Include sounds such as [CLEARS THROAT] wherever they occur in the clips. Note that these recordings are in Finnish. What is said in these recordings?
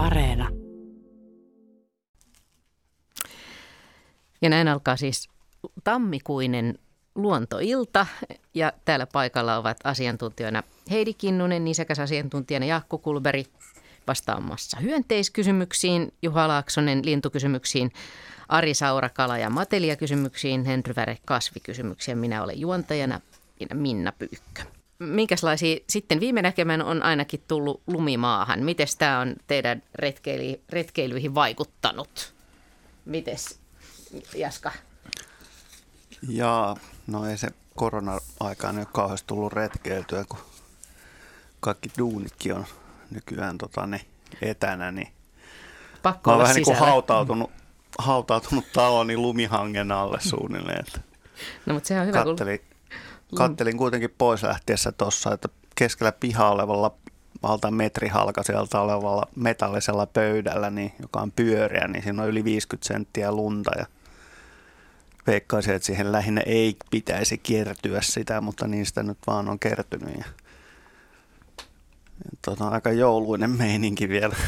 Areena. Ja näin alkaa siis tammikuinen luontoilta ja täällä paikalla ovat asiantuntijoina Heidi Kinnunen, asiantuntijana Jaakko Kulberi vastaamassa hyönteiskysymyksiin, Juha Laaksonen lintukysymyksiin, Ari Saura kala- ja matelia-kysymyksiin, Henry Väre kasvikysymyksiin. Minä olen juontajana Minna Pyykkö. Minkälaisia sitten viime näkemään on ainakin tullut lumimaahan? Miten tämä on teidän retkeily, retkeilyihin vaikuttanut? Mites Jaska? Jaa, no ei se korona-aikaan ole kauheasti tullut retkeiltyä, kun kaikki duunitkin on nykyään tota, ne etänä, niin Pakko mä vähän niin kuin sisällä. hautautunut, hautautunut taloni lumihangen alle suunnilleen. Että No mutta sehän on hyvä, kun kattelin, kattelin kuitenkin pois lähtiessä tuossa, että keskellä pihaa olevalla valta metrihalkaiselta olevalla metallisella pöydällä, niin, joka on pyöreä, niin siinä on yli 50 senttiä lunta ja veikkaisin, että siihen lähinnä ei pitäisi kertyä sitä, mutta niin sitä nyt vaan on kertynyt. Ja, ja tota, aika jouluinen meininki vielä. [LAUGHS]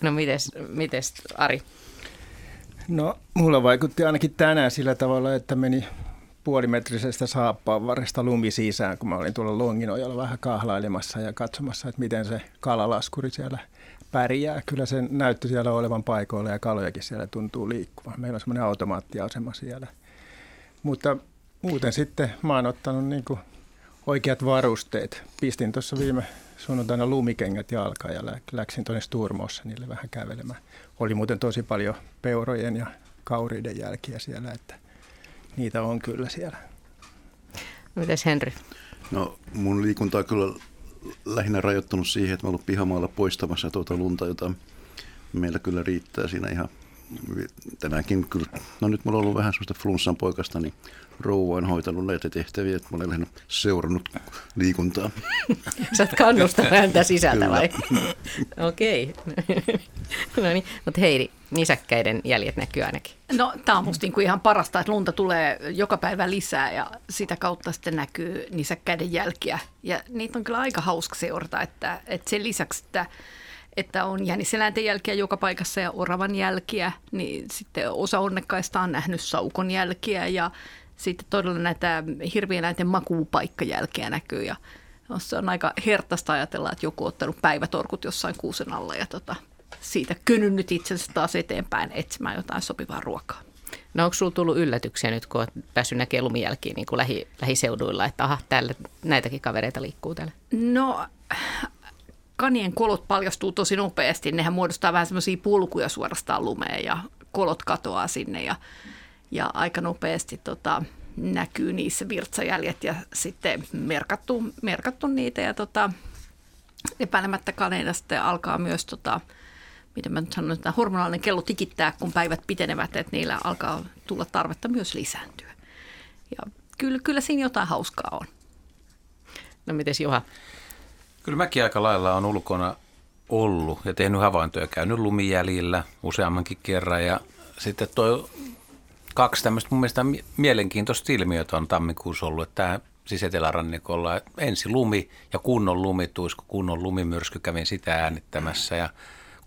No mites, mites Ari? No, mulla vaikutti ainakin tänään sillä tavalla, että meni puolimetrisestä saappaanvarresta lumi sisään, kun mä olin tuolla Longinojalla vähän kahlailemassa ja katsomassa, että miten se kalalaskuri siellä pärjää. Kyllä se näytti siellä olevan paikoilla ja kalojakin siellä tuntuu liikkuvan. Meillä on semmoinen automaattiasema siellä. Mutta muuten sitten mä oon ottanut niin kuin oikeat varusteet. Pistin tuossa viime sunnuntaina lumikengät jalkaan ja lä- läksin tuonne Sturmossa niille vähän kävelemään. Oli muuten tosi paljon peurojen ja kauriiden jälkiä siellä, että niitä on kyllä siellä. Mites Henry? No mun liikunta on kyllä lähinnä rajoittunut siihen, että mä ollut pihamaalla poistamassa tuota lunta, jota meillä kyllä riittää siinä ihan tänäänkin kyllä. No nyt mulla on ollut vähän sellaista flunssan poikasta, niin rouva on hoitanut näitä tehtäviä, että mä olen lähinnä seurannut liikuntaa. [LAUGHS] Sä oot kannustanut häntä sisältä vai? [LAUGHS] Okei. [LAUGHS] no niin, mutta Heidi, nisäkkäiden jäljet näkyy ainakin. No tämä on musta niinku ihan parasta, että lunta tulee joka päivä lisää ja sitä kautta sitten näkyy nisäkkäiden jälkiä. Ja niitä on kyllä aika hauska seurata, että, että sen lisäksi, että, että on jäniseläinten jälkiä joka paikassa ja oravan jälkiä, niin sitten osa onnekkaista on nähnyt saukon jälkiä ja sitten todella näitä hirvieläinten makuupaikkajälkiä näkyy ja se on aika hertaista ajatella, että joku on ottanut päivätorkut jossain kuusen alla ja tota, siitä kynynnyt itsensä taas eteenpäin etsimään jotain sopivaa ruokaa. No onko sulla tullut yllätyksiä nyt, kun olet päässyt näkemään lumijälkiä niin kuin lähi, lähiseuduilla, että aha, täällä näitäkin kavereita liikkuu täällä? No, kanien kolot paljastuu tosi nopeasti. Nehän muodostaa vähän semmoisia pulkuja suorastaan lumeen ja kolot katoaa sinne ja, ja aika nopeasti tota, näkyy niissä virtsajäljet ja sitten merkattu, merkattu niitä ja tota, epäilemättä kaneilla sitten alkaa myös tota, miten mä nyt sanon, että hormonaalinen kello tikittää, kun päivät pitenevät, että niillä alkaa tulla tarvetta myös lisääntyä. Ja kyllä, kyllä siinä jotain hauskaa on. No mites Juha? Kyllä mäkin aika lailla on ulkona ollut ja tehnyt havaintoja, käynyt lumijäljillä useammankin kerran ja sitten toi kaksi tämmöistä mun mielestä mie- mielenkiintoista ilmiötä on tammikuussa ollut, että tämä siis etelärannikolla ensi lumi ja kunnon lumituisku, kunnon lumimyrsky, kävin sitä äänittämässä ja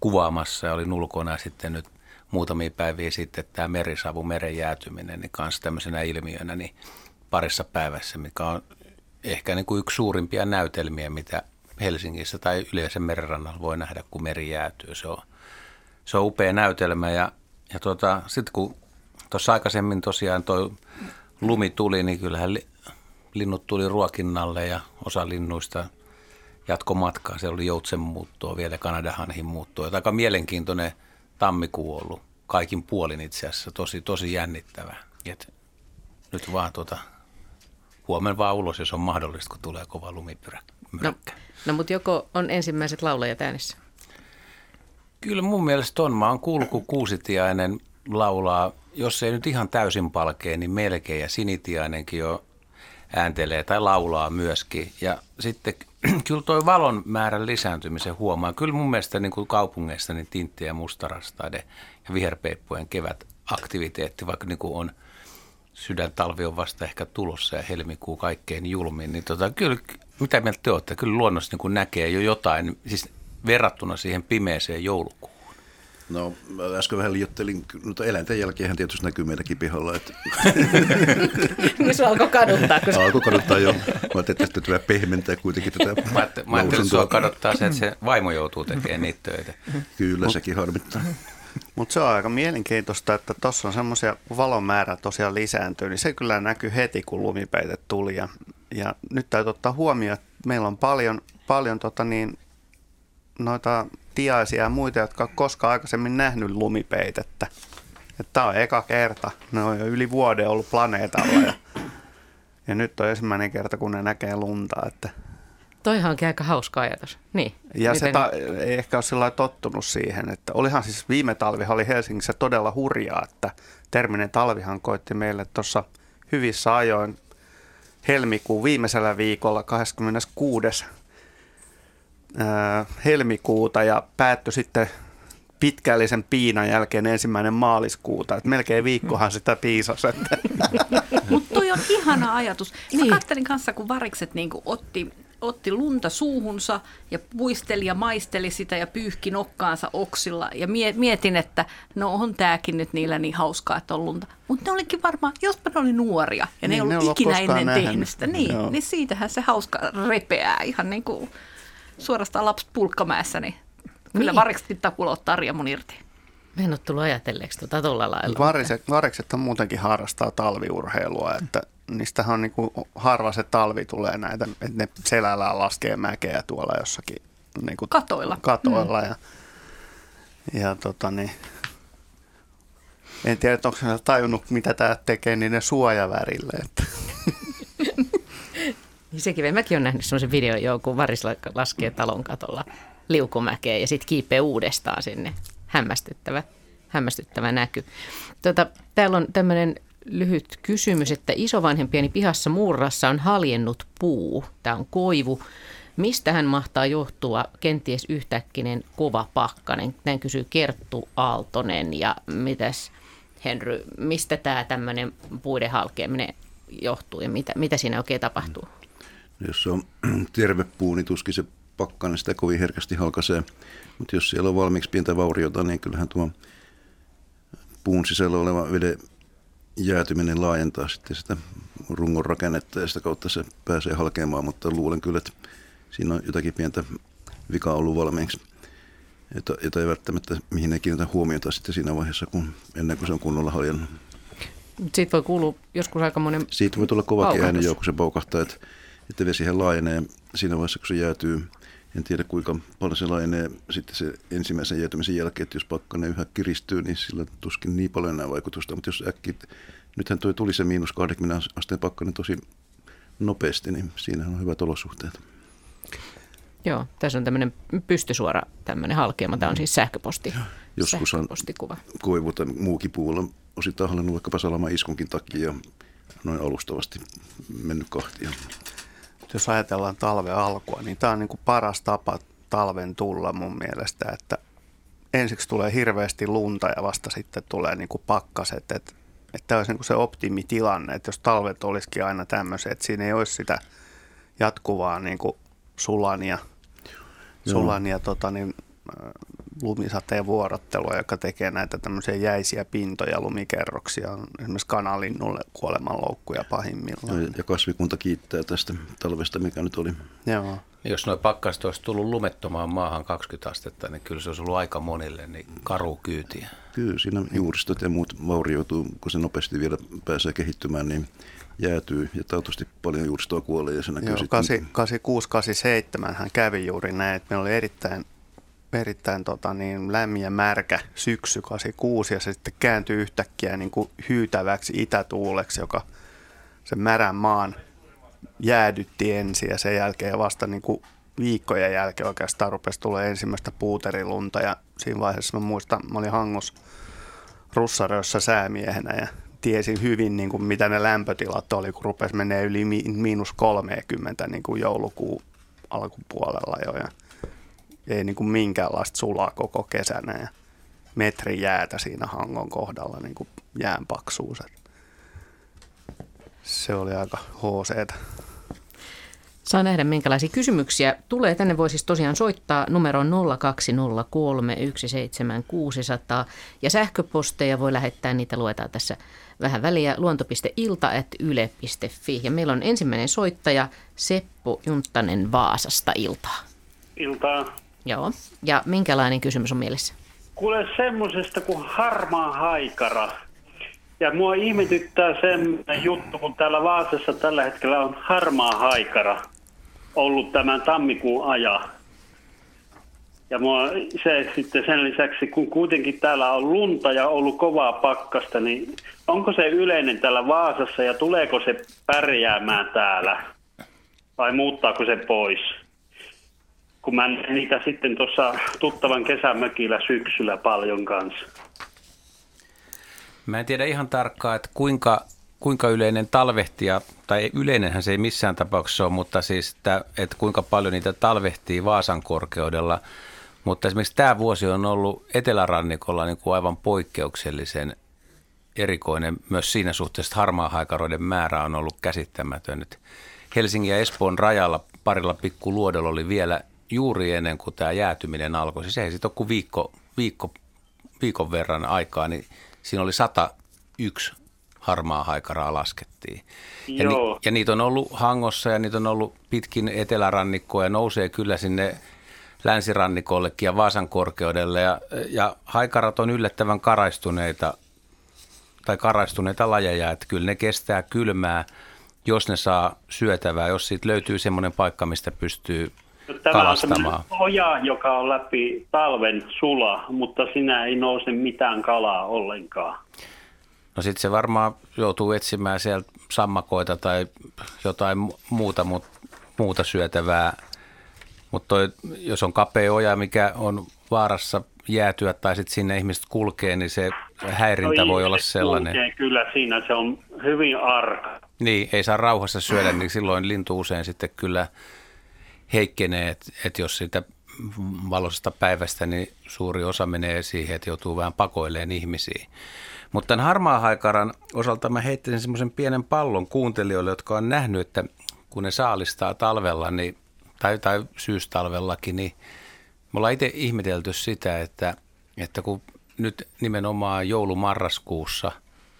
kuvaamassa ja olin ulkona sitten nyt muutamia päiviä sitten tämä merisavu, meren jäätyminen, niin kanssa tämmöisenä ilmiönä niin parissa päivässä, mikä on ehkä niin kuin yksi suurimpia näytelmiä, mitä Helsingissä tai yleensä merenrannalla voi nähdä, kun meri jäätyy. Se on, se on upea näytelmä ja, ja tota, sitten kun tuossa aikaisemmin tosiaan tuo lumi tuli, niin kyllähän li, linnut tuli ruokinnalle ja osa linnuista jatko matkaa. Se oli joutsen muuttoa, vielä Kanadahanhin muuttoa. Aika mielenkiintoinen tammikuu ollut kaikin puolin itse asiassa, tosi, tosi jännittävä. Et nyt vaan tuota, huomenna vaan ulos, jos on mahdollista, kun tulee kova lumipyräkkä. No, no mutta joko on ensimmäiset laulajat äänessä? Kyllä mun mielestä on. Mä oon kuullut, kun Kuusitiainen laulaa, jos ei nyt ihan täysin palkeen, niin melkein. Ja Sinitiainenkin jo ääntelee tai laulaa myöskin. Ja sitten [CLEARS THROAT] kyllä toi valon määrän lisääntymisen huomaa. Kyllä mun mielestä niin kuin kaupungeissa niin tinttien ja mustarastaiden ja viherpeippujen kevät aktiviteetti, vaikka niin kuin on sydäntalvi on vasta ehkä tulossa ja helmikuu kaikkein julmin, niin tota, kyllä, mitä mieltä te olette? Kyllä luonnossa niin kuin näkee jo jotain, siis verrattuna siihen pimeeseen joulukuuhun? No äsken vähän liiottelin, mutta eläinten jälkeen tietysti näkyy meidänkin pihalla. Että... [LAUGHS] niin se alkoi kaduttaa. Kun... Alkoi kaduttaa jo. Mä ajattelin, että tätä pehmentää kuitenkin tätä Mä ajattelin, että sua kadottaa se, että se vaimo joutuu tekemään niitä töitä. Kyllä, sekin harmittaa. Mutta se on aika mielenkiintoista, että tuossa on semmoisia, kun valon määrä tosiaan lisääntyy, niin se kyllä näkyy heti, kun lumipeite tuli. Ja, ja nyt täytyy ottaa huomioon, että meillä on paljon, paljon tota niin, noita tiaisia ja muita, jotka on koskaan aikaisemmin nähnyt lumipeitettä. Tämä on eka kerta. Ne on jo yli vuoden ollut planeetalla ja, ja nyt on ensimmäinen kerta, kun ne näkee lunta. Että. Toihan onkin aika hauska ajatus. Niin. Ja Miten... se ta- ei ehkä ole sillä tottunut siihen, että olihan siis viime talvi oli Helsingissä todella hurjaa, että terminen talvihan koitti meille tuossa hyvissä ajoin helmikuun viimeisellä viikolla 26 helmikuuta ja päättyi sitten pitkällisen piinan jälkeen ensimmäinen maaliskuuta. Et melkein viikkohan sitä piisasi. [LAUGHS] Mutta toi on ihana ajatus. Niin. Mä kattelin kanssa, kun varikset niin otti, otti lunta suuhunsa ja puisteli ja maisteli sitä ja pyyhki nokkaansa oksilla. Ja mietin, että no on tääkin nyt niillä niin hauskaa, että on lunta. Mutta ne olikin varmaan, jospa ne oli nuoria ja ne niin, ei ollut ikinä ennen tehnyt sitä. Niin, niin siitähän se hauska repeää ihan niin kuin suorastaan lapset pulkkamäessä, niin kyllä niin. varikset pitää kulottaa riemun irti. Me en ole tullut ajatelleeksi tuota tuolla lailla. Varikset, varikset on muutenkin harrastaa talviurheilua, että niistähän on niin kuin harva se talvi tulee näitä, että ne selällään laskee mäkeä tuolla jossakin niin kuin katoilla. katoilla mm. ja, ja tota niin, en tiedä, onko se tajunnut, mitä tämä tekee niiden suojavärille. Että. Niin sekin, mäkin olen nähnyt sellaisen videon, joku varis laskee talon katolla liukumäkeen ja sitten kiipee uudestaan sinne. Hämmästyttävä, hämmästyttävä näky. Tota, täällä on tämmöinen lyhyt kysymys, että isovanhempieni pihassa muurassa on haljennut puu. Tämä on koivu. Mistä hän mahtaa johtua kenties yhtäkkinen kova pakkanen? Näin kysyy Kerttu Aaltonen ja mitäs Henry, mistä tämä tämmöinen puiden halkeaminen johtuu ja mitä, mitä siinä oikein tapahtuu? Jos se on [CLEARS THROAT] terve puu, niin tuskin se pakkanen sitä kovin herkästi halkaisee. Mutta jos siellä on valmiiksi pientä vauriota, niin kyllähän tuo puun sisällä oleva veden jäätyminen laajentaa sitten sitä rungon rakennetta ja sitä kautta se pääsee halkeamaan, mutta luulen kyllä, että siinä on jotakin pientä vikaa ollut valmiiksi, jota, jota ei välttämättä mihin ei kiinnitä huomiota sitten siinä vaiheessa, kun, ennen kuin se on kunnolla haljennut. Siitä voi kuulua joskus aika monen Siitä voi tulla kovakin ääni jo, kun se paukahtaa, että että vesihän laajenee siinä vaiheessa, kun se jäätyy. En tiedä kuinka paljon se laajenee sitten se ensimmäisen jäätymisen jälkeen, että jos pakkanen yhä kiristyy, niin sillä tuskin niin paljon enää vaikutusta. Mutta jos äkki, nythän toi tuli se miinus 20 asteen pakkanen tosi nopeasti, niin siinä on hyvät olosuhteet. Joo, tässä on tämmöinen pystysuora tämmöinen halkeama. Tämä on siis sähköposti, Joskus on koivu tai muukin puulla osittain hallinnut vaikkapa salama iskunkin takia noin alustavasti mennyt kahtia jos ajatellaan talven alkua, niin tämä on niin kuin paras tapa talven tulla mun mielestä, että ensiksi tulee hirveästi lunta ja vasta sitten tulee niin kuin pakkaset, että, että tämä olisi niin se optimitilanne, että jos talvet olisikin aina tämmöisiä, että siinä ei olisi sitä jatkuvaa niin kuin sulan ja, sulan ja tota, niin, lumisateen vuorottelua, joka tekee näitä tämmöisiä jäisiä pintoja, lumikerroksia, on esimerkiksi kanalinnulle kuolemanloukkuja pahimmillaan. Ja, ja kasvikunta kiittää tästä talvesta, mikä nyt oli. Joo. Jos noin pakkaset olisi tullut lumettomaan maahan 20 astetta, niin kyllä se olisi ollut aika monille niin karu kyytiä. Kyllä, siinä juuristot ja muut vaurioituu, kun se nopeasti vielä pääsee kehittymään, niin jäätyy ja taatusti paljon juuristoa kuolee. Ja se näkyy Joo, sitten... 86, 87 hän kävi juuri näin, että meillä oli erittäin erittäin tota, niin, lämmin ja märkä syksy 86 ja se sitten kääntyi yhtäkkiä niin kuin hyytäväksi itätuuleksi, joka sen märän maan jäädytti ensin ja sen jälkeen vasta niin kuin viikkojen jälkeen oikeastaan rupesi tulee ensimmäistä puuterilunta ja siinä vaiheessa mä muistan, mä olin Hangos Russarössä säämiehenä ja tiesin hyvin, niin kuin, mitä ne lämpötilat oli, kun rupesi menee yli miinus 30 niin kuin joulukuun alkupuolella jo. Ja ei niin kuin minkäänlaista sulaa koko kesänä ja metri jäätä siinä hangon kohdalla niin kuin jään paksuus. Se oli aika hooseeta. Saa nähdä, minkälaisia kysymyksiä tulee. Tänne voi siis tosiaan soittaa numero 0203 17600 ja sähköposteja voi lähettää, niitä luetaan tässä vähän väliä, luonto.ilta.yle.fi. Ja meillä on ensimmäinen soittaja Seppo Junttanen Vaasasta iltaa. Iltaa. Joo, ja minkälainen kysymys on mielessä? Kuule semmoisesta kuin harmaa haikara. Ja mua ihmetyttää semmoinen juttu, kun täällä Vaasassa tällä hetkellä on harmaa haikara ollut tämän tammikuun ajan. Ja mua se sitten sen lisäksi, kun kuitenkin täällä on lunta ja ollut kovaa pakkasta, niin onko se yleinen täällä Vaasassa ja tuleeko se pärjäämään täällä? Vai muuttaako se pois? Kun mä niitä sitten tuossa tuttavan kesämökillä syksyllä paljon kanssa. Mä en tiedä ihan tarkkaan, että kuinka, kuinka yleinen talvehtia, tai yleinenhän se ei missään tapauksessa ole, mutta siis, että, että kuinka paljon niitä talvehtii Vaasan korkeudella. Mutta esimerkiksi tämä vuosi on ollut etelärannikolla niin kuin aivan poikkeuksellisen erikoinen. Myös siinä suhteessa, että harmaahaikaroiden määrä on ollut käsittämätön. Helsingin ja Espoon rajalla parilla pikku luodolla oli vielä juuri ennen kuin tämä jäätyminen alkoi. Siis ei sitten ole kuin viikko, viikko, viikon verran aikaa, niin siinä oli 101 harmaa haikaraa laskettiin. Ja, ni, ja niitä on ollut Hangossa ja niitä on ollut pitkin etelärannikkoa ja nousee kyllä sinne länsirannikollekin ja Vaasan korkeudelle. Ja, ja haikarat on yllättävän karaistuneita tai karaistuneita lajeja, että kyllä ne kestää kylmää, jos ne saa syötävää, jos siitä löytyy semmoinen paikka, mistä pystyy Tämä on oja, joka on läpi talven sula, mutta sinä ei nouse mitään kalaa ollenkaan. No sitten se varmaan joutuu etsimään sieltä sammakoita tai jotain muuta, mut, muuta syötävää. Mutta jos on kapea oja, mikä on vaarassa jäätyä tai sitten sinne ihmiset kulkee, niin se häirintä no, voi olla sellainen. Kulkee, kyllä siinä se on hyvin arka. Niin, ei saa rauhassa syödä, niin silloin lintu usein sitten kyllä heikkenee, että et jos siitä valoisesta päivästä, niin suuri osa menee siihen, että joutuu vähän pakoilleen ihmisiä. Mutta tämän harmaa haikaran osalta mä heittäisin semmoisen pienen pallon kuuntelijoille, jotka on nähnyt, että kun ne saalistaa talvella niin, tai, tai syystalvellakin, niin me ollaan itse ihmetelty sitä, että, että kun nyt nimenomaan joulumarraskuussa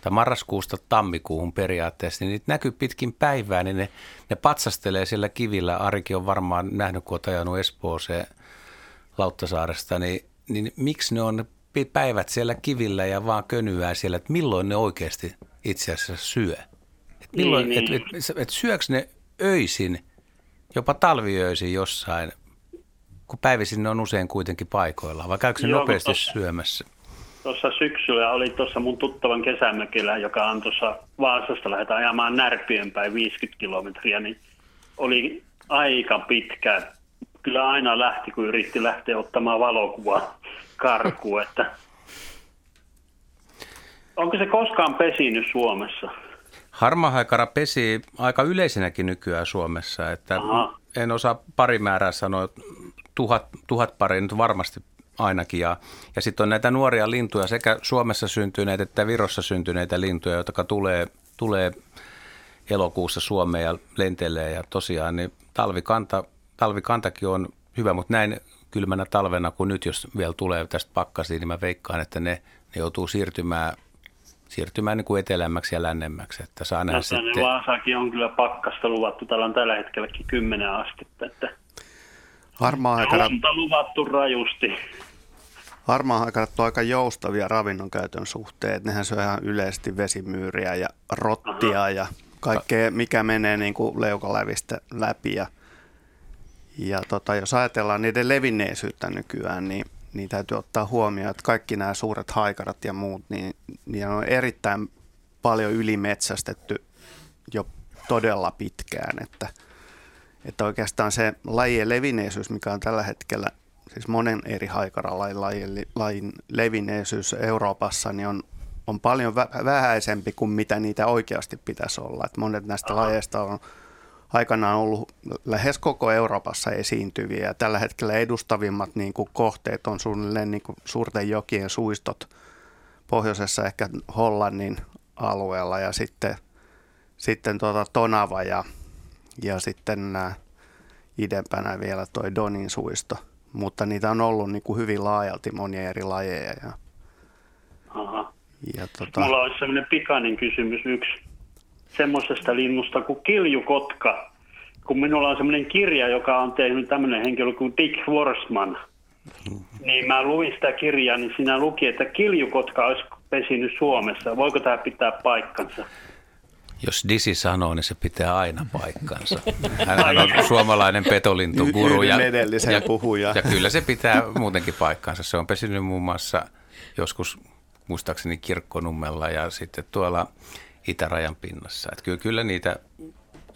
tai marraskuusta tammikuuhun periaatteessa, niin niitä näkyy pitkin päivää, niin ne, ne patsastelee siellä kivillä. Arikin on varmaan nähnyt, kun on ajanut Espooseen Lauttasaaresta, niin, niin miksi ne on päivät siellä kivillä ja vaan könyää siellä, että milloin ne oikeasti itse asiassa syö? Et milloin, niin, niin. Et, et, et syöks ne öisin, jopa talviöisin jossain, kun päivisin ne on usein kuitenkin paikoilla, vai käykö se Joo, nopeasti syömässä? Tuossa syksyllä oli tuossa mun tuttavan kesämökillä, joka on tuossa Vaasasta lähdetään ajamaan Närpien päin 50 kilometriä, niin oli aika pitkä. Kyllä aina lähti, kun yritti lähteä ottamaan valokuvaa karkuun, että onko se koskaan pesinyt Suomessa? Harmahaikara pesi aika yleisenäkin nykyään Suomessa, että Aha. en osaa parimäärää sanoa, tuhat, tuhat pari nyt varmasti ainakin. Ja, ja sitten on näitä nuoria lintuja, sekä Suomessa syntyneitä että Virossa syntyneitä lintuja, jotka tulee, tulee elokuussa Suomeen ja lentelee. Ja tosiaan niin talvikanta, talvikantakin on hyvä, mutta näin kylmänä talvena kun nyt, jos vielä tulee tästä pakkasiin, niin mä veikkaan, että ne, ne joutuu siirtymään siirtymään niin kuin etelämmäksi ja lännemmäksi. Että saa nähdä sitten... Vaasakin on kyllä pakkasta luvattu. Täällä on tällä hetkelläkin kymmenen astetta. Että Harmaa aikana... luvattu rajusti. Harmaa aikana on aika joustavia ravinnon käytön suhteen. Nehän syö ihan yleisesti vesimyyriä ja rottia Aha. ja kaikkea, mikä menee niin kuin leukalävistä läpi. Ja, ja tota, jos ajatellaan niiden levinneisyyttä nykyään, niin, niin täytyy ottaa huomioon, että kaikki nämä suuret haikarat ja muut, niin, niin on erittäin paljon ylimetsästetty jo todella pitkään, että – että oikeastaan se lajien levinneisyys, mikä on tällä hetkellä, siis monen eri haikaralajin lajin, lajin levinneisyys Euroopassa, niin on, on paljon vähäisempi kuin mitä niitä oikeasti pitäisi olla. Että monet näistä Aha. lajeista on aikanaan ollut lähes koko Euroopassa esiintyviä ja tällä hetkellä edustavimmat niin kuin kohteet on suunnilleen niin kuin suurten jokien suistot pohjoisessa ehkä Hollannin alueella ja sitten, sitten tuota Tonava ja ja sitten nämä idempänä vielä toi Donin suisto. Mutta niitä on ollut niin kuin hyvin laajalti monia eri lajeja. Ja, Aha. ja tota, Mulla olisi sellainen pikainen kysymys yksi semmoisesta linnusta kuin kiljukotka. Kun minulla on sellainen kirja, joka on tehnyt tämmöinen henkilö kuin Dick Worsman, niin mä luin sitä kirjaa, niin siinä luki, että kiljukotka olisi pesinyt Suomessa. Voiko tämä pitää paikkansa? Jos Disi sanoo, niin se pitää aina paikkansa. [LAUGHS] Hän on suomalainen petolintuguru. Ja, edelliseen ja, puhujaan. ja kyllä se pitää muutenkin paikkansa. Se on pesinyt muun muassa joskus muistaakseni Kirkkonummella ja sitten tuolla itärajan pinnassa. Että kyllä, kyllä niitä,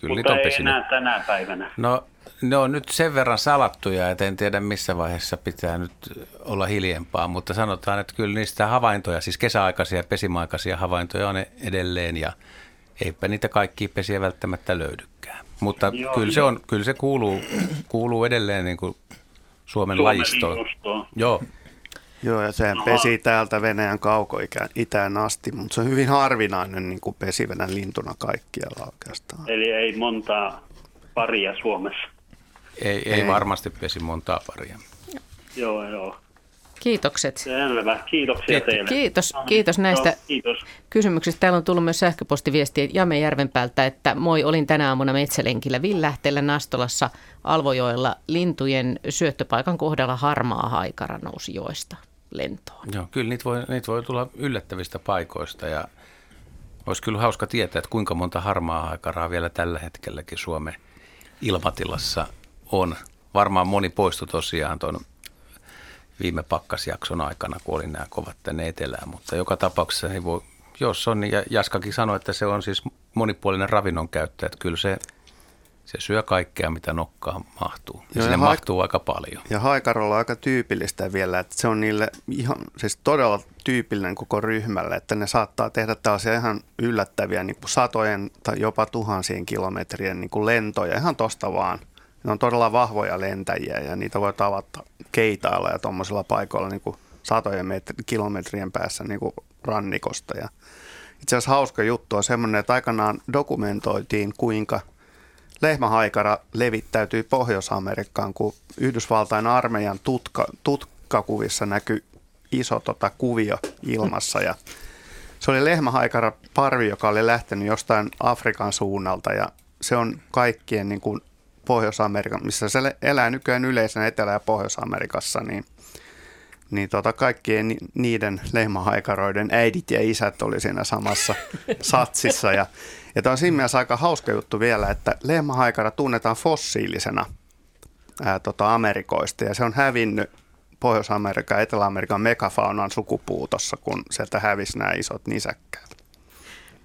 kyllä niitä Mutta on ei pesinyt. enää tänä päivänä. No ne on nyt sen verran salattuja, että en tiedä missä vaiheessa pitää nyt olla hiljempaa, mutta sanotaan, että kyllä niistä havaintoja, siis kesäaikaisia ja pesimaikaisia havaintoja on edelleen ja eipä niitä kaikkia pesiä välttämättä löydykään. Mutta Joo, kyllä, se on, kyllä se kuuluu, kuuluu edelleen niin kuin Suomen, Suomen lajistoon. Joo, Joo, ja sehän pesi täältä Venäjän kaukoitään asti, mutta se on hyvin harvinainen niin kuin pesivänä lintuna kaikkialla oikeastaan. Eli ei montaa paria Suomessa. ei, ei, Ei. varmasti pesi montaa paria. Joo, joo. Kiitokset. Selvä. Kiitoksia Kiitos. teille. Kiitos, No niin, kiitos näistä Joo, kiitos. kysymyksistä. Täällä on tullut myös sähköpostiviestiä Jame Järvenpäältä, että moi, olin tänä aamuna metsälenkillä Villähteellä Nastolassa Alvojoella lintujen syöttöpaikan kohdalla harmaa haikara nousi joesta lentoon. Joo, kyllä niitä voi, niitä voi tulla yllättävistä paikoista ja olisi kyllä hauska tietää, että kuinka monta harmaa haikaraa vielä tällä hetkelläkin Suomen ilmatilassa on. Varmaan moni poistui tosiaan tuon viime pakkasjakson aikana, kun oli nämä kovat tänne etelään, mutta joka tapauksessa ei voi, jos on, niin ja Jaskakin sanoi, että se on siis monipuolinen ravinnon käyttäjä, että kyllä se, se syö kaikkea, mitä nokkaan mahtuu. Ja Joo, sinne ja haik- mahtuu aika paljon. Ja haikarolla on aika tyypillistä vielä, että se on niille ihan, siis todella tyypillinen koko ryhmälle, että ne saattaa tehdä tällaisia ihan yllättäviä niin kuin satojen tai jopa tuhansien kilometrien niin kuin lentoja ihan tosta vaan. Ne on todella vahvoja lentäjiä ja niitä voi tavata keitailla ja tuommoisilla paikoilla niin kuin satojen metri, kilometrien päässä niin kuin rannikosta. Ja itse asiassa hauska juttu on semmoinen, että aikanaan dokumentoitiin, kuinka lehmähaikara levittäytyi Pohjois-Amerikkaan, kun Yhdysvaltain armeijan tutka, tutkakuvissa näkyi iso tota, kuvio ilmassa. Ja se oli lehmähaikara parvi, joka oli lähtenyt jostain Afrikan suunnalta ja se on kaikkien niin kuin Pohjois-Amerikan, missä se elää nykyään yleisenä Etelä- ja Pohjois-Amerikassa, niin niin tota, kaikkien ni- niiden lehmähaikaroiden äidit ja isät oli siinä samassa [LAUGHS] satsissa. Ja, ja tämä on siinä mielessä aika hauska juttu vielä, että lehmähaikara tunnetaan fossiilisena ää, tota Amerikoista ja se on hävinnyt Pohjois-Amerikan ja Etelä-Amerikan megafaunan sukupuutossa, kun sieltä hävisi nämä isot nisäkkäät.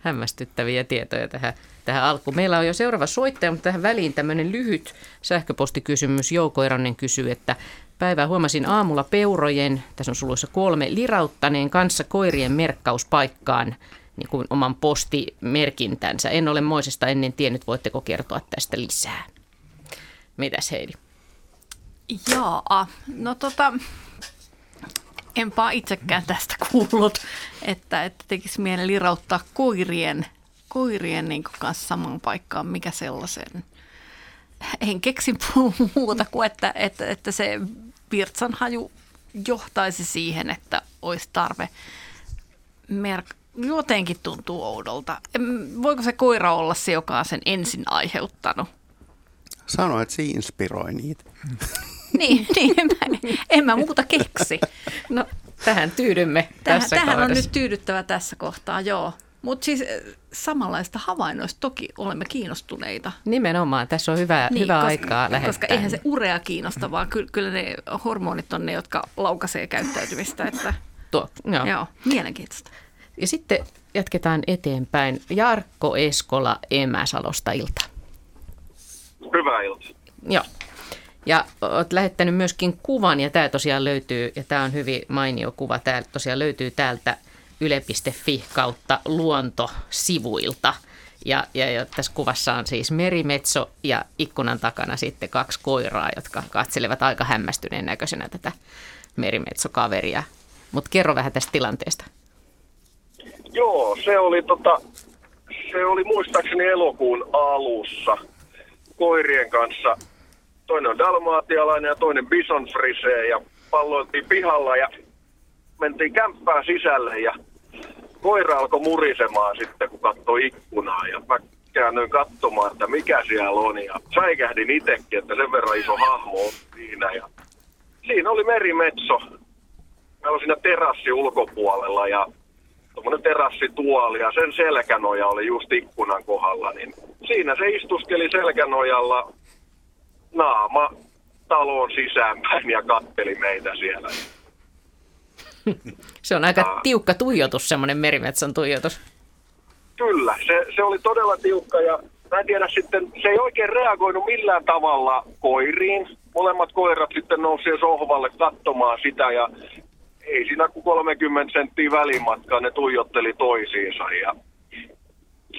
Hämmästyttäviä tietoja tähän, tähän alkuun. Meillä on jo seuraava soittaja, mutta tähän väliin tämmöinen lyhyt sähköpostikysymys. Jouko Eronen kysyy, että päivää huomasin aamulla peurojen, tässä on suluissa kolme, lirauttaneen kanssa koirien merkkauspaikkaan niin kuin oman postimerkintänsä. En ole Moisesta ennen tiennyt, voitteko kertoa tästä lisää? Mitäs Heidi? Jaa, no tota, enpä itsekään tästä kuullut, että, että tekisi mieli lirauttaa koirien, koirien niin kanssa samaan paikkaan, mikä sellaisen. En keksi muuta kuin, että, että, että se virtsan haju johtaisi siihen, että olisi tarve merk- jotenkin tuntuu oudolta. Voiko se koira olla se, joka on sen ensin aiheuttanut? Sano, että se inspiroi niitä. [LAUGHS] [LAUGHS] Niin, niin en, mä, en mä muuta keksi. No, tähän tyydymme Tähän, tässä tähän on kohdassa. nyt tyydyttävä tässä kohtaa, joo. Mutta siis eh, samanlaista havainnoista toki olemme kiinnostuneita. Nimenomaan, tässä on hyvä, niin, hyvä koska, aikaa lähettää. Koska eihän se urea kiinnosta, vaan ky- kyllä ne hormonit on ne, jotka laukaisee käyttäytymistä. Että, Tuo, joo. joo, mielenkiintoista. Ja sitten jatketaan eteenpäin. Jarkko Eskola Emäsalosta ilta. Hyvää iltaa. Joo. Ja olet lähettänyt myöskin kuvan, ja tämä tosiaan löytyy, ja tämä on hyvin mainio kuva, tämä tosiaan löytyy täältä yle.fi kautta luontosivuilta. Ja, ja, ja tässä kuvassa on siis merimetso ja ikkunan takana sitten kaksi koiraa, jotka katselevat aika hämmästyneen näköisenä tätä merimetsokaveria. Mutta kerro vähän tästä tilanteesta. Joo, se oli, tota, se oli muistaakseni elokuun alussa koirien kanssa toinen on dalmaatialainen ja toinen bison frisee ja palloiltiin pihalla ja mentiin kämppään sisälle ja koira alkoi murisemaan sitten, kun katsoi ikkunaa ja mä käännyin katsomaan, että mikä siellä on ja säikähdin itsekin, että sen verran iso hahmo on siinä ja siinä oli merimetso. Mä olin siinä terassi ulkopuolella ja tuommoinen terassituoli ja sen selkänoja oli just ikkunan kohdalla, niin siinä se istuskeli selkänojalla naama taloon sisäänpäin ja katteli meitä siellä. [LAUGHS] Se on aika tiukka tuijotus, semmoinen merimetson tuijotus. Kyllä, se, se oli todella tiukka ja mä en tiedä sitten, se ei oikein reagoinut millään tavalla koiriin. Molemmat koirat sitten nousi sohvalle katsomaan sitä ja ei siinä kuin 30 senttiä välimatkaa ne tuijotteli toisiinsa ja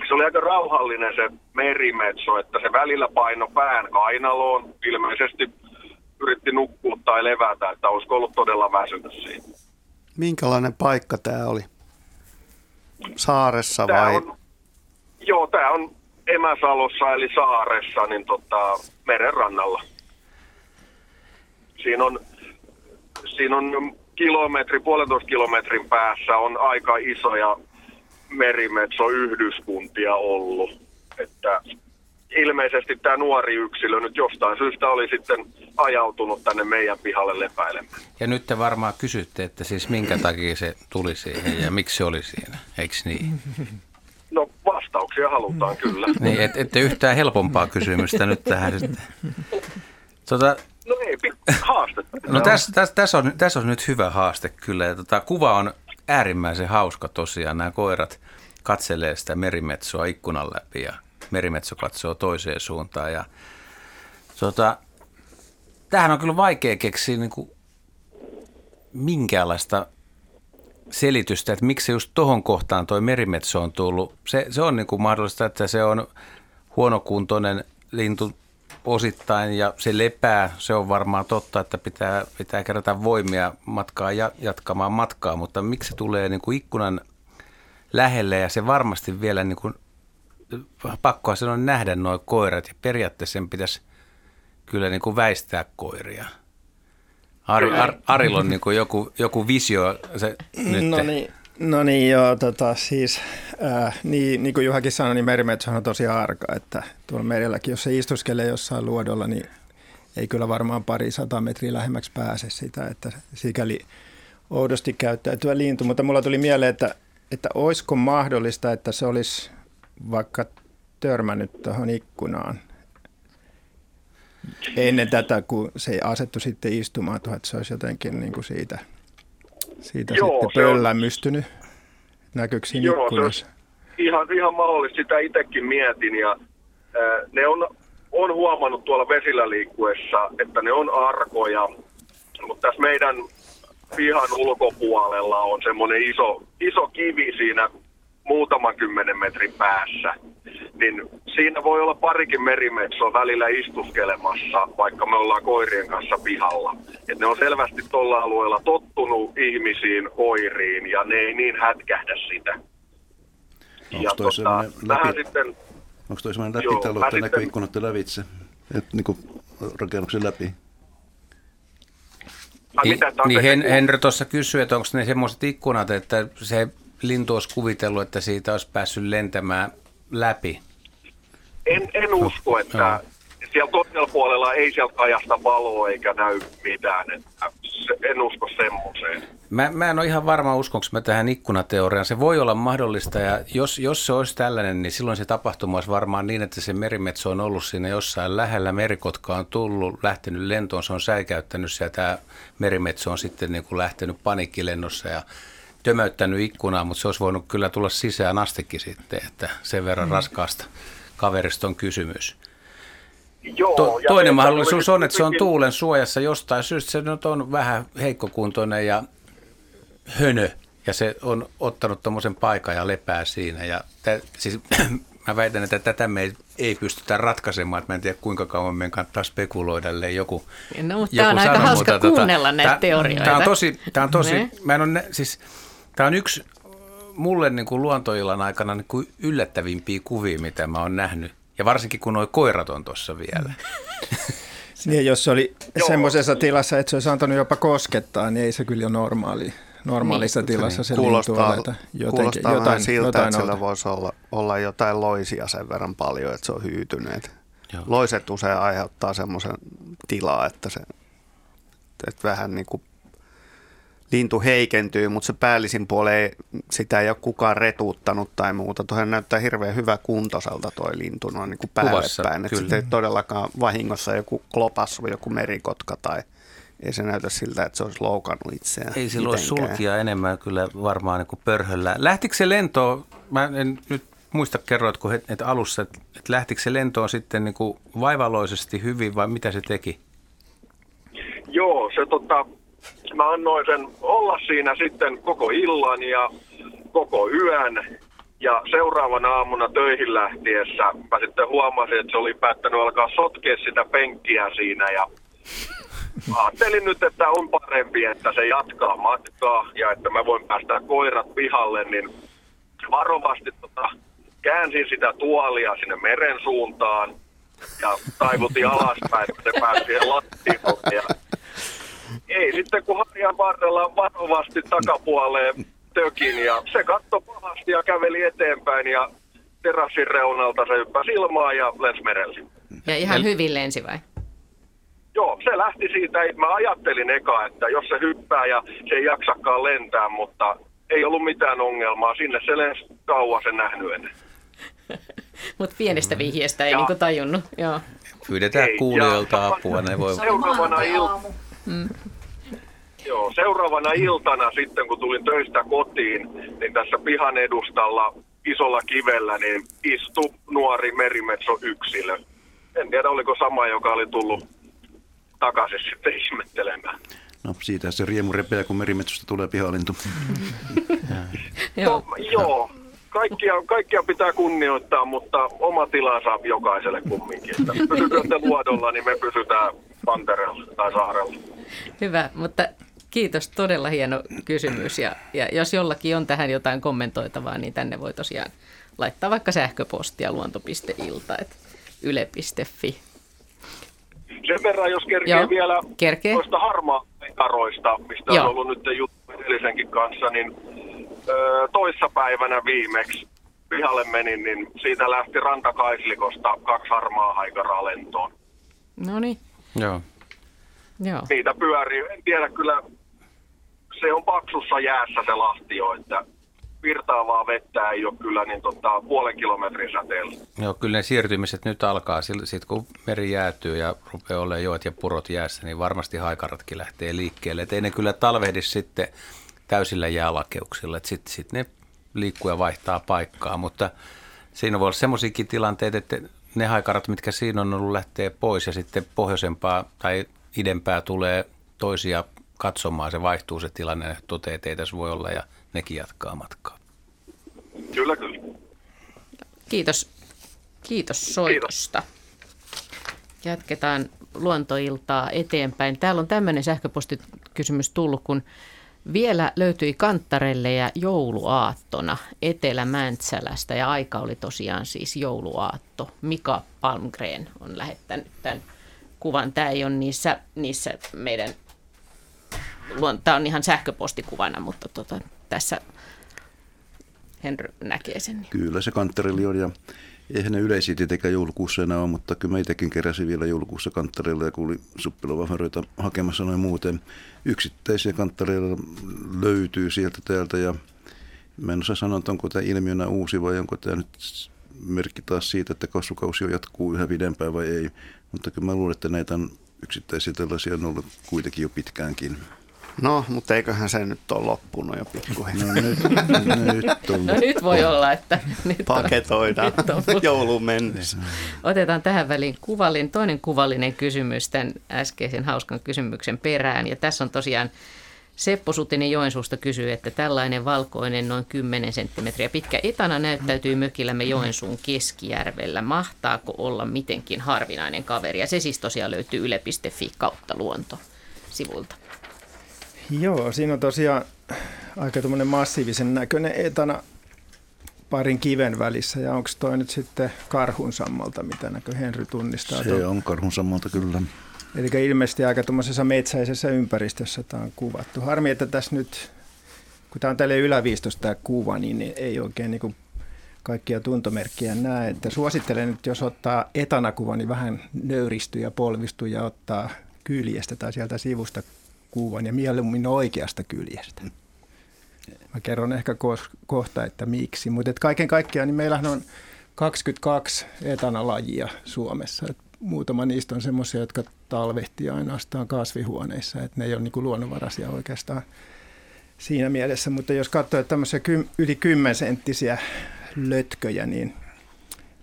se oli aika rauhallinen se merimetso, että se välillä paino pään kainaloon, ilmeisesti yritti nukkua tai levätä, että olisiko ollut todella väsynyt siitä. Minkälainen paikka tämä oli? Saaressa Tää vai? on, joo, tämä on Emäsalossa eli saaressa, niin tota, meren rannalla. Siinä on, siinä on kilometri, puolentoista kilometrin päässä on aika isoja merimetsoyhdyskuntia ollut. Että ilmeisesti tämä nuori yksilö nyt jostain syystä oli sitten ajautunut tänne meidän pihalle lepäilemään. Ja nyt te varmaan kysytte, että siis minkä takia se tuli siihen ja miksi se oli siinä, eikö niin? No vastauksia halutaan kyllä. [LAUGHS] Niin, et, ette yhtään helpompaa kysymystä nyt tähän sitten. Tota, No ei, haastetta. no tässä täs, täs on, täs on nyt hyvä haaste kyllä. Ja tota, kuva on äärimmäisen hauska tosiaan. Nämä koirat katselee sitä merimetsoa ikkunan läpi ja merimetso katsoo toiseen suuntaan. Ja, tota, tähän on kyllä vaikea keksiä niin kuin minkäänlaista selitystä, että miksi just tohon kohtaan toi merimetso on tullut. Se, se on niin kuin mahdollista, että se on huonokuntoinen lintu osittain ja se lepää. Se on varmaan totta, että pitää, pitää kerätä voimia matkaa ja jatkamaan matkaa, mutta miksi se tulee niin kuin ikkunan lähelle ja se varmasti vielä niin kuin, pakkoa sen on nähdä nuo koirat ja periaatteessa sen pitäisi kyllä niin kuin väistää koiria. Ari, Ar, Arilla on niin kuin joku, joku visio. Se, nyt. No niin, no niin joo, tota, siis äh, niin, niin kuin Juhakin sanoi, niin merimetso on tosi arka, että tuolla merelläkin, jos se istuskelee jossain luodolla, niin ei kyllä varmaan pari sata metriä lähemmäksi pääse sitä, että sikäli oudosti käyttäytyvä lintu, mutta mulla tuli mieleen, että, että olisiko mahdollista, että se olisi vaikka törmännyt tuohon ikkunaan ennen tätä, kun se asettu sitten istumaan että se olisi jotenkin niin kuin siitä, siitä Joo, sitten se on- pöllämystynyt. Näkyykö siinä Joo, se ikkunassa? ihan, ihan mahdollista, sitä itsekin mietin ja ää, ne on, on huomannut tuolla vesillä liikkuessa, että ne on arkoja, mutta tässä meidän pihan ulkopuolella on semmoinen iso, iso kivi siinä muutaman kymmenen metrin päässä. Niin siinä voi olla parikin merimetsoa välillä istuskelemassa, vaikka me ollaan koirien kanssa pihalla. Et ne on selvästi tuolla alueella tottunut ihmisiin, koiriin, ja ne ei niin hätkähdä sitä. Onko toi vähän läpi, sitten, onko toi semmoinen Joo, läpitalo, että näkyy sitten- ikkunat lävitse? Et, niin kuin rakennuksen läpi? ai Niin, mitä, niin Hen, Henry tuossa kysyi, että onko ne semmoiset ikkunat, että se lintu olisi kuvitellut, että siitä olisi päässyt lentämään läpi. en, en usko, että siellä toisella puolella ei sieltä ajasta valoa eikä näy mitään. Että en usko semmoiseen. Mä, mä en ole ihan varma, uskonko mä tähän ikkunateoriaan. Se voi olla mahdollista ja jos, jos se olisi tällainen, niin silloin se tapahtuma olisi varmaan niin, että se merimetso on ollut siinä jossain lähellä. Merikotka on tullut, lähtenyt lentoon, se on säikäyttänyt ja tämä merimetso on sitten niin kuin lähtenyt panikkilennossa ja tömöyttänyt ikkunaa, mutta se olisi voinut kyllä tulla sisään astikin sitten, että sen verran raskaasta kaverista on kysymys. Joo, To, toinen mahdollisuus on, että se on tuulen suojassa jostain syystä. Se nyt on vähän heikkokuntoinen ja hönö ja se on ottanut tuommoisen paikan ja lepää siinä. Ja tä, siis, [CLEARS THROAT] mä väitän, että tätä me ei, ei pystytä ratkaisemaan. Että mä en tiedä kuinka kauan meidän kannattaa spekuloida, ellei joku No, mutta joku tämä on aika hauska tota, kuunnella näitä teorioita. Tämä on tosi, tämä on tosi mä en ole, siis, tämä on yksi mulle niin kuin luontoillan aikana niin kuin yllättävimpiä kuvia, mitä mä oon nähnyt. Ja varsinkin kun nuo koirat on tuossa vielä. [LAUGHS] Niin, jos se oli Joo. semmoisessa tilassa, että se olisi antanut jopa koskettaa, niin ei se kyllä ole normaali, normaalissa niin, tilassa se Kuulostaa, jotenkin, kuulostaa vähän jotain, siltä, jotain että sillä outoa. voisi olla, olla jotain loisia sen verran paljon, että se on hyytyneet. Joo. Loiset usein aiheuttaa semmoisen tilaa, että se että vähän niin kuin lintu heikentyy, mutta se päällisin puoli ei, sitä ei ole kukaan retuuttanut tai muuta. Tuohan näyttää hirveän hyvä kuntoiselta toi lintu noin niin kuin Kuvassa, päällepäin. Että kyllä. sitten ei todellakaan vahingossa joku klopassu, joku merikotka tai ei se näytä siltä, että se olisi loukannut itseään. Ei sillä ole sulkia enemmän kyllä varmaan niin kuin pörhöllä. Lähtikö se lentoon, mä en nyt muista kerroitko että alussa, että että lähtikö se lentoon sitten niin kuin vaivaloisesti hyvin vai mitä se teki? Joo, se tota, mä annoin sen olla siinä sitten koko illan ja koko yön. Ja seuraavana aamuna töihin lähtiessä mä sitten huomasin, että se oli päättänyt alkaa sotkea sitä penkkiä siinä ja ajattelin nyt, että on parempi, että se jatkaa matkaa ja että mä voin päästä koirat pihalle, niin varovasti tota, käänsin sitä tuolia sinne meren suuntaan ja taivutin alaspäin, että se pääsi siihen lattialle. Ja ei sitten kun harjan varrella varovasti takapuoleen tökin ja se katsoi pahasti ja käveli eteenpäin ja terassin reunalta se hyppäsi ilmaan ja lensi merelle. Ja ihan El- hyvin lensi vai? Joo, se lähti siitä. Mä ajattelin eka, että jos se hyppää ja se ei jaksakaan lentää, mutta ei ollut mitään ongelmaa. Sinne se lensi kauas en nähnyt ennen. [LAUGHS] Mutta pienestä vihjeestä ei Ja- niinku tajunnut. Joo. Pyydetään Ei, kuulijoilta ja- apua, ne voi... Seuraavana, il... Joo, seuraavana iltana sitten, kun tulin töistä kotiin, niin tässä pihan edustalla isolla kivellä niin istui nuori merimetso yksilö. En tiedä, oliko sama, joka oli tullut takaisin [LAUGHS] sitten ihmettelemään. No siitä se riemu repeää, kun merimetsosta tulee pihalintu. [LAUGHS] [LAUGHS] Joo. No, joo, kaikkia, kaikkia pitää kunnioittaa, mutta oma tilansa jokaiselle kumminkin. Te luodolla, niin me pysytään Pantereella tai saarella. Hyvä, mutta kiitos. Todella hieno kysymys. Ja, ja jos jollakin on tähän jotain kommentoitavaa, niin tänne voi tosiaan laittaa vaikka sähköpostia luonto.ilta, yle.fi. Sen verran, jos kerkee Joo, vielä kerkee. noista harmaakaroista, mistä Joo. on ollut nyt juttu edellisenkin kanssa, niin toissapäivänä viimeksi pihalle menin, niin siitä lähti rantakaislikosta kaksi harmaa haikaraa lentoon. No niin, Joo. joo. Niitä pyörii, en tiedä kyllä, se on paksussa jäässä se lahti jo, että virtaavaa vettä ei ole kyllä niin tota, puolen kilometrin säteellä. Joo, kyllä ne siirtymiset nyt alkaa. Sitten kun meri jäätyy ja rupeaa olemaan joet ja purot jäässä, niin varmasti haikaratkin lähtee liikkeelle. Et ei ne kyllä talvehdi sitten täysillä jäälakeuksilla. Sitten sit ne liikkuu ja vaihtaa paikkaa, mutta siinä voi olla semmoisiakin tilanteita, että ne haikarat, mitkä siinä on ollut, lähtee pois ja sitten pohjoisempaa tai idempää tulee toisia katsomaan. Se vaihtuu se tilanne ja toteaa, että ei tässä voi olla ja nekin jatkaa matkaa. Kyllä, kyllä. Kiitos, kiitos soitosta. Jatketaan luontoiltaa eteenpäin. Täällä on tämmöinen sähköpostikysymys tullut, kun vielä löytyi kanttarelle ja jouluaattona Etelä-Mäntsälästä ja aika oli tosiaan siis jouluaatto. Mika Palmgren on lähettänyt tämän kuvan. Tämä ei ole niissä, niissä meidän, tämä on ihan sähköpostikuvana, mutta tota, tässä Henry näkee sen. Kyllä se kanttarelli on ja eihän ne yleisiä tietenkään joulukuussa enää ole, mutta kyllä mä itsekin keräsin vielä joulukuussa kanttarella ja kuulin suppilovahvaroita hakemassa noin muuten. Yksittäisiä kanttareilla löytyy sieltä täältä ja mä en osaa sanoa, että onko tämä ilmiönä uusi vai onko tämä nyt merkki taas siitä, että kasvukausi jatkuu yhä pidempään vai ei. Mutta kyllä mä luulen, että näitä on yksittäisiä tällaisia on ollut kuitenkin jo pitkäänkin. No, mutta eiköhän se nyt ole loppunut jo pikkuhiljaa. No nyt, nyt on. No nyt voi olla, että nyt on, Paketoidaan nyt on- joulun mennessä. Otetaan tähän väliin kuvallinen, toinen kuvallinen kysymys tämän äskeisen hauskan kysymyksen perään. Ja tässä on tosiaan Seppo Sutinen Joensuusta kysyy, että tällainen valkoinen noin 10 senttimetriä pitkä etana näyttäytyy mökillämme Joensuun keskijärvellä. Mahtaako olla mitenkin harvinainen kaveri? Ja se siis tosiaan löytyy yle.fi kautta luonto sivuilta. Joo, siinä on tosiaan aika tuommoinen massiivisen näköinen etana parin kiven välissä. Ja onko toi nyt sitten karhun sammalta, mitä näkö Henry tunnistaa? Se on karhun sammalta kyllä. Eli ilmeisesti aika tuommoisessa metsäisessä ympäristössä tämä on kuvattu. Harmi, että tässä nyt, kun tämä on tälle yläviistosta tämä kuva, niin ei oikein niin kuin kaikkia tuntomerkkiä näe. Että suosittelen nyt, jos ottaa etanakuva, niin vähän nöyristyy ja polvistuu ja ottaa kyljestä tai sieltä sivusta kuvan ja mieluummin oikeasta kyljestä. Mä kerron ehkä kohta, että miksi. Mutta kaiken kaikkiaan niin meillähän on 22 etanalajia Suomessa. Et muutama niistä on semmoisia, jotka talvehtii ainoastaan kasvihuoneissa. Et ne ei ole niinku luonnonvaraisia oikeastaan siinä mielessä. Mutta jos katsoo että tämmöisiä yli 10 senttisiä lötköjä, niin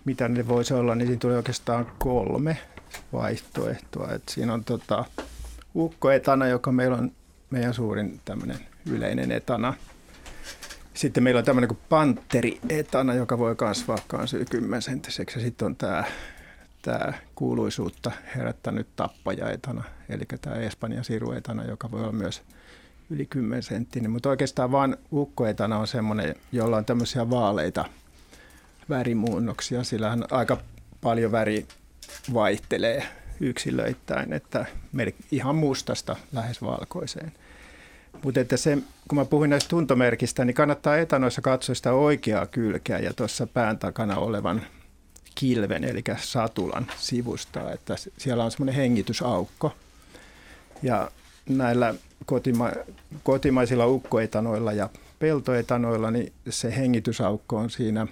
mitä ne voisi olla, niin siinä tulee oikeastaan kolme vaihtoehtoa. Et siinä on tota, ukkoetana, joka meillä on meidän suurin tämmöinen yleinen etana. Sitten meillä on tämmöinen kuin panterietana, joka voi kasvaa yli 10 senttiseksi. Sitten on tämä, tämä kuuluisuutta herättänyt tappajaetana, eli tämä Espanjan siruetana, joka voi olla myös yli 10 senttinen. Mutta oikeastaan vain ukkoetana on semmoinen, jolla on tämmöisiä vaaleita värimuunnoksia. Sillähän aika paljon väri vaihtelee yksilöittäin, että ihan mustasta lähes valkoiseen. Mutta että se, kun mä puhuin näistä tuntomerkistä, niin kannattaa etanoissa katsoa sitä oikeaa kylkeä ja tuossa pään takana olevan kilven, eli satulan sivusta, että siellä on semmoinen hengitysaukko. Ja näillä kotima- kotimaisilla ukkoetanoilla ja peltoetanoilla, niin se hengitysaukko on siinä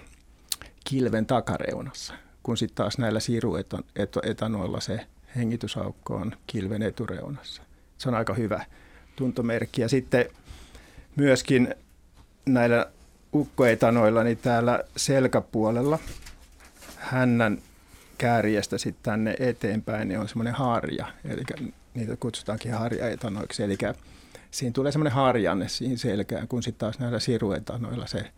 kilven takareunassa, kun sitten taas näillä siruetanoilla se hengitysaukko on kilven etureunassa. Se on aika hyvä tuntomerkki. Ja sitten myöskin näillä ukkoetanoilla, niin täällä selkäpuolella hännän kääriästä sitten tänne eteenpäin niin on semmoinen harja, eli niitä kutsutaankin harjaetanoiksi, eli siinä tulee semmoinen harjanne siihen selkään, kun sitten taas näillä siruetanoilla se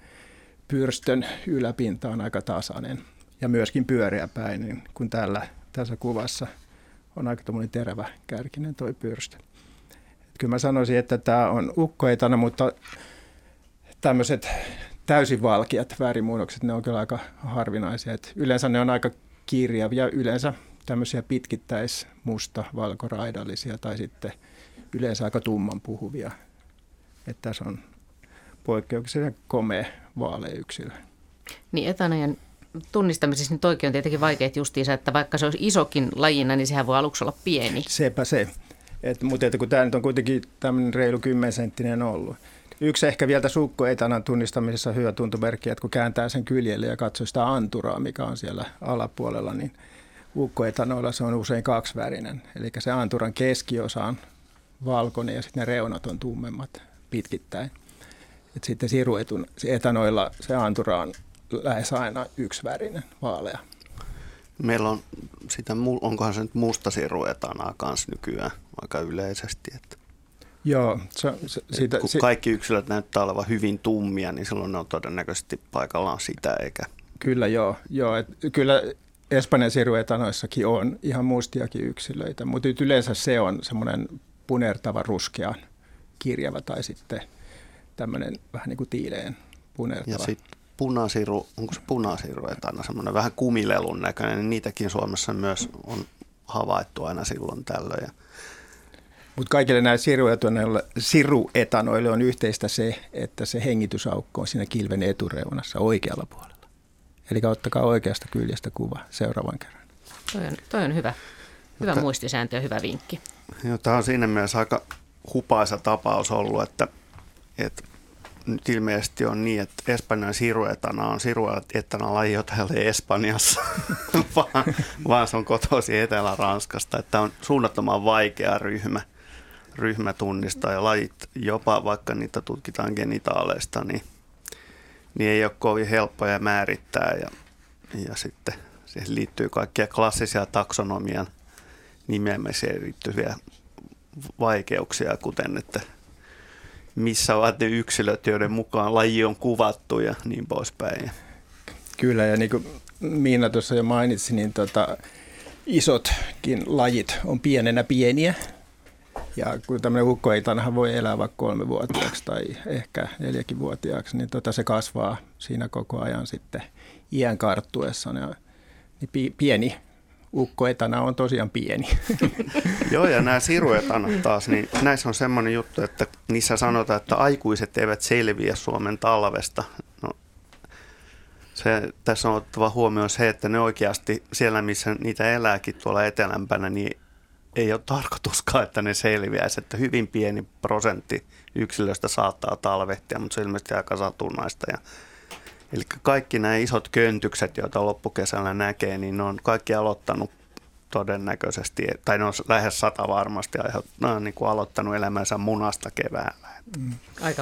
pyrstön yläpinta on aika tasainen ja myöskin pyöreä päin, niin kun täällä tässä kuvassa on aika terävä kärkinen toi pyrstö. Kyllä mä sanoisin, että tämä on ukkoetana, mutta tämmöiset täysin valkiat värimuunnokset, ne on kyllä aika harvinaisia. Et yleensä ne on aika kirjavia, yleensä tämmöisiä pitkittäis musta valkoraidallisia tai sitten yleensä aika tumman puhuvia. Että tässä on poikkeuksellisen komea vaalea yksilö. Niin etanajan tunnistamisessa nyt oikein on tietenkin vaikeat justiinsa, että vaikka se olisi isokin lajina, niin sehän voi aluksi olla pieni. Sepä se. Et, mutta että kun tämä nyt on kuitenkin tämmöinen reilu 10 senttinen ollut. Yksi ehkä vielä sukkoetanan tunnistamisessa hyvä tuntomerkki, että kun kääntää sen kyljelle ja katsoo sitä anturaa, mikä on siellä alapuolella, niin ukkoetanoilla se on usein kaksivärinen. Eli se anturan keskiosa on valkoinen ja sitten ne reunat on tummemmat pitkittäin. Et sitten siruetun etanoilla se antura on lähes aina yksivärinen, vaalea. Meillä on sitä, onkohan se nyt musta siruetanaa kanssa nykyään aika yleisesti. Että Joo, se, se, siitä, kun kaikki yksilöt näyttää olevan hyvin tummia, niin silloin ne on todennäköisesti paikallaan sitä, eikä... Kyllä joo, joo et, kyllä Espanjan siruetanoissakin on ihan mustiakin yksilöitä, mutta yleensä se on semmoinen punertava ruskean kirjava tai sitten tämmöinen vähän niin kuin tiileen punertava. Ja sitten punasiru, onko se punasiru etana semmoinen vähän kumilelun näköinen, niin niitäkin Suomessa myös on havaittu aina silloin tällöin. Mutta kaikille näille siruetanoille, siruetanoille on yhteistä se, että se hengitysaukko on siinä kilven etureunassa oikealla puolella. Eli ottakaa oikeasta kyljestä kuva seuraavan kerran. Toi on, toi on hyvä. Hyvä Mutta, muistisääntö ja hyvä vinkki. Joo, tämä on siinä mielessä aika hupaisa tapaus ollut, että, että nyt ilmeisesti on niin, että Espanjan siruetana on siruetana laji, jota ei ole Espanjassa, [LAUGHS] vaan, vaan se on kotoisin Etelä-Ranskasta. Että on suunnattoman vaikea ryhmä, ryhmä tunnistaa ja lajit, jopa vaikka niitä tutkitaan genitaaleista, niin, niin ei ole kovin helppoja määrittää. Ja, ja sitten siihen liittyy kaikkia klassisia taksonomian nimeämiseen liittyviä vaikeuksia, kuten että missä ovat ne yksilöt, joiden mukaan laji on kuvattu ja niin poispäin. Kyllä, ja niin kuin Miina tuossa jo mainitsi, niin tota, isotkin lajit on pienenä pieniä. Ja kun tämmöinen ukkoitanahan voi elää vaikka kolmevuotiaaksi tai ehkä neljäkin vuotiaaksi, niin tota se kasvaa siinä koko ajan sitten iän karttuessa. Niin pieni ukkoetana on tosiaan pieni. [LAUGHS] Joo, ja nämä siruetanat taas, niin näissä on semmoinen juttu, että niissä sanotaan, että aikuiset eivät selviä Suomen talvesta. No, se, tässä on ottava huomioon se, että ne oikeasti siellä, missä niitä elääkin tuolla etelämpänä, niin ei ole tarkoituskaan, että ne selviäisi, että hyvin pieni prosentti yksilöstä saattaa talvehtia, mutta se on ilmeisesti aika satunnaista. Ja, eli kaikki nämä isot köntykset, joita loppukesällä näkee, niin ne on kaikki aloittanut todennäköisesti, tai ne on lähes sata varmasti ne on niin kuin aloittanut elämänsä munasta keväällä. Mm.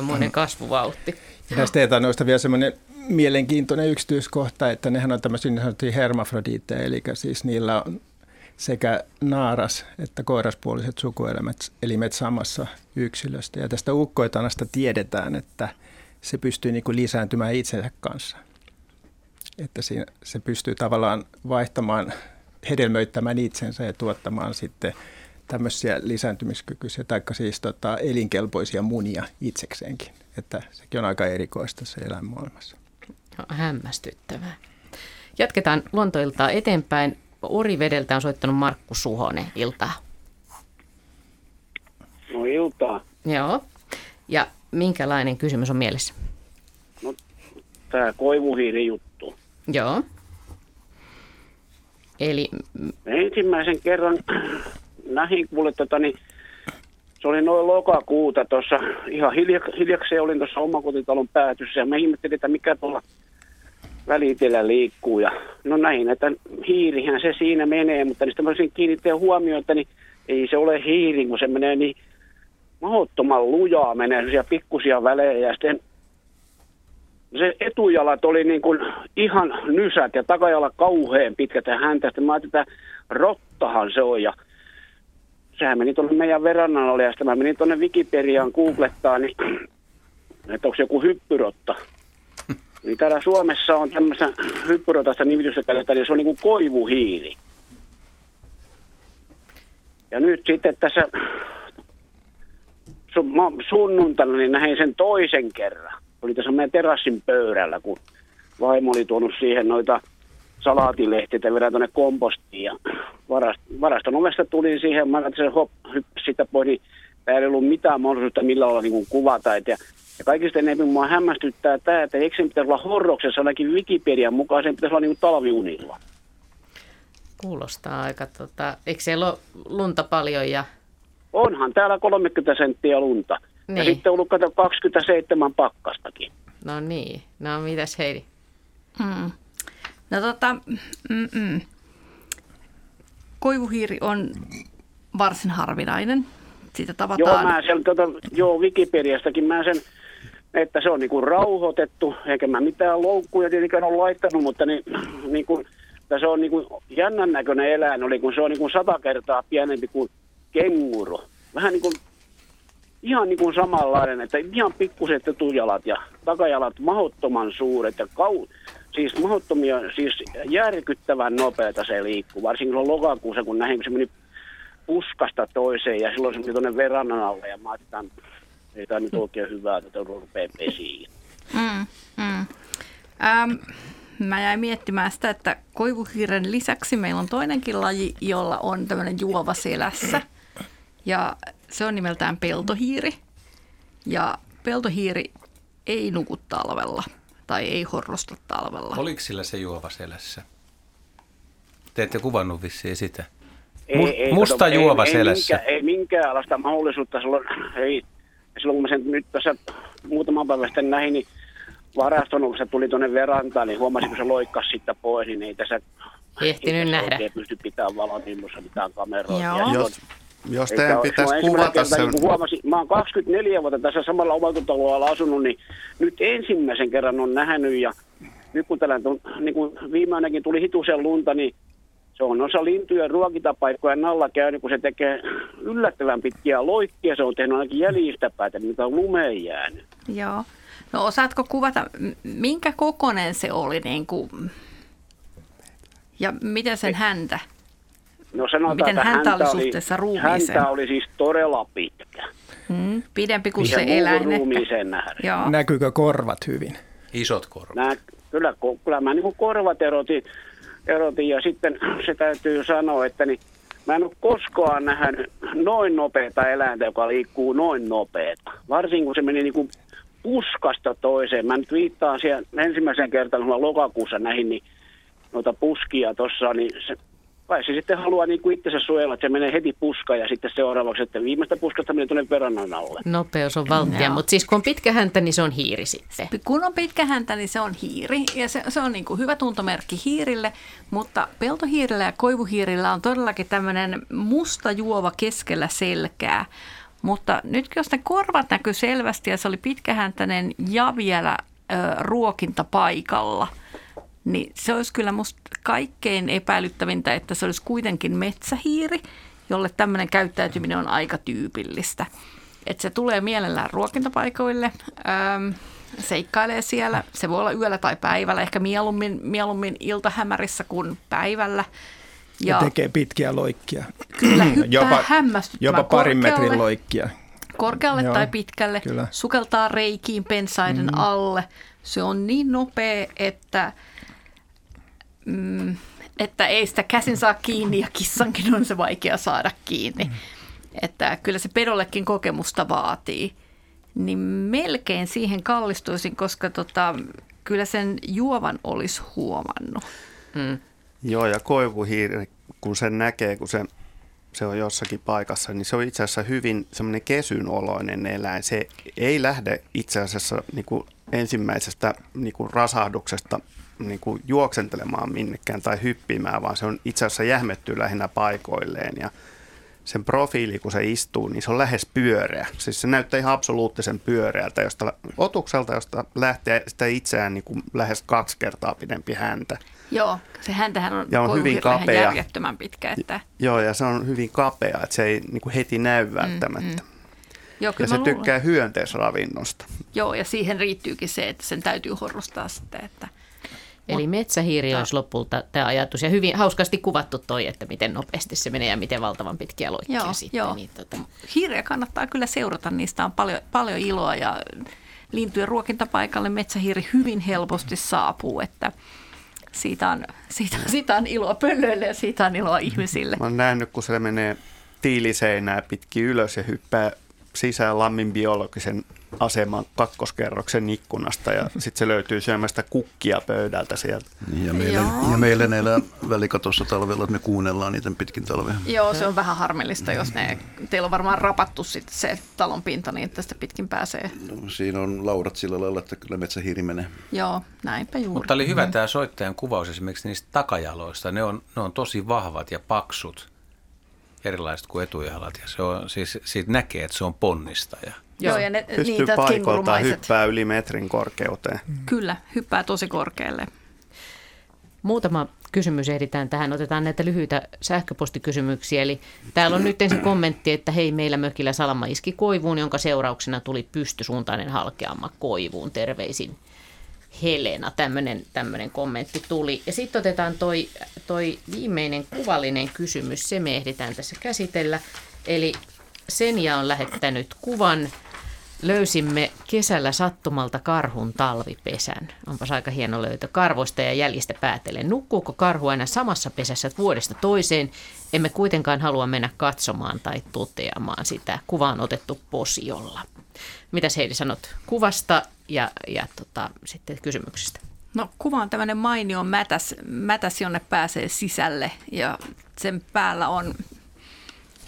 monen kasvuvauhti. Ja näistä etanoista vielä semmoinen mielenkiintoinen yksityiskohta, että nehän on tämmöisiä niin sanottuja hermafrodiitteja, eli siis niillä on sekä naaras- että koiraspuoliset sukuelimet samassa yksilöstä. Ja tästä ukkoitanasta tiedetään, että se pystyy niin kuin lisääntymään itsensä kanssa. Että siinä, se pystyy tavallaan vaihtamaan, hedelmöittämään itsensä ja tuottamaan sitten tämmöisiä lisääntymiskykyisiä tai siis tota, elinkelpoisia munia itsekseenkin. Että sekin on aika erikoista se eläinmaailmassa. No, hämmästyttävää. Jatketaan luontoiltaa eteenpäin. Orivedeltä on soittanut Markku Suhonen. Iltaa. No iltaa. Joo. Ja minkälainen kysymys on mielessä? No tämä koivuhiiri juttu. Joo. Eli... Ensimmäisen kerran [CLEARS THROAT] nähin kuule tota, niin se oli noin lokakuuta tuossa, ihan hiljakseen olin tuossa omakotitalon päätyssä ja mä ihmettelin, että mikä tuolla välitiellä liikkuu. Ja no näin, että hiirihän se siinä menee, mutta niistä mä olisin kiinnittää huomioon, että niin ei se ole hiiri, kun se menee niin mahdottoman lujaa, menee sellaisia pikkusia välejä ja sitten se etujalat oli niin kuin ihan nysät ja takajalla kauhean pitkät ja häntä. Sitten mä ajattelin, että rottahan se on ja sehän meni tuonne meidän verannalle ja sitten mä menin tuonne Wikipediaan googlettaa, niin [CLEARS THROAT] että onko joku hyppyrotta. [LAUGHS] Niin täällä Suomessa on tämmöistä hyppyrotasta nimitystä käytetään, niin se on niin kuin koivuhiiri. Ja nyt sitten tässä sunnuntaina niin näin sen toisen kerran. Oli tässä meidän terassin pöydällä, kun vaimo oli tuonut siihen noita salaatilehtiä vedän tuonne kompostiin. Ja varast, varaston ovesta tuli siihen, mä sen hop, hyppäsi sitä pois, niin täällä ei ollut mitään mahdollisuutta millä olla niin kuvata. Ja ja kaikista enemmän mua hämmästyttää tämä, että eikö sen pitäisi olla horroksessa, ainakin Wikipedian mukaan sen pitäisi olla niin talviunilla. Kuulostaa aika, tota, eikö siellä ole lunta paljon ja... Onhan täällä 30 senttiä lunta. Niin. Ja sitten on ollut 27 pakkastakin. No niin, no mitäs Heidi? Hmm. No tota, mm-mm. koivuhiiri on varsin harvinainen. Siitä tavataan... Joo, mä sen, tota, joo, Wikipediastakin mä sen että se on niin kuin rauhoitettu, eikä mä mitään loukkuja tietenkään ole laittanut, mutta niin, niin kuin, se on niin kuin jännän näköinen eläin, oli, kun se on niin kuin sata kertaa pienempi kuin kenguru. Vähän niin kuin, ihan niin kuin samanlainen, että ihan pikkuset etujalat ja takajalat mahottoman suuret ja kau, siis mahottomia, siis järkyttävän nopeita se liikkuu, varsinkin on lokakuussa, kun näin, se meni puskasta toiseen ja silloin se meni tuonne verannan alle ja mä ajattelin, ei tämä nyt oikein hyvää, että rupeaa pesiin. Mm, mm. Ähm, mä jäin miettimään sitä, että koivuhiiren lisäksi meillä on toinenkin laji, jolla on tämmöinen juova selässä. Ja se on nimeltään peltohiiri. Ja peltohiiri ei nuku talvella tai ei horrosta talvella. Oliko sillä se juova selässä? Te ette kuvannut vissiin sitä. Ei, ei, Musta kato, juova ei, selässä. Ei, minkä, ei minkäänlaista mahdollisuutta. Silloin, ei, ja silloin kun mä sen nyt tässä muutaman päivän sitten näin, niin varaston, kun se tuli tuonne verantaan, niin huomasin, kun se loikkas siitä pois, niin ei tässä ehtinyt nähdä. Ei pysty pitämään valonimmussa mitään kameroita. Joo. Jos, jos teidän pitäisi kuvata sen... Niin huomasin, mä oon 24 vuotta tässä samalla omakotitalolla asunut, niin nyt ensimmäisen kerran on nähnyt ja nyt kun tällä niin kuin viimeinenkin tuli hitusen lunta, niin se on osa lintujen ruokitapaikkojen alla käynyt, kun se tekee yllättävän pitkiä loikkia. Se on tehnyt ainakin jäljistä päätä, mitä on lumeen jäänyt. Joo. No osaatko kuvata, minkä kokonen se oli niin kuin, ja miten sen häntä? No sanotaan, Miten että häntä oli oli, suhteessa ruumiiseen? Häntä oli siis todella pitkä. Mm, pidempi kuin se Siihen muuhun eläin. ruumiiseen nähden. Joo. Näkyykö korvat hyvin? Isot korvat. Nää, kyllä, kyllä mä niin korvat erotin, erotin ja sitten [CLEARS THROAT] se täytyy sanoa, että niin, mä en ole koskaan nähnyt noin nopeata eläintä, joka liikkuu noin nopeata. Varsinkin kun se meni niin kuin puskasta toiseen. Mä nyt viittaan siellä ensimmäisen kertaan, kun mä lokakuussa näihin, niin noita puskia tuossa, niin se, kai se sitten haluaa niin kuin itsensä suojella, että se menee heti puska ja sitten seuraavaksi, että viimeistä puskasta menee tuonne verannan alle. Nopeus on valtia, Joo. mutta siis kun on pitkä häntä, niin se on hiiri sitten. Kun on pitkä häntä, niin se on hiiri ja se, se on niin kuin hyvä tuntomerkki hiirille, mutta peltohiirillä ja koivuhiirillä on todellakin tämmöinen musta juova keskellä selkää. Mutta nyt jos ne korvat näkyy selvästi ja se oli pitkähäntäinen ja vielä ö, ruokintapaikalla, niin se olisi kyllä musta kaikkein epäilyttävintä, että se olisi kuitenkin metsähiiri, jolle tämmöinen käyttäytyminen on aika tyypillistä. Että se tulee mielellään ruokintapaikoille, äm, seikkailee siellä. Se voi olla yöllä tai päivällä, ehkä mieluummin, mieluummin iltahämärissä kuin päivällä. Ja, ja tekee pitkiä loikkia. kyllä hyppää jopa, jopa parin korkealle. metrin loikkia. korkealle Joo, tai pitkälle, kyllä. sukeltaa reikiin pensaiden mm. alle. Se on niin nopea, että, mm, että ei sitä käsin saa kiinni ja kissankin on se vaikea saada kiinni. Mm. Että kyllä se pedollekin kokemusta vaatii. Niin melkein siihen kallistuisin, koska tota, kyllä sen juovan olisi huomannut. Mm. Joo, ja koivuhiiri, kun sen näkee, kun se, se on jossakin paikassa, niin se on itse asiassa hyvin semmoinen kesynoloinen eläin. Se ei lähde itse asiassa niin kuin ensimmäisestä niin kuin rasahduksesta niin kuin juoksentelemaan minnekään tai hyppimään, vaan se on itse asiassa jähmettyy lähinnä paikoilleen ja sen profiili, kun se istuu, niin se on lähes pyöreä. Siis se näyttää ihan absoluuttisen pyöreältä, josta otukselta, josta lähtee sitä itseään niin kuin lähes kaksi kertaa pidempi häntä. Joo, se häntähän on, Ja on hyvin kapea. järjettömän pitkä. Että, Joo, ja se on hyvin kapea, että se ei niin kuin heti näy välttämättä. joo, Ja se luulen. tykkää hyönteisravinnosta. Joo, ja siihen riittyykin se, että sen täytyy horrostaa sitten, että Eli metsähiiri olisi lopulta tämä ajatus. Ja hyvin hauskasti kuvattu toi, että miten nopeasti se menee ja miten valtavan pitkiä loikkia Joo, sitten. joo. Niin, tota, hiiriä kannattaa kyllä seurata, niistä on paljon, paljon iloa ja lintujen ruokintapaikalle metsähiiri hyvin helposti saapuu, että siitä on, siitä, siitä on iloa pöllöille ja siitä on iloa ihmisille. Mä oon nähnyt, kun se menee tiiliseinää pitkin ylös ja hyppää sisään Lammin biologisen aseman kakkoskerroksen ikkunasta ja sitten se löytyy syömästä kukkia pöydältä sieltä. Ja, meillä, Joo. ja meillä ne elää välikatossa talvella, että me kuunnellaan niitä pitkin talvea. Joo, se on vähän harmillista, jos ne, teillä on varmaan rapattu sitten se talon pinta niin, että sitä pitkin pääsee. No, siinä on laudat sillä lailla, että kyllä metsähiiri menee. Joo, näinpä juuri. Mutta oli hyvä tämä soittajan kuvaus esimerkiksi niistä takajaloista. Ne on, ne on tosi vahvat ja paksut, erilaiset kuin etujalat. Ja se on, siis siitä näkee, että se on ponnistaja. Joo, ja ne, Pystyy niitä kengurumaiset. hyppää yli metrin korkeuteen. Kyllä, hyppää tosi korkealle. Muutama kysymys ehditään tähän. Otetaan näitä lyhyitä sähköpostikysymyksiä. Eli täällä on nyt ensin kommentti, että hei, meillä mökillä salama iski koivuun, jonka seurauksena tuli pystysuuntainen halkeama koivuun. Terveisin Helena. Tämmöinen, kommentti tuli. Ja sitten otetaan toi, toi viimeinen kuvallinen kysymys. Se me ehditään tässä käsitellä. Eli Senja on lähettänyt kuvan. Löysimme kesällä sattumalta karhun talvipesän. Onpas aika hieno löytö karvoista ja jäljistä päätellen. Nukkuuko karhu aina samassa pesässä vuodesta toiseen? Emme kuitenkaan halua mennä katsomaan tai toteamaan sitä. Kuva on otettu posiolla. Mitäs Heidi sanot kuvasta ja, ja tota, sitten kysymyksestä? No kuva on tämmöinen mainio mätäs, mätäs, jonne pääsee sisälle ja sen päällä on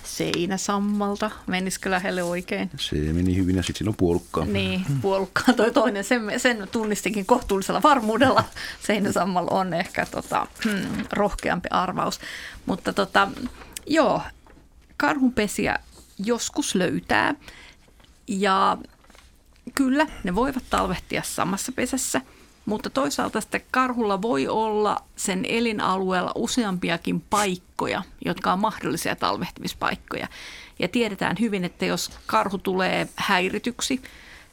seinäsammalta. Menisikö lähelle oikein? Se meni hyvin ja sitten siinä on puolukkaa. Niin, puolukkaan toi toinen, sen, sen tunnistikin kohtuullisella varmuudella. Seinäsammal on ehkä tota, hmm, rohkeampi arvaus. Mutta tota, joo, karhunpesiä joskus löytää ja kyllä ne voivat talvehtia samassa pesässä, mutta toisaalta sitten karhulla voi olla sen elinalueella useampiakin paikkoja, jotka on mahdollisia talvehtimispaikkoja. Ja tiedetään hyvin, että jos karhu tulee häirityksi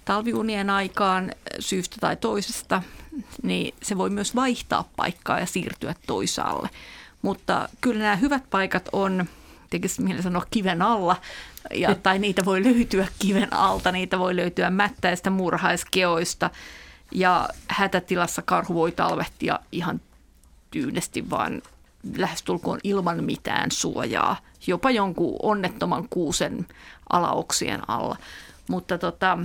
talviunien aikaan syystä tai toisesta, niin se voi myös vaihtaa paikkaa ja siirtyä toisaalle. Mutta kyllä nämä hyvät paikat on, tekisi mieli sanoa kiven alla, ja, tai niitä voi löytyä kiven alta, niitä voi löytyä mättäistä murhaiskeoista, ja hätätilassa karhu voi talvehtia ihan tyynesti vaan lähestulkoon ilman mitään suojaa, jopa jonkun onnettoman kuusen alaoksien alla. Mutta tota,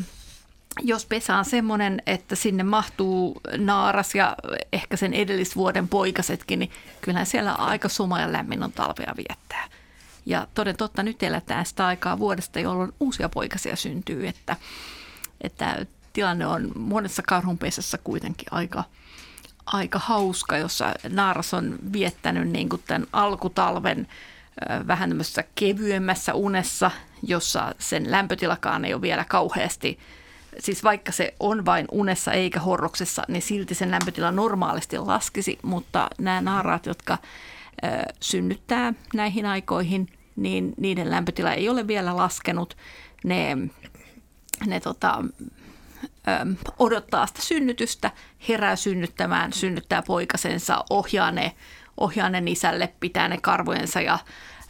jos pesä on semmoinen, että sinne mahtuu naaras ja ehkä sen edellisvuoden poikasetkin, niin kyllähän siellä aika suma ja lämmin on talvea viettää. Ja toden totta, nyt eletään sitä aikaa vuodesta, jolloin uusia poikasia syntyy, että, että tilanne on monessa karhunpesässä kuitenkin aika, aika hauska, jossa naaras on viettänyt niin kuin tämän alkutalven vähän tämmöisessä kevyemmässä unessa, jossa sen lämpötilakaan ei ole vielä kauheasti, siis vaikka se on vain unessa eikä horroksessa, niin silti sen lämpötila normaalisti laskisi, mutta nämä naaraat, jotka synnyttää näihin aikoihin, niin niiden lämpötila ei ole vielä laskenut. Ne, ne tota, odottaa sitä synnytystä, herää synnyttämään, synnyttää poikasensa, ohjaa ne, ohjaa ne isälle, pitää ne karvojensa ja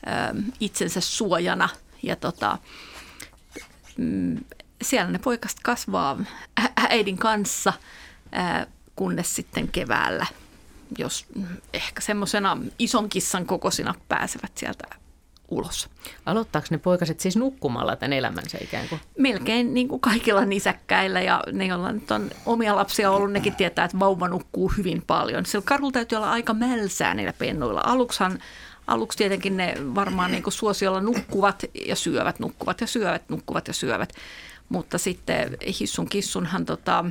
ö, itsensä suojana. Ja tota, mm, siellä ne poikaset kasvaa äidin kanssa, kunnes sitten keväällä, jos ehkä semmoisena ison kissan kokosina pääsevät sieltä ulos. Aloittaako ne poikaset siis nukkumalla tämän elämänsä ikään kuin? Melkein niin kuin kaikilla nisäkkäillä ja ne, joilla nyt on omia lapsia ollut, nekin tietää, että vauva nukkuu hyvin paljon. Sillä karhulla täytyy olla aika mälsää niillä pennuilla. Aluksihan Aluksi tietenkin ne varmaan niin kuin suosiolla nukkuvat ja syövät, nukkuvat ja syövät, nukkuvat ja syövät. Mutta sitten hissun kissunhan, tota,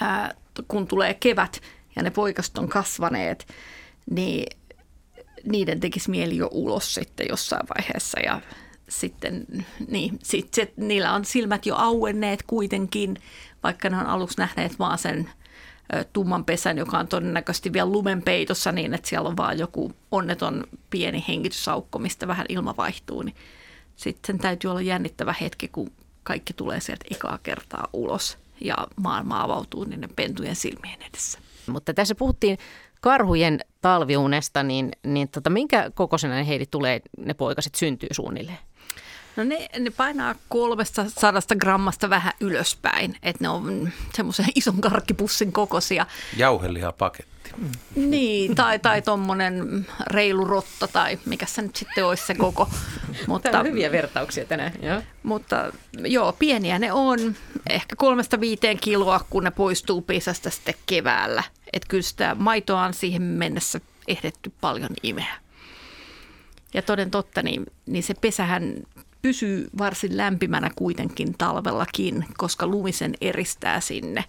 ää, kun tulee kevät ja ne poikast on kasvaneet, niin niiden tekisi mieli jo ulos sitten jossain vaiheessa ja sitten niin, sit, sit, niillä on silmät jo auenneet kuitenkin, vaikka ne on aluksi nähneet vaan sen tumman pesän, joka on todennäköisesti vielä lumen peitossa niin, että siellä on vaan joku onneton pieni hengitysaukko, mistä vähän ilma vaihtuu, niin sitten täytyy olla jännittävä hetki, kun kaikki tulee sieltä ekaa kertaa ulos ja maailma avautuu niiden pentujen silmien edessä. Mutta tässä puhuttiin karhujen talviunesta, niin, niin tota, minkä kokoisena ne heidi tulee, ne poikaset syntyy suunnilleen? No ne, ne painaa kolmesta sadasta grammasta vähän ylöspäin, että ne on semmoisen ison karkkipussin kokoisia. Jauhelihapaketti. Niin, tai, tai tuommoinen reilu rotta tai mikä se nyt sitten olisi se koko. Mutta, Tämä on hyviä vertauksia tänään. Joo. Mutta joo, pieniä ne on. Ehkä kolmesta viiteen kiloa, kun ne poistuu pesästä sitten keväällä. Että kyllä sitä maitoa on siihen mennessä ehdetty paljon imeä. Ja toden totta, niin, niin se pesähän pysyy varsin lämpimänä kuitenkin talvellakin, koska lumisen eristää sinne.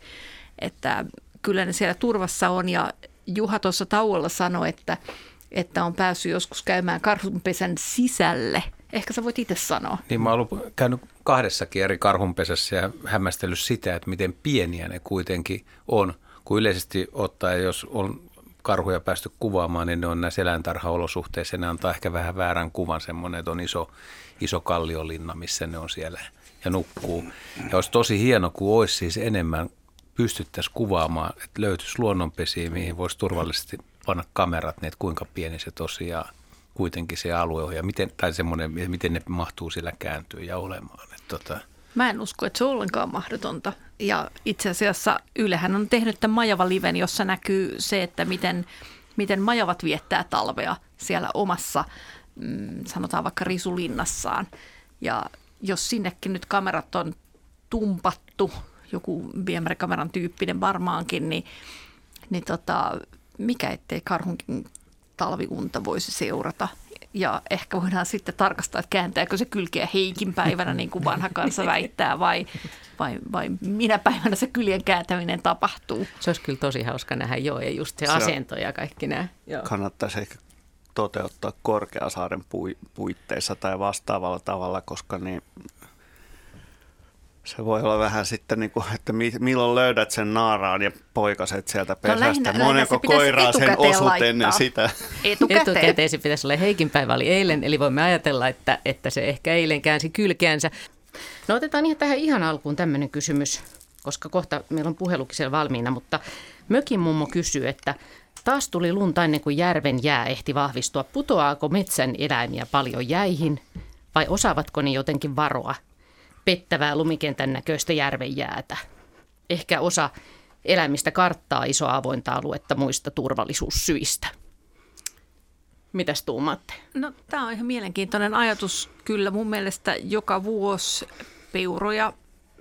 Että kyllä ne siellä turvassa on ja Juha tuossa tauolla sanoi, että, että on päässyt joskus käymään karhunpesän sisälle. Ehkä sä voit itse sanoa. Niin mä oon käynyt kahdessakin eri karhunpesässä ja hämmästellyt sitä, että miten pieniä ne kuitenkin on. Kun yleisesti ottaen, jos on karhuja päästy kuvaamaan, niin ne on näissä eläintarhaolosuhteissa. Ne antaa ehkä vähän väärän kuvan semmoinen, että on iso, iso kalliolinna, missä ne on siellä ja nukkuu. Ja olisi tosi hieno, kun olisi siis enemmän pystyttäisiin kuvaamaan, että löytyisi luonnonpesiä, mihin voisi turvallisesti panna kamerat, niin että kuinka pieni se tosiaan kuitenkin se alue on ja miten, tai semmoinen, miten ne mahtuu sillä kääntyä ja olemaan. Että tota. Mä en usko, että se on ollenkaan mahdotonta. Ja itse asiassa Ylehän on tehnyt tämän Majava-liven, jossa näkyy se, että miten, miten Majavat viettää talvea siellä omassa, mm, sanotaan vaikka risulinnassaan. Ja jos sinnekin nyt kamerat on tumpattu, joku viemärikameran tyyppinen varmaankin, niin, niin tota, mikä ettei karhunkin talviunta voisi seurata. Ja ehkä voidaan sitten tarkastaa, että kääntääkö se kylkeä heikin päivänä, niin kuin vanha kansa väittää, vai, vai, vai minä päivänä se kyljen kääntäminen tapahtuu. Se olisi kyllä tosi hauska nähdä, joo, ja just se, se asento ja kaikki nämä. Joo. Kannattaisi ehkä toteuttaa Korkeasaaren puitteissa tai vastaavalla tavalla, koska niin se voi olla vähän sitten, niin kuin, että milloin löydät sen naaraan ja poikaset sieltä no pesästä. No, Moneko koiraa sen osut laittaa. ennen sitä? Etukäteen. Etukäteen se pitäisi olla Heikin päivä oli eilen, eli voimme ajatella, että, että se ehkä eilen käänsi kylkeänsä. No otetaan ihan tähän ihan alkuun tämmöinen kysymys. koska kohta meillä on puhelukin siellä valmiina, mutta mökin mummo kysyy, että taas tuli lunta ennen kuin järven jää ehti vahvistua. Putoaako metsän eläimiä paljon jäihin vai osaavatko ne jotenkin varoa pettävää lumikentän näköistä järven jäätä? Ehkä osa eläimistä karttaa isoa avointa aluetta muista turvallisuussyistä. Mitäs tuumaatte? No tämä on ihan mielenkiintoinen ajatus. Kyllä mun mielestä joka vuosi peuroja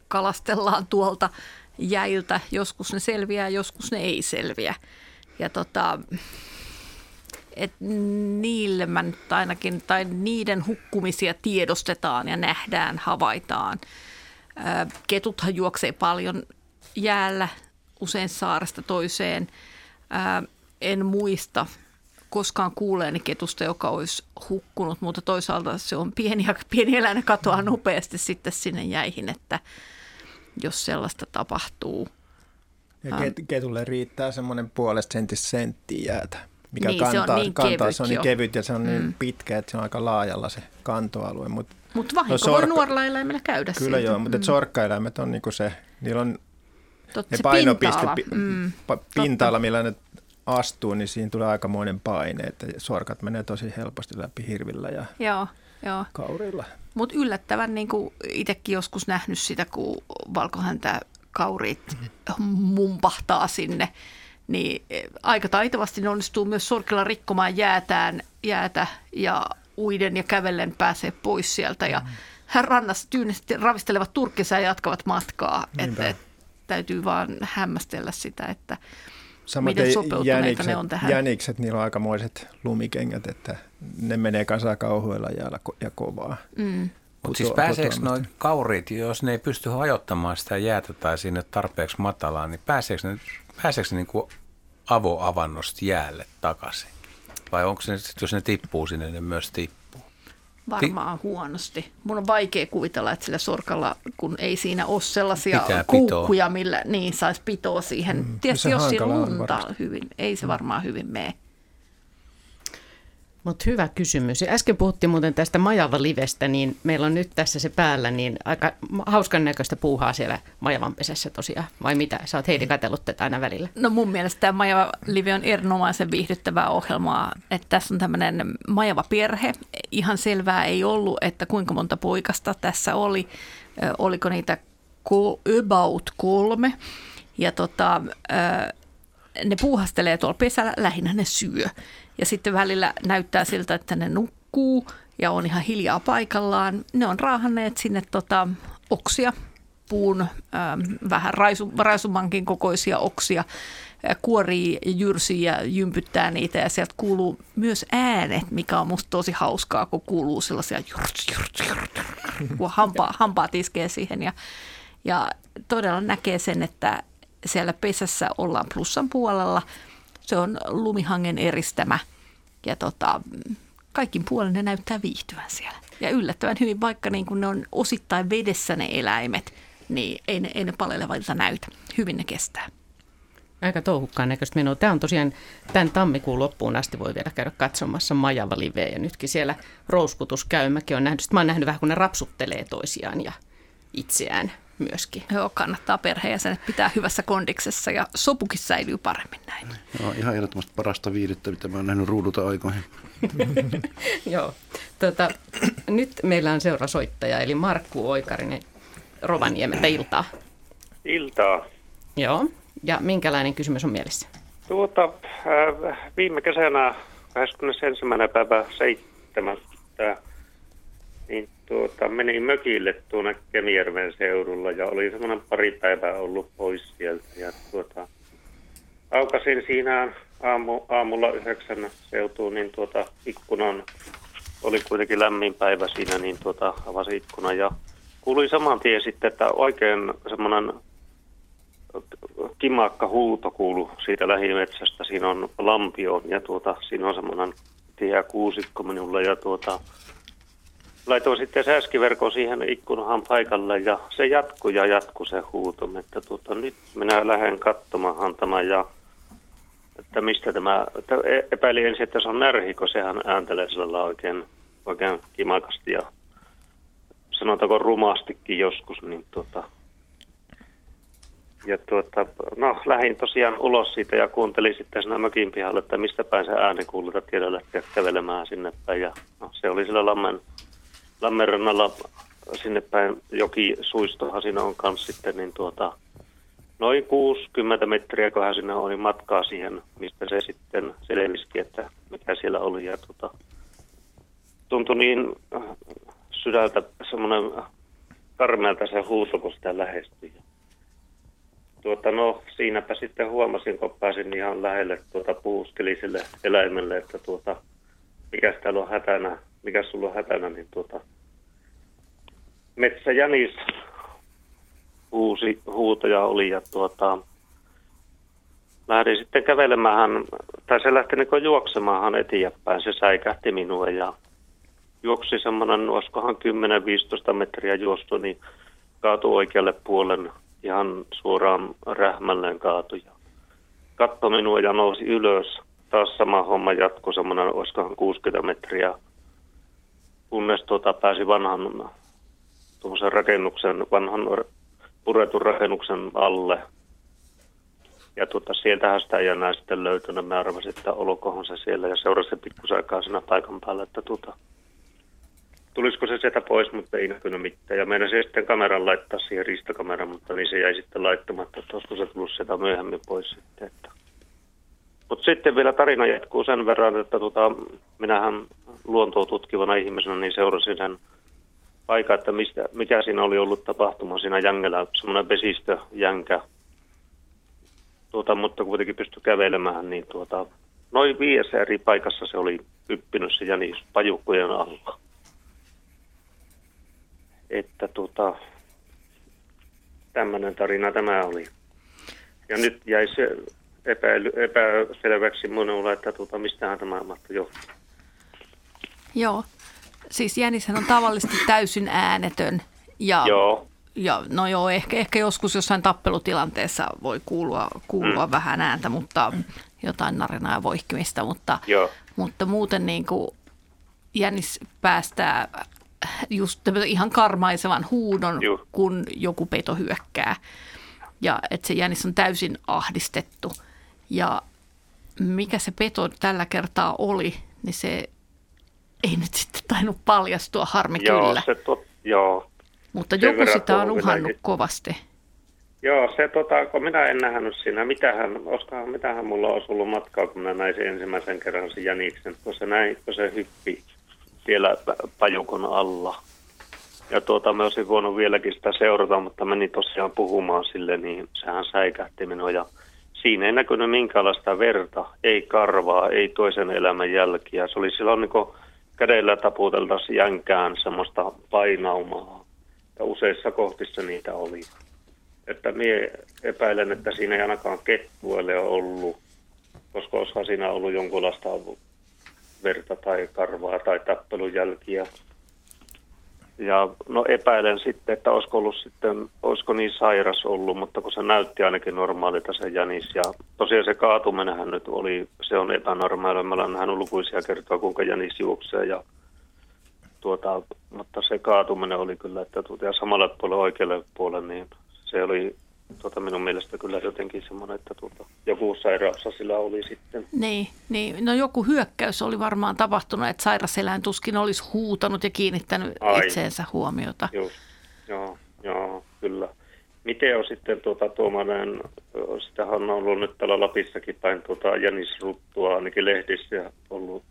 kalastellaan tuolta jäiltä. Joskus ne selviää, joskus ne ei selviä. Ja tota, et niille mä nyt ainakin, tai niiden hukkumisia tiedostetaan ja nähdään, havaitaan. Ketuthan juoksee paljon jäällä, usein saaresta toiseen. En muista koskaan kuuleeni ketusta, joka olisi hukkunut, mutta toisaalta se on pieni, [LAUGHS] pieni eläin katoaa nopeasti sitten sinne jäihin, että jos sellaista tapahtuu. Ja ketulle riittää semmoinen puolesta sentistä senttiä jäätä, mikä niin, kantaa, se on niin kantaa, kevyt se on niin jo. kevyt ja se on Mm. niin pitkä, että se on aika laajalla se kantoalue. Mutta Mutta vahinko No, voi sorkka- nuorella eläimellä käydä kyllä siitä. joo, mutta mm. sorkkaeläimet on niinku se, niillä on Totta, ne se painopiste, pinta-ala. pi- Mm, pinta-ala, millä ne astuu, niin siinä tulee aikamoinen paine, että sorkat menee tosi helposti läpi hirvillä ja Joo, joo. kaurilla. Mutta yllättävän niin itsekin joskus nähnyt sitä, kun valkohäntä kaurit mumpahtaa sinne, niin eh, aika taitavasti ne onnistuu myös sorkilla rikkomaan jäätään, jäätä ja uiden ja kävellen pääsee pois sieltä. Ja hän rannassa tyynesti ravistelevat turkkissa ja jatkavat matkaa. Että, täytyy vaan hämmästellä sitä, että miten sopeutuneita jänikset, ne on tähän. jänikset, niillä on aikamoiset lumikengät, että ne menee kanssa kauhuilla jäällä ja kovaa. Mm. Mutta siis pääseekö noin kaurit, jos ne ei pysty hajottamaan sitä jäätä tai sinne tarpeeksi matalaa, niin pääseekö ne, pääseekö niin kuin avoavannosta jäälle takaisin? Vai onko se, jos ne tippuu sinne, ne myös tippuu? Varmaan huonosti. Mun on vaikea kuvitella, että sillä sorkalla, kun ei siinä ole sellaisia Pitää kuukkuja, millä niin saisi pitoa siihen. Mm, Tietysti se jos siinä lunta varmasti. hyvin, ei se varmaan hyvin mene. Mutta hyvä kysymys. Äsken puhuttiin muuten tästä Majava-livestä, niin meillä on nyt tässä se päällä, niin aika hauskan näköistä puuhaa siellä Majavan pesässä tosiaan. Vai mitä? Sä oot Heidi katsellut tätä aina välillä. No mun mielestä tämä Majava Live on erinomaisen viihdyttävää ohjelmaa. Että tässä on tämmöinen Majava perhe. Ihan selvää ei ollut, että kuinka monta poikasta tässä oli. Oliko niitä about kolme. Ja tota, ne puuhastelee tuolla pesällä, lähinnä ne syö. Ja sitten välillä näyttää siltä, että ne nukkuu ja on ihan hiljaa paikallaan. Ne on raahanneet sinne tota, oksia, puun ähm, vähän raisu, raisumankin kokoisia oksia, äh, kuorii ja jyrsii ja jympyttää niitä ja sieltä kuuluu myös äänet, mikä on musta tosi hauskaa, kun kuuluu sellaisia jyrts, jyrts, jyrts, kun hampaa, hampaat iskee siihen ja, ja todella näkee sen, että siellä pesässä ollaan plussan puolella. Se on lumihangen eristämä ja tota, kaikkin puolin ne näyttää viihtyvän siellä. Ja yllättävän hyvin, vaikka niin kun ne on osittain vedessä ne eläimet, niin ei ne, ei ne palelevalta näytä. Hyvin ne kestää. Aika touhukkaan näköistä menoa. Tämä on tosiaan tämän tammikuun loppuun asti voi vielä käydä katsomassa Majava Liveä ja nytkin siellä rouskutus käy. Mäkin olen nähnyt, sit mä oon nähnyt vähän kun ne rapsuttelee toisiaan ja itseään myöskin. Joo, kannattaa perheenjäsenet pitää hyvässä kondiksessa ja sopukin säilyy paremmin näin. No, ihan ehdottomasti parasta viihdettä, mitä mä oon nähnyt ruudulta aikoihin. [LAUGHS] Joo. Tota, nyt meillä on seuraava soittaja, eli Markku Oikarinen Rovaniemeltä iltaa. Iltaa. Joo. Ja minkälainen kysymys on mielessä? Tuota, äh, viime kesänä 21. päivä 7. Niin tuota, menin mökille tuonne Kemijärven seudulla ja oli semmoinen pari päivää ollut pois sieltä. Ja tuota, aukasin siinä aamu, aamulla yhdeksän seutuun, niin tuota ikkunan, oli kuitenkin lämmin päivä siinä, niin tuota avasin ikkunan ja kuului saman tien sitten, että oikein semmoinen kimakka huuto kuulu siitä lähimetsästä. Siinä on lampio ja tuota, siinä on semmoinen tiheä kuusikko minulla ja tuota, laitoin sitten säskiverkon siihen ikkunahan paikalle ja se jatkui ja jatkui se huuto, että tuota, nyt minä lähden katsomaan tämän ja että mistä tämä, että e- epäilin ensin, että se on närhi, kun sehän ääntelee sillä oikein, oikein kimakasti ja sanotaanko rumastikin joskus, niin tuota, ja tuota, no, lähdin tosiaan ulos siitä ja kuuntelin sitten siinä mökin pihalla, että mistä päin se ääni kuuluu, että tiedä lähteä kävelemään sinne päin. Ja no, se oli sillä lammen, lammen rannalla sinne päin joki suistohan siinä on kanssa sitten, niin tuota, noin 60 metriä, kohan siinä oli matkaa siihen, mistä se sitten selvisikin, että mikä siellä oli. Ja tuota, tuntui niin sydältä semmoinen karmeelta se huuto, kun sitä lähestyi. Tuota, no, siinäpä sitten huomasin, kun pääsin ihan lähelle tuota puuskeliselle eläimelle, että tuota, mikä täällä on hätänä, mikä sulla on hätänä, niin tuota, metsäjänis uusi huutoja oli ja tuota, lähdin sitten kävelemään, tai se lähti niin juoksemaanhan eteenpäin, se säikähti minua ja juoksi semmoinen, olisikohan 10-15 metriä juostu, niin kaatui oikealle puolen ihan suoraan rähmälleen kaatui. Katso minua ja nousi ylös. Taas sama homma jatkui semmoinen, olisikohan 60 metriä, kunnes tuota pääsi vanhan rakennuksen, vanhan puretun rakennuksen alle. Ja tuota, sieltähän sitä ei enää sitten löytynyt. Mä arvasin, että olkohan se siellä ja seurasi pikkusaikaa siinä paikan päällä, että tuota, tulisiko se sieltä pois, mutta ei näkynyt mitään. Ja meidän se sitten kameran laittaa siihen ristakameran, mutta niin se jäi sitten laittamatta, että olisiko se tullut sieltä myöhemmin pois sitten. Että. Mutta sitten vielä tarina jatkuu sen verran, että tota, minähän luontoa tutkivana ihmisenä niin seurasin sen paikan, että mistä, mikä siinä oli ollut tapahtuma siinä jängellä, semmoinen vesistö, jänkä. Tuota, mutta kuitenkin pystyi kävelemään, niin tuota, noin viidessä eri paikassa se oli yppinyt se jänis pajukkojen alla että tota, tämmöinen tarina tämä oli. Ja nyt jäi se epäily, epäselväksi minulle, että tuota, mistähän tämä mahtoi johtua. Joo, siis Jänishän on tavallisesti täysin äänetön. Ja, joo. Ja, no joo, ehkä, ehkä joskus jossain tappelutilanteessa voi kuulua, kuulua mm. vähän ääntä, mutta jotain narinaa ja voihkimista, mutta, joo. mutta muuten niin kuin Jänis päästää just ihan karmaisevan huudon, Juh. kun joku peto hyökkää. Ja että se jänis on täysin ahdistettu. Ja mikä se peto tällä kertaa oli, niin se ei nyt sitten tainnut paljastua, harmi joo, kyllä. Se tot, joo. Mutta Sen joku sitä on uhannut minäkin. kovasti. Joo, se tota, kun minä en nähnyt siinä, mitähän, oskahan, mitähän mulla olisi ollut matkaa, kun minä näin sen ensimmäisen kerran sen jäniksen, kun se näin, kun se hyppi siellä pajukon alla. Ja tuota, me olisin voinut vieläkin sitä seurata, mutta meni tosiaan puhumaan sille, niin sehän säikähti minua. Ja siinä ei näkynyt minkäänlaista verta, ei karvaa, ei toisen elämän jälkiä. Se oli silloin niin kädellä taputeltaisiin jänkään semmoista painaumaa. Ja useissa kohtissa niitä oli. Että minä epäilen, että siinä ei ainakaan kettuelle ollut, koska olisihan siinä ollut jonkunlaista verta tai karvaa tai tappelujälkiä. Ja no epäilen sitten, että olisiko, ollut sitten, olisiko niin sairas ollut, mutta kun se näytti ainakin normaalilta se jänis. Ja tosiaan se kaatuminenhän nyt oli, se on epänormaali. Mä olen nähnyt lukuisia kertoa, kuinka jänis juoksee. Ja tuota, mutta se kaatuminen oli kyllä, että tuota, ja samalla puolella oikealle puolelle, niin se oli tuota, minun mielestä kyllä jotenkin semmoinen, että tuota, joku sairaus sillä oli sitten. Niin, niin, no joku hyökkäys oli varmaan tapahtunut, että sairaseläin tuskin olisi huutanut ja kiinnittänyt Ai. itseensä huomiota. Just, joo, joo, kyllä. Miten on sitten tuota, tuommoinen, sitähän on ollut nyt täällä Lapissakin päin tuota, jänisruttua ainakin lehdissä ollut,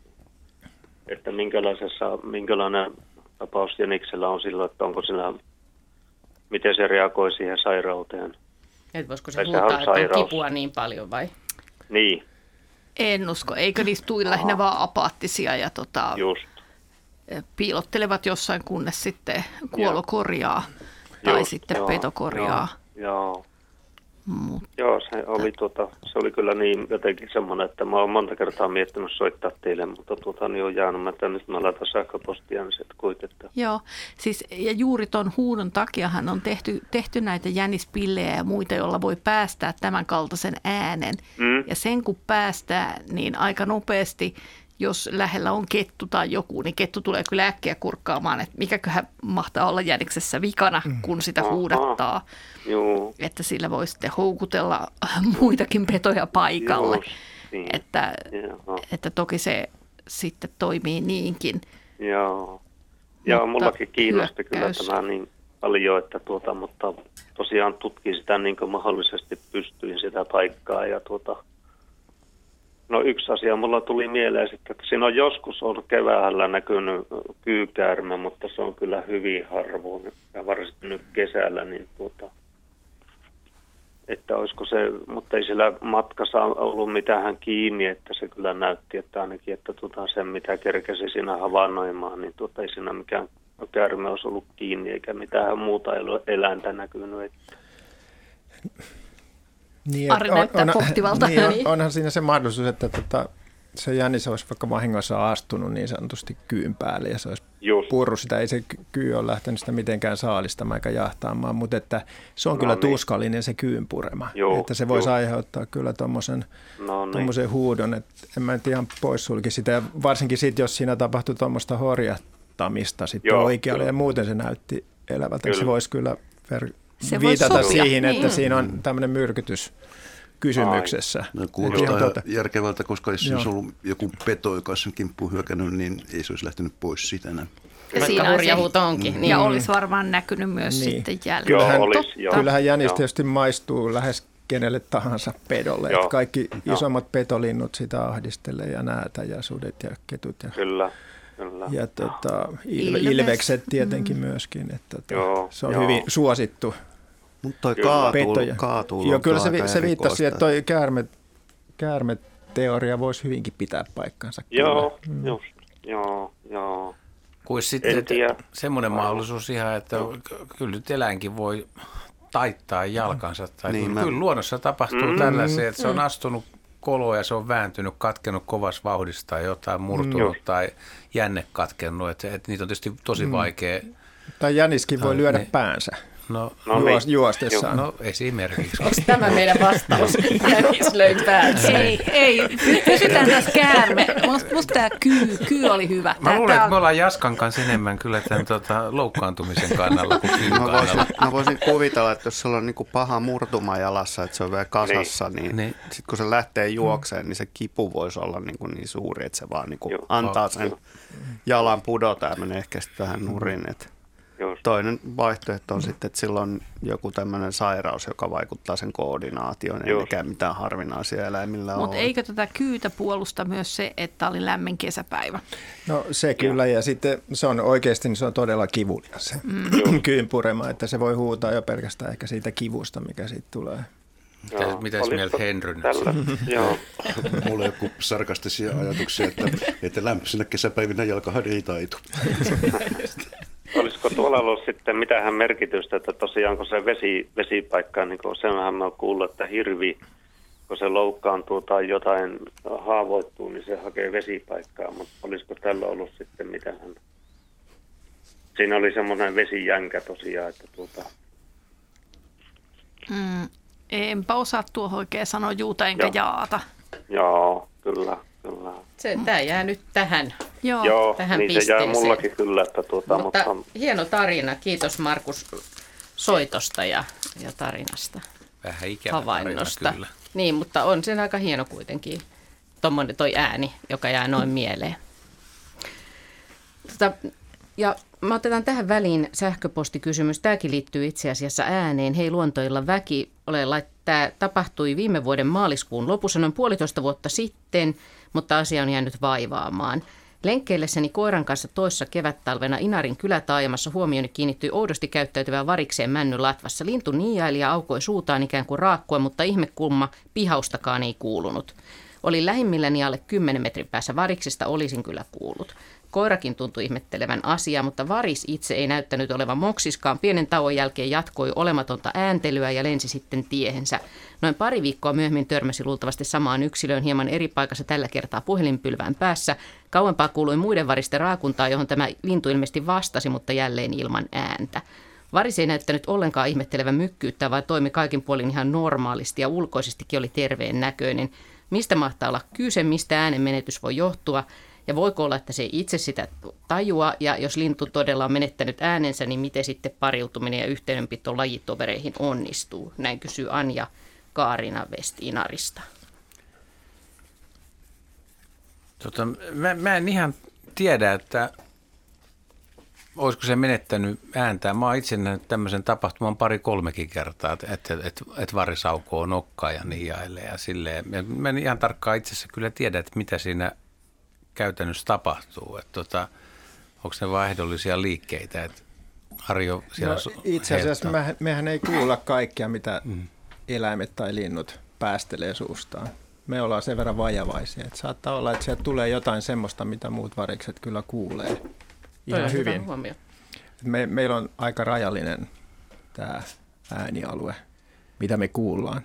että minkälaisessa, minkälainen tapaus jäniksellä on silloin, että onko sillä, miten se reagoi siihen sairauteen? Et voisiko se huutaa, että on kipua niin paljon vai? Niin. En usko. Eikö niistä tui lähinnä vaan apaattisia ja tota, Just. piilottelevat jossain, kunnes sitten kuolo korjaa tai Just, sitten joo, peto korjaa. Joo, joo. Mut. Joo, se oli, tuota, se oli kyllä niin jotenkin semmoinen, että mä oon monta kertaa miettinyt soittaa teille, mutta tuota, niin on jäänyt, mä, että nyt mä laitan sähköpostia, niin sitten kuitenkin. Joo, siis ja juuri tuon huudon takiahan on tehty, tehty näitä jänispillejä ja muita, joilla voi päästää tämän kaltaisen äänen. Mm. Ja sen kun päästää, niin aika nopeasti jos lähellä on kettu tai joku, niin kettu tulee kyllä äkkiä kurkkaamaan, että mikäköhän mahtaa olla jäniksessä vikana, Mm. kun sitä Aha. huudattaa. Joo. Että sillä voi sitten houkutella [LAUGHS] muitakin petoja paikalle. Just niin. Että, että toki se sitten toimii niinkin. Joo. Joo, Mutta mullakin kiinnosti kyllä hyökkäys- tämä niin paljon, että tuota, mutta tosiaan tutkin sitä niin kuin mahdollisesti pystyin sitä paikkaa ja tuota, No yksi asia mulla tuli mieleen sitten, että siinä on joskus ollut keväällä näkynyt kyykäärme, mutta se on kyllä hyvin harvoin ja varsinkin nyt kesällä, niin tuota, että olisiko se, mutta ei siellä matkassa ollut mitään kiinni, että se kyllä näytti, että ainakin, että tuota, sen mitä kerkesi siinä havainnoimaan, niin tuota, ei siinä mikään käärme olisi ollut kiinni eikä mitään muuta el- eläintä näkynyt. Että, Niin, Ari näyttää pohtivalta. Niin, on, Niin. onhan siinä se mahdollisuus, että tota, se jänis olisi vaikka vahingossa astunut niin sanotusti kyyn päälle ja se olisi Just. purru sitä. Ei se ky- kyy ole lähtenyt sitä mitenkään saalistamaan eikä jahtaamaan, mutta että se on No kyllä niin. tuskallinen se kyyn purema. Joo, että se voisi joo. aiheuttaa kyllä tuommoisen no niin, huudon, että en mä nyt ihan poissulki sitä. Ja varsinkin sitten, jos siinä tapahtui tuommoista horjattamista sitten Joo, oikealle kyllä. ja muuten se näytti elävältä. Se Kyllä. voisi kyllä ver- Se viitata sopia, siihen, että niin. siinä on tämmöinen myrkytys kysymyksessä. No, kuulostaa tota- järkevältä, koska jos olisi ollut joku peto, joka olisi kimppuun hyökännyt, niin ei se olisi lähtenyt pois siitä enää. Ja Vaikka on hurja se- onkin. Niin. Ja olisi varmaan näkynyt myös Niin. sitten jälleen. Joo, Kyllähän- olisi, joo. Kyllähän jänis Joo. tietysti maistuu lähes kenelle tahansa pedolle. Joo. Että kaikki Joo. isommat petolinnut sitä ahdistelee ja näätä ja sudet ja ketut ja, Kyllä, kyllä. ja tota, ilvekset tietenkin myöskin. Että tota, Joo, se on joo. hyvin suosittu Mutta toi Kyllä. kaatuu, kaatuu Joo, kyllä se, vi- se viittasi siihen, että toi käärme, käärmeteoria voisi hyvinkin pitää paikkansa. Joo, kyllä. just, joo, joo. Kuin sitten semmoinen mahdollisuus ihan, että kyllä nyt eläinkin voi taittaa jalkansa. Tai Niin, niin, mä- Kyllä luonnossa tapahtuu mm. tällaisia, että se on astunut koloa ja se on vääntynyt, katkenut kovassa vauhdissa tai jotain murtunut Just. tai jänne katkennut. Että, että niitä on tietysti tosi mm. vaikea. Tai jäniskin voi Tai lyödä niin. päänsä No, No juos, niin. juostessaan. no esimerkiksi. Onko tämä meidän vastaus? [LAUGHS] Löi päänsä. Ei, ei, pysytään tässä käärme. Musta, tämä kyy, kyy oli hyvä. Mä Tää- luulen, tää että me ollaan Jaskan kanssa enemmän kyllä tämän tota, loukkaantumisen kannalla kuin kyyn Mä voisin, mä voisin kuvitella, että jos sulla on niinku paha murtuma jalassa, että se on vielä kasassa, niin, Niin. niin. sitten kun se lähtee juokseen, niin se kipu voisi olla niinku niin suuri, että se vaan niinku Joo. antaa sen jalan pudota ja menee ehkä sitten vähän nurin. Et just. toinen vaihtoehto on sitten, että sillä on joku tämmöinen sairaus, joka vaikuttaa sen koordinaatioon, Joo. eikä mitään harvinaisia eläimillä Mutta ole. eikö tätä kyytä puolusta myös se, että oli lämmin kesäpäivä? No se kyllä, ja sitten se on oikeasti niin se on todella kivulias se Mm. [CLEARS THROAT] kyyn purema, että se voi huutaa jo pelkästään ehkä siitä kivusta, mikä siitä tulee. Mitä, mitäs mieltä Henry nyt tällä? [LAUGHS] Joo, [LAUGHS] Mulla on joku sarkastisia ajatuksia, että, että lämpöisenä kesäpäivinä jalkahan ei taitu. [LAUGHS] olisiko tuolla ollut sitten mitään merkitystä, että tosiaan kun se vesi, vesipaikka, niin kuin senhän mä oon kuullut, että hirvi, kun se loukkaantuu tai jotain haavoittuu, niin se hakee vesipaikkaa, mutta olisiko tällä ollut sitten mitään? Siinä oli semmoinen vesijänkä tosiaan, että tuota, Mm, enpä osaa tuohon oikein sanoa juuta enkä Joo. jaata. joo, kyllä, kyllä. Se, tämä jää nyt tähän. Joo. Joo, tähän niin se jää pisteeseen. mullakin kyllä, että tuota, Mutta mutta hieno tarina. Kiitos Markus soitosta ja, ja tarinasta, vähän ikävä tarina havainnosta. kyllä. Niin, mutta on se aika hieno kuitenkin, tommonen toi ääni, joka jää noin mieleen. Tota, ja mä otetaan tähän väliin sähköpostikysymys. Tämäkin liittyy itse asiassa ääneen. Hei luontoilla väki, ole lait- Tämä tapahtui viime vuoden maaliskuun lopussa noin puolitoista vuotta sitten, mutta asia on jäänyt vaivaamaan. Lenkkeillessäni koiran kanssa toissa kevättalvena Inarin kylätaajamassa huomioni kiinnittyi oudosti käyttäytyvään varikseen männylatvassa. Lintu niiaili ja aukoi suutaan ikään kuin raakkua, mutta ihmekulma pihaustakaan ei kuulunut. Olin lähimmilläni alle 10 metrin päässä variksesta, olisin kyllä kuullut. Koirakin tuntui ihmettelevän asiaa, mutta varis itse ei näyttänyt olevan moksiskaan. Pienen tauon jälkeen jatkoi olematonta ääntelyä ja lensi sitten tiehensä. Noin pari viikkoa myöhemmin törmäsi luultavasti samaan yksilöön hieman eri paikassa tällä kertaa puhelinpylvään päässä. Kauempaa kuului muiden varisten raakuntaa, johon tämä lintu ilmeisesti vastasi, mutta jälleen ilman ääntä. Varis ei näyttänyt ollenkaan ihmettelevän mykkyyttä, vaan toimi kaikin puolin ihan normaalisti ja ulkoisestikin oli terveen näköinen. Mistä mahtaa olla kyse, mistä äänen menetys voi johtua? Ja voiko olla, että se itse sitä tajua, ja jos lintu todella on menettänyt äänensä, niin miten sitten pariutuminen ja yhteydenpito lajitovereihin onnistuu? Näin kysyy Anja Kaarina Vestinarista. Tota, mä, mä en ihan tiedä, että olisiko se menettänyt ääntää. Mä oon itse nähnyt tämmöisen tapahtuman pari-kolmekin kertaa, että, että, että, että varri saukoo nokkaa ja niiailee ja silleen. Mä en ihan tarkkaan itse asiassa kyllä tiedä, että mitä siinä käytännössä tapahtuu. Että tota, onko ne vain ehdollisia liikkeitä, että Harjo siellä no, Itse asiassa me, mehän ei kuulla kaikkea, mitä mm. eläimet tai linnut päästelee suustaan. Me ollaan sen verran vajavaisia, että saattaa olla, että sieltä tulee jotain semmoista, mitä muut varikset kyllä kuulee ihan Toi hyvin. Me, meillä on aika rajallinen tämä äänialue, mitä me kuullaan.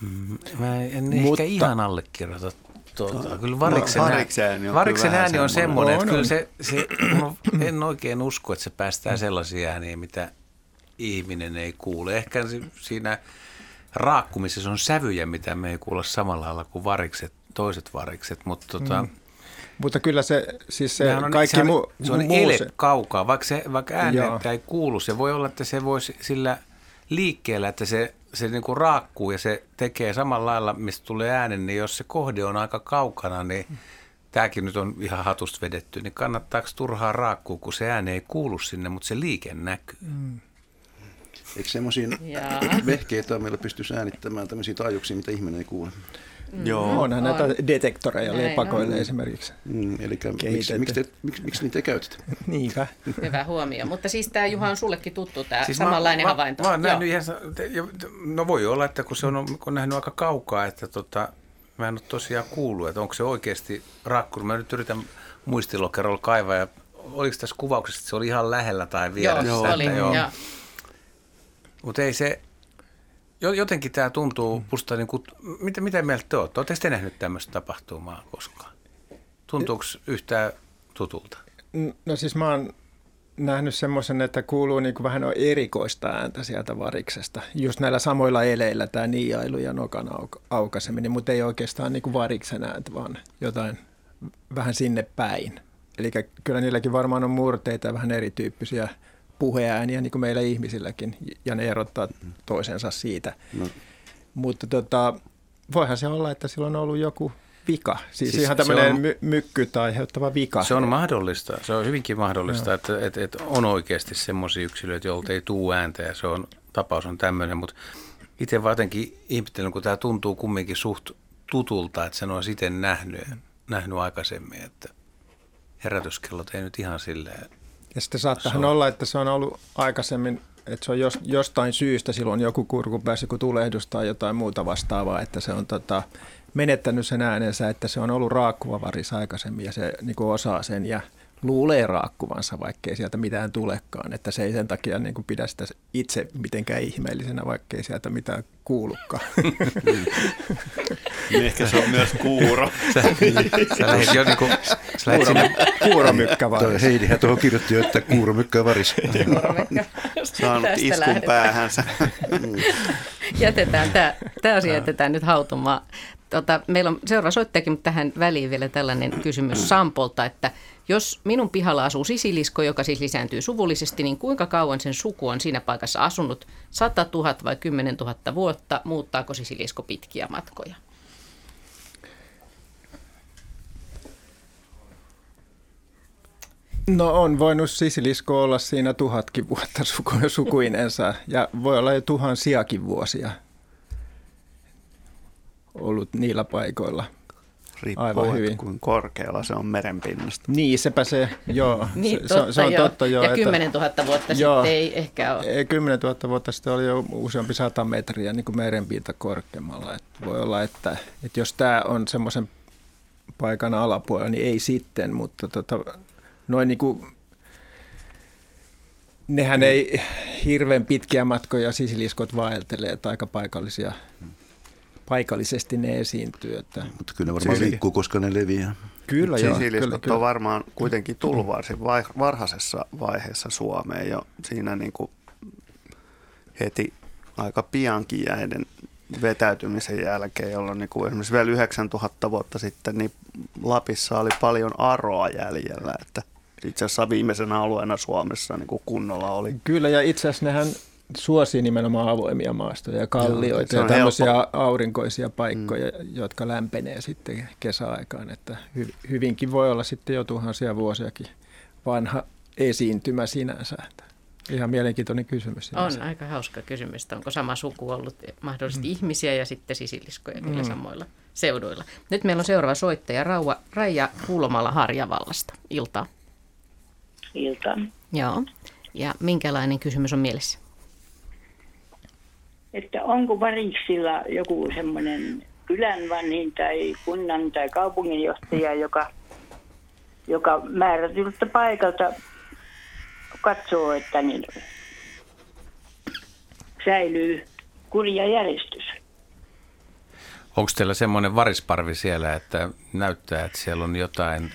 Mm, mä en Mutta, ehkä ihan allekirjoita tuota. Kyllä variksen, no, variksen ääni on, variksen ääni on semmoinen, että kyllä se, se en oikein usko, että se päästää sellaisia ääniä, mitä ihminen ei kuule. Ehkä siinä raakkumisessa on sävyjä, mitä me ei kuulla samalla lailla kuin varikset, toiset varikset, mutta tota, mm. Mutta kyllä se, siis se on, kaikki se muu Se on ele se. kaukaa, vaikka, se, vaikka ääni ei kuulu. Se voi olla, että se voisi sillä liikkeellä, että se, se niin kuin raakkuu ja se tekee samalla lailla, mistä tulee äänen, niin jos se kohde on aika kaukana, niin tämäkin nyt on ihan hatusta vedetty, niin kannattaako turhaa raakkuu, kun se ääni ei kuulu sinne, mutta se liike näkyy. Mm. Eikö semmoisiin vehkeitä meillä pystyisi äänittämään tämmöisiä taajuuksia, mitä ihminen ei kuule? Mm. Joo. Onhan on. näitä detektoreja Näin lepakoille on. esimerkiksi. Mm, eli miksi, miksi, te, miksi, miksi niitä käytätte? [LAUGHS] Niinpä. Hyvä huomio. Mutta siis tämä Juha on sullekin tuttu tämä siis samanlainen mä, havainto. Mä, mä nähnyt ihan, no voi olla, että kun se on, kun on nähnyt aika kaukaa, että tota, mä en ole tosiaan kuullut, että onko se oikeasti rakkuri. Mä nyt yritän muistilokerolla kaivaa ja oliko tässä kuvauksessa, että se oli ihan lähellä tai vieressä? Joo, oli. Joo. Mutta ei se, Jotenkin tämä tuntuu musta, niin kuin, mitä, mitä mieltä te olette? Oletteko te nähnyt tämmöistä tapahtumaa koskaan? Tuntuuko yhtään tutulta? No siis mä oon nähnyt semmoisen, että kuuluu niin kuin vähän erikoista ääntä sieltä variksesta. Just näillä samoilla eleillä tämä niiailu ja nokan aukaiseminen, mutta ei oikeastaan niin kuin variksen ääntä, vaan jotain vähän sinne päin. Eli kyllä niilläkin varmaan on murteita ja vähän erityyppisiä puheääniä niin kuin meillä ihmisilläkin, ja ne erottaa toisensa siitä. No. Mutta tota, voihan se olla, että sillä on ollut joku vika, siis, siis ihan tämmöinen on, my- mykky tai aiheuttava vika. Se on mahdollista, se on hyvinkin mahdollista, no. että, että, että on oikeasti semmoisia yksilöitä, joilta ei tuu ääntä, ja se on, tapaus on tämmöinen, mutta itse jotenkin ihmettelen, kun tämä tuntuu kumminkin suht tutulta, että sen on siten nähnyt, nähnyt aikaisemmin, että herätyskellot ei nyt ihan silleen ja sitten saattahan olla, että se on ollut aikaisemmin, että se on jos, jostain syystä silloin joku kurkupäässä, kun tulehdus tai jotain muuta vastaavaa, että se on tota, menettänyt sen äänensä, että se on ollut raakkuva varis aikaisemmin ja se niin osaa sen. Ja luulee raakkuvansa, vaikkei sieltä mitään tulekaan. Että se ei sen takia niin kuin pidä sitä itse mitenkään ihmeellisenä, vaikkei sieltä mitään kuulukaan. niin [LAUGHS] ehkä se on myös kuuro. Sä, sä lähdit jo niin kuin, sä lähdit sinne. Kuuromykkä varis. Heidihän tuohon kirjoitti jo, että kuuromykkä varis. [LAUGHS] Saanut iskun lähdetään. päähänsä. [LAUGHS] jätetään tämä, tämä asia jätetään nyt hautumaan. Tota, meillä on seuraava soittajakin, mutta tähän väliin vielä tällainen kysymys Sampolta, että jos minun pihalla asuu sisilisko, joka siis lisääntyy suvullisesti, niin kuinka kauan sen suku on siinä paikassa asunut? 100 000 vai 10 000 vuotta? Muuttaako sisilisko pitkiä matkoja? No on voinut sisilisko olla siinä tuhatkin vuotta suku, sukuinensa ja voi olla jo tuhansiakin vuosia ollut niillä paikoilla. Riippuu, Aivan hyvin. kuin korkealla se on merenpinnasta. Niin, sepä se, joo. niin, se, totta, se on joo. totta, joo. Ja 10 000 vuotta joo, sitten ei ehkä ole. 10 000 vuotta sitten oli jo useampi sata metriä niin kuin merenpinta korkeammalla. Että voi olla, että, että jos tämä on semmoisen paikan alapuolella, niin ei sitten, mutta tota, noin niin kuin, nehän ei hirveän pitkiä matkoja sisiliskot vaeltelee, että aika paikallisia paikallisesti ne esiintyy. Että Mutta kyllä varmaan Sisili... liikkuu, koska ne leviää. Kyllä joo. Kyllä, kyllä. on varmaan kuitenkin tullut varsin varhaisessa vaiheessa Suomeen jo siinä niin kuin heti aika piankin jäiden vetäytymisen jälkeen, jolloin niin kuin esimerkiksi vielä 9000 vuotta sitten niin Lapissa oli paljon aroa jäljellä, että itse asiassa viimeisenä alueena Suomessa niin kuin kunnolla oli. Kyllä, ja itse asiassa nehän suosii nimenomaan avoimia maastoja ja kallioita Joo, ja tämmöisiä helppo. aurinkoisia paikkoja, mm. jotka lämpenee sitten kesäaikaan. Että hy, hyvinkin voi olla sitten jo tuhansia vuosiakin vanha esiintymä sinänsä. Että ihan mielenkiintoinen kysymys. Sinänsä. On aika hauska kysymys. Onko sama suku ollut mahdollisesti mm. ihmisiä ja sitten sisiliskoja niillä mm. samoilla seuduilla. Nyt meillä on seuraava soittaja Rauha, Raija Kuulomalla Harjavallasta. Iltaa. Iltaa. Joo. Ja minkälainen kysymys on mielessä? Että onko variksilla joku semmoinen kylän vanhin tai kunnan tai kaupunginjohtaja, joka, joka määrätyltä paikalta katsoo, että niin säilyy kurja järjestys. Onko teillä semmoinen varisparvi siellä, että näyttää, että siellä on jotain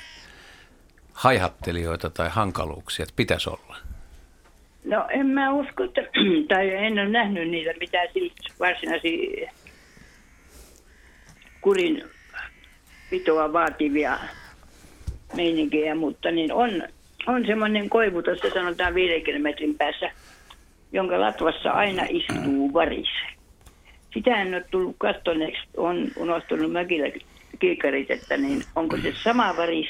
haihattelijoita tai hankaluuksia, että pitäisi olla? No en mä usko, että, [CLEARS THROAT] tai en ole nähnyt niitä mitä siis varsinaisia kurin pitoa vaativia meininkejä, mutta niin on, on semmoinen koivu tuossa sanotaan 50 metrin päässä, jonka latvassa aina istuu varis. Sitä en ole tullut katsoneeksi, on unohtunut mökillä kiikarit, että niin onko se sama varis,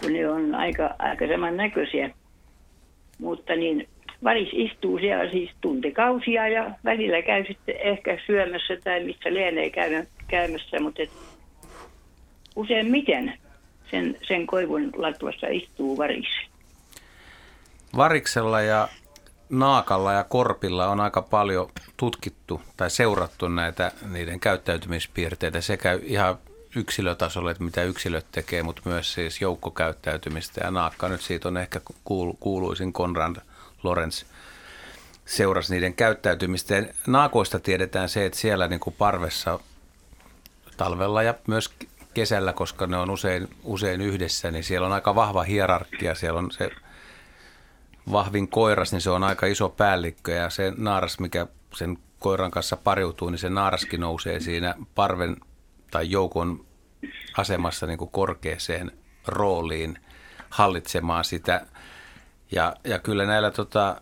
kun ne on aika, aika samannäköisiä. Mutta niin varis istuu siellä siis tuntikausia ja välillä käy sitten ehkä syömässä tai missä lienee käymässä, mutta et useimmiten sen, sen koivun latvassa istuu varis. Variksella ja naakalla ja korpilla on aika paljon tutkittu tai seurattu näitä niiden käyttäytymispiirteitä sekä ihan yksilötasolle, että mitä yksilöt tekee, mutta myös siis joukkokäyttäytymistä. Ja naakka nyt siitä on ehkä kuuluisin Konrad Lorenz seurasi niiden käyttäytymistä. Ja naakoista tiedetään se, että siellä niin kuin parvessa talvella ja myös kesällä, koska ne on usein, usein yhdessä, niin siellä on aika vahva hierarkia. Siellä on se vahvin koiras, niin se on aika iso päällikkö ja se naaras, mikä sen koiran kanssa pariutuu, niin se naaraskin nousee siinä parven tai joukon asemassa niin kuin korkeaseen rooliin hallitsemaan sitä. Ja, ja kyllä näillä tota,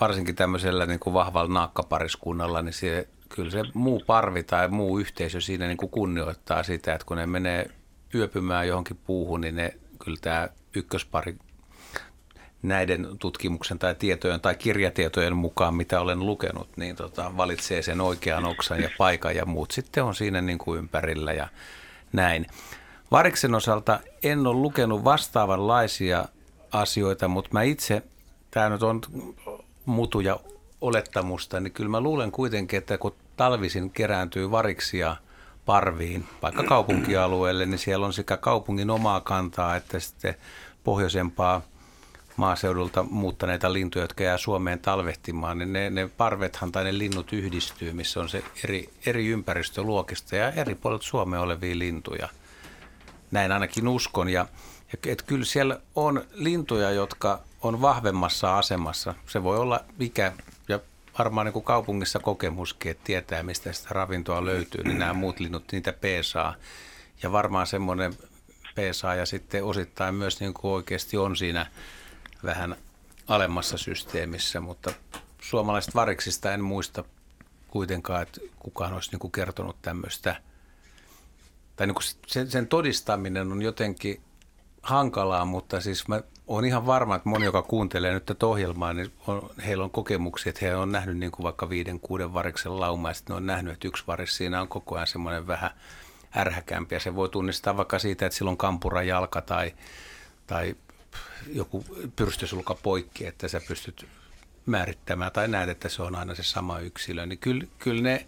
varsinkin tämmöisellä niin kuin vahvalla naakkapariskunnalla, niin se, kyllä se muu parvi tai muu yhteisö siinä niin kuin kunnioittaa sitä, että kun ne menee yöpymään johonkin puuhun, niin ne, kyllä tämä ykköspari näiden tutkimuksen tai tietojen tai kirjatietojen mukaan, mitä olen lukenut, niin tota, valitsee sen oikean oksan ja paikan ja muut sitten on siinä niin kuin ympärillä ja näin. Variksen osalta en ole lukenut vastaavanlaisia asioita, mutta mä itse, tämä nyt on mutuja olettamusta, niin kyllä mä luulen kuitenkin, että kun talvisin kerääntyy variksia parviin, vaikka kaupunkialueelle, niin siellä on sekä kaupungin omaa kantaa että sitten pohjoisempaa maaseudulta muuttaneita lintuja, jotka jää Suomeen talvehtimaan, niin ne, ne parvethan tai ne linnut yhdistyy, missä on se eri, eri ympäristöluokista ja eri puolet Suomea olevia lintuja. Näin ainakin uskon. Ja et kyllä siellä on lintuja, jotka on vahvemmassa asemassa. Se voi olla mikä, ja varmaan niin kuin kaupungissa kokemuskin, että tietää, mistä sitä ravintoa löytyy, niin nämä muut linnut niitä peesaa. Ja varmaan semmoinen peesaa ja sitten osittain myös niin kuin oikeasti on siinä – vähän alemmassa systeemissä, mutta suomalaisista variksista en muista kuitenkaan, että kukaan olisi niin kuin kertonut tämmöistä. Tai niin kuin sen, sen todistaminen on jotenkin hankalaa, mutta siis mä olen ihan varma, että moni, joka kuuntelee nyt tätä ohjelmaa, niin on, heillä on kokemuksia, että he on nähnyt niin kuin vaikka viiden, kuuden variksen lauma, ja sitten ne on nähnyt, että yksi varis siinä on koko ajan semmoinen vähän ärhäkämpi, ja se voi tunnistaa vaikka siitä, että silloin kampura jalka tai, tai joku pyrstösulka poikki, että sä pystyt määrittämään tai näet, että se on aina se sama yksilö, niin kyllä, kyllä ne,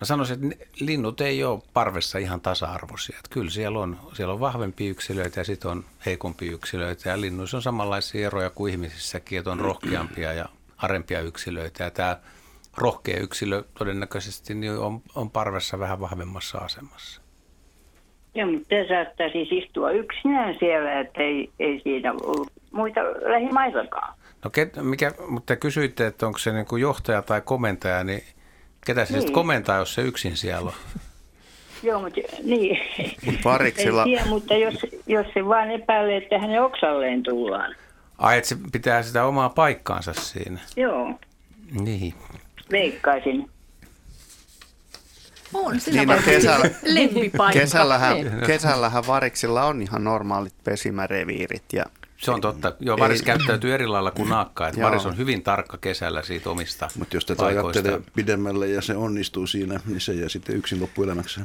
mä sanoisin, että linnut ei ole parvessa ihan tasa-arvoisia. Että kyllä siellä on, siellä on vahvempia yksilöitä ja sitten on heikompia yksilöitä ja linnuissa on samanlaisia eroja kuin ihmisissäkin, että on rohkeampia ja arempia yksilöitä ja tämä rohkea yksilö todennäköisesti niin on, on parvessa vähän vahvemmassa asemassa. Joo, mutta te saattaa siis istua yksinään siellä, että ei, ei siinä ollut muita lähimaillakaan. No ket, mikä, mutta te kysyitte, että onko se niin kuin johtaja tai komentaja, niin ketä se Niin. sitten komentaa, jos se yksin siellä on? [LAUGHS] Joo, mutta niin. Mut variksilla- En tiedä, mutta jos, jos se vaan epäilee, että hänen oksalleen tullaan. Ai, että se pitää sitä omaa paikkaansa siinä. Joo, Niin. veikkaisin. On siinä Niin, no kesällä, lempipaikka. kesällähän, Niin. kesällähän variksilla on ihan normaalit pesimäreviirit ja Se on totta. Joo, varis Ei- käyttäytyy eri lailla kuin naakka. Että varis on hyvin tarkka kesällä siitä omista Mutta jos tätä paikoista. ajattelee pidemmälle ja se onnistuu siinä, niin se jää sitten yksin loppuelämäksi.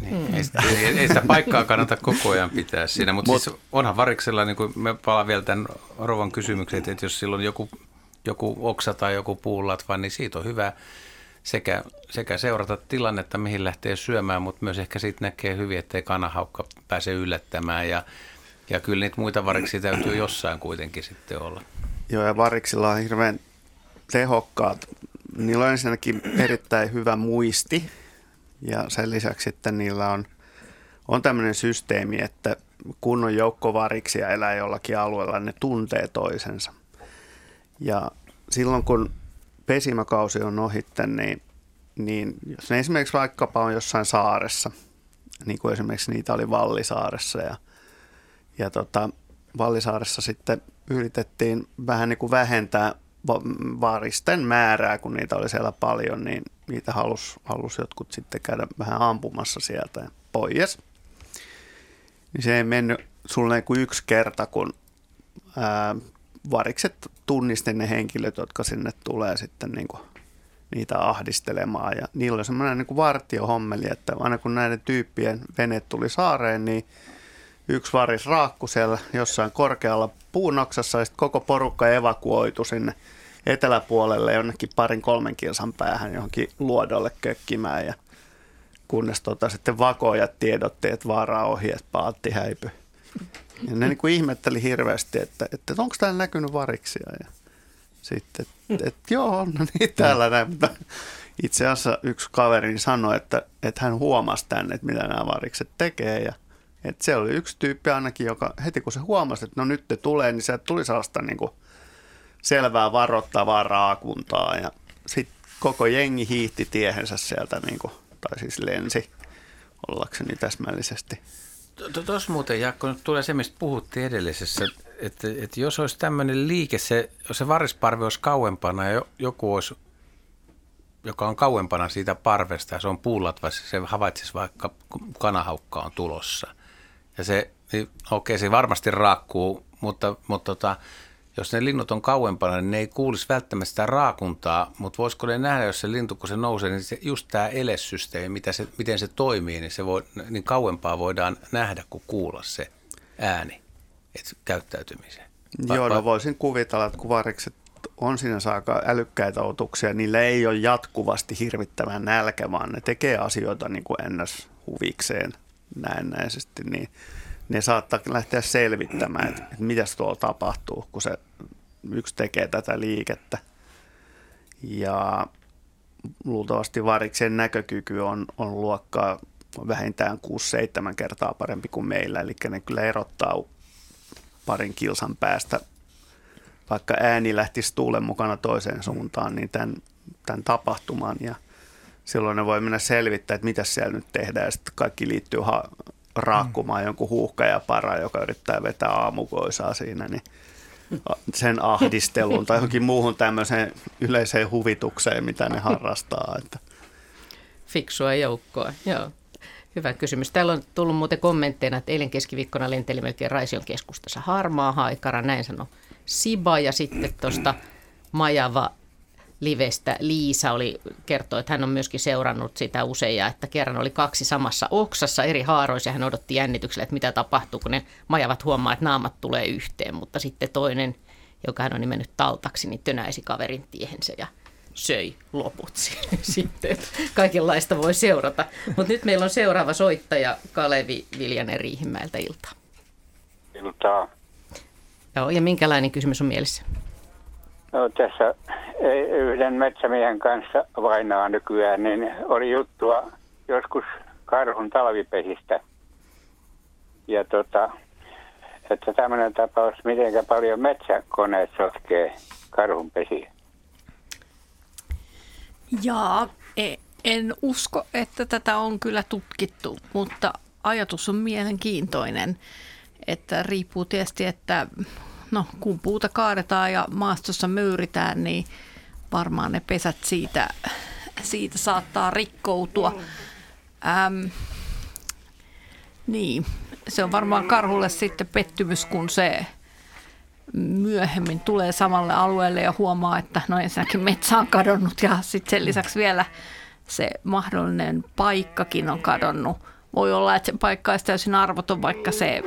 Niin, ei, sitä, ei, ei sitä paikkaa kannata koko ajan pitää siinä, mutta Mut- siis onhan variksella, niin kuin me palaan vielä tämän Rovan kysymykseen, että jos silloin joku, joku oksa tai joku puulatva, niin siitä on hyvä sekä, sekä seurata tilannetta, mihin lähtee syömään, mutta myös ehkä siitä näkee hyvin, ettei kanahaukka pääse yllättämään ja, ja kyllä niitä muita variksia täytyy jossain kuitenkin sitten olla. Joo, ja variksilla on hirveän tehokkaat. Niillä on ensinnäkin erittäin hyvä muisti ja sen lisäksi sitten niillä on, on tämmöinen systeemi, että kun on joukko variksia elää jollakin alueella, ne tuntee toisensa. Ja silloin kun pesimäkausi on ohitte, niin, niin jos ne esimerkiksi vaikkapa on jossain saaressa, niin kuin esimerkiksi niitä oli Vallisaaressa ja, ja tota, Vallisaaressa sitten yritettiin vähän niin kuin vähentää va- varisten määrää, kun niitä oli siellä paljon, niin niitä halus, halus jotkut sitten käydä vähän ampumassa sieltä ja pois. Niin se ei mennyt sulle kuin yksi kerta, kun ää, varikset tunnisti ne henkilöt, jotka sinne tulee sitten niin kuin niitä ahdistelemaan. Ja niillä oli semmoinen niin vartiohommeli, että aina kun näiden tyyppien vene tuli saareen, niin yksi varis raakku siellä jossain korkealla puunoksassa ja sitten koko porukka evakuoitu sinne eteläpuolelle jonnekin parin kolmen kilsan päähän johonkin luodolle kökkimään ja kunnes tota sitten vakoojat tiedotti, että vaara on ohi, että paatti häipy. Ja ne niin kuin ihmetteli hirveästi, että, että onko täällä näkynyt variksia ja sitten, että, että joo, no niin täällä näin, mutta itse asiassa yksi kaveri sanoi, että, että hän huomasi tänne, että mitä nämä varikset tekee. Ja että se oli yksi tyyppi ainakin, joka heti kun se huomasi, että no nyt te tulee, niin sieltä tuli sellaista niin kuin selvää varoittavaa raakuntaa ja sitten koko jengi hiihti tiehensä sieltä, niin kuin, tai siis lensi ollakseni täsmällisesti. Tuossa muuten, Jaakko, nyt tulee se, mistä puhuttiin edellisessä, että, että jos olisi tämmöinen liike, se, se varisparvi olisi kauempana ja jo- joku olisi, joka on kauempana siitä parvesta ja se on puulatvassa, se havaitsisi vaikka kanahaukka on tulossa. Ja se, niin okei, se varmasti raakkuu, mutta, mutta tota, jos ne linnut on kauempana, niin ne ei kuulisi välttämättä sitä raakuntaa, mutta voisiko ne nähdä, jos se lintu, kun se nousee, niin se, just tämä elesysteemi, mitä se, miten se toimii, niin, se voi, niin kauempaa voidaan nähdä kuin kuulla se ääni et käyttäytymiseen. Va- Joo, no voisin kuvitella, että kun varikset on sinänsä aika älykkäitä otuksia, niillä ei ole jatkuvasti hirvittävän nälkä, vaan ne tekee asioita niin kuin ennäs huvikseen näennäisesti, niin ne saattaa lähteä selvittämään, että, että mitä tuolla tapahtuu, kun se yksi tekee tätä liikettä. Ja luultavasti variksen näkökyky on, on luokkaa vähintään 6-7 kertaa parempi kuin meillä, eli ne kyllä erottaa parin kilsan päästä, vaikka ääni lähtisi tuulen mukana toiseen suuntaan, niin tämän, tämän tapahtuman ja silloin ne voi mennä selvittämään, että mitä siellä nyt tehdään. Ja sitten kaikki liittyy ha- raakkumaan jonkun huuhka ja para, joka yrittää vetää aamukoisaa siinä, niin sen ahdisteluun tai johonkin muuhun tämmöiseen yleiseen huvitukseen, mitä ne harrastaa. Että. Fiksua joukkoa, joo. Hyvä kysymys. Täällä on tullut muuten kommentteina, että eilen keskiviikkona lenteli melkein Raision keskustassa harmaa haikara, näin sanoi Siba ja sitten tuosta Majava livestä Liisa oli kertoi, että hän on myöskin seurannut sitä usein ja että kerran oli kaksi samassa oksassa eri haaroissa ja hän odotti jännityksellä, että mitä tapahtuu, kun ne majavat huomaa, että naamat tulee yhteen, mutta sitten toinen, joka hän on nimennyt Taltaksi, niin tönäisi kaverin tiehensä ja söi loput [LAUGHS] sitten. Kaikenlaista voi seurata. Mutta nyt meillä on seuraava soittaja Kalevi Viljanen Riihimäeltä iltaa. iltaa. Joo, ja minkälainen kysymys on mielessä? No, tässä ei- yhden metsämiehen kanssa vainaa nykyään, niin oli juttua joskus karhun talvipesistä. Ja tota, että tämmöinen tapaus, miten paljon metsäkoneet sotkee karhunpesiä? Jaa, e- en usko, että tätä on kyllä tutkittu, mutta ajatus on mielenkiintoinen. Että riippuu tietysti, että no, kun puuta kaadetaan ja maastossa möyritään, niin varmaan ne pesät siitä, siitä saattaa rikkoutua. Ähm, niin, se on varmaan karhulle sitten pettymys, kun se myöhemmin tulee samalle alueelle ja huomaa, että no ensinnäkin metsä on kadonnut ja sitten sen lisäksi vielä se mahdollinen paikkakin on kadonnut. Voi olla, että se paikka olisi täysin arvoton, vaikka se,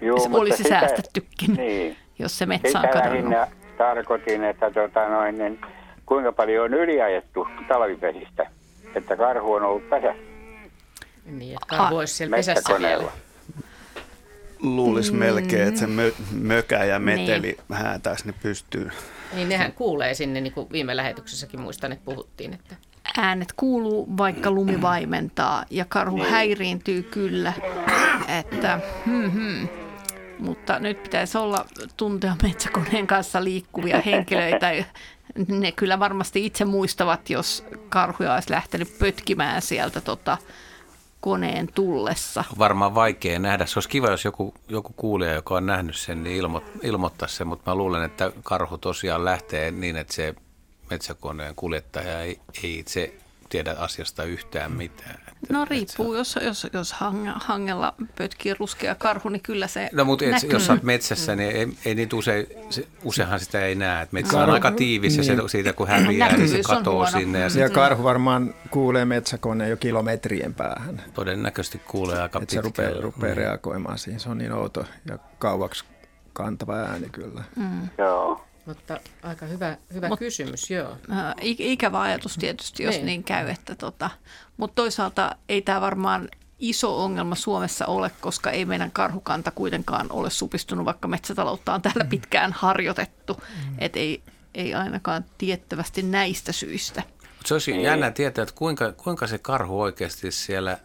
Joo, se olisi sitä- säästettykin, Niin. [LAUGHS] jos se metsä on kadonnut. tarkoitin, että tota noin, niin kuinka paljon on yliajettu talvipesistä, että karhu on ollut pesässä Niin, että karhu olisi siellä pesässä vielä. Luulisi Mm. melkein, että se mö, mökä ja meteli Niin. häätäisi ne pystyy. Niin nehän kuulee sinne, niin kuin viime lähetyksessäkin muistan, että puhuttiin, että Äänet kuuluu, vaikka lumi vaimentaa ja karhu Niin. häiriintyy kyllä. Että, hmm, hmm. Mutta nyt pitäisi olla tuntea metsäkoneen kanssa liikkuvia henkilöitä. Ne kyllä varmasti itse muistavat, jos karhuja olisi lähtenyt pötkimään sieltä tota, koneen tullessa. Varmaan vaikea nähdä. Se olisi kiva, jos joku, joku kuulija, joka on nähnyt sen, niin ilmo, ilmoittaisi sen, mutta mä luulen, että karhu tosiaan lähtee niin, että se metsäkoneen kuljettaja ei, ei itse tiedä asiasta yhtään mitään. No riippuu, jos, jos, jos hange- hangella pötkii ruskea karhu, niin kyllä se No mutta et, jos oot metsässä, niin ei, ei niitä usein, se, useinhan sitä ei näe. Et metsä on Karhu- aika tiivis ja se, niin. siitä kun häviää, niin se on katoo sinne. Ja, Ja karhu varmaan kuulee metsäkoneen jo kilometrien päähän. todennäköisesti kuulee aika Että se pitkälle. rupeaa, rupeaa Mm. reagoimaan siihen. Se on niin outo ja kauaksi kantava ääni kyllä. Mm. Joo. Mutta aika hyvä, hyvä Mut- kysymys, joo. Ä, ik- Ikävä ajatus tietysti, jos Niin. niin, käy. Että tota, mutta toisaalta ei tämä varmaan iso ongelma Suomessa ole, koska ei meidän karhukanta kuitenkaan ole supistunut, vaikka metsätaloutta on täällä pitkään harjoitettu. Mm. Et ei, ei ainakaan tiettävästi näistä syistä. Mut se olisi jännä tietää, että kuinka, kuinka se karhu oikeasti siellä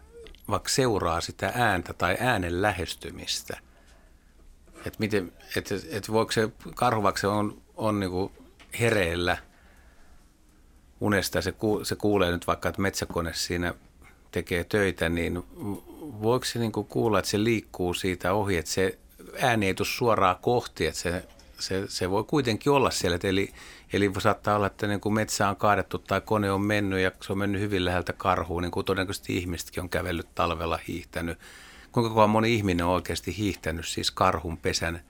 vaikka seuraa sitä ääntä tai äänen lähestymistä. Että miten, et, et voiko se karhu, vaikka se on, on niinku hereillä unesta, se, ku, se kuulee nyt vaikka, että metsäkone siinä tekee töitä, niin voiko se niinku kuulla, että se liikkuu siitä ohi, että se ääni ei tule suoraan kohti, että se, se, se voi kuitenkin olla siellä. Eli, eli saattaa olla, että niin kuin metsä on kaadettu tai kone on mennyt ja se on mennyt hyvin läheltä karhuun, niin kuin todennäköisesti ihmisetkin on kävellyt talvella hiihtänyt. Kuinka kauan moni ihminen on oikeasti hiihtänyt siis karhun pesän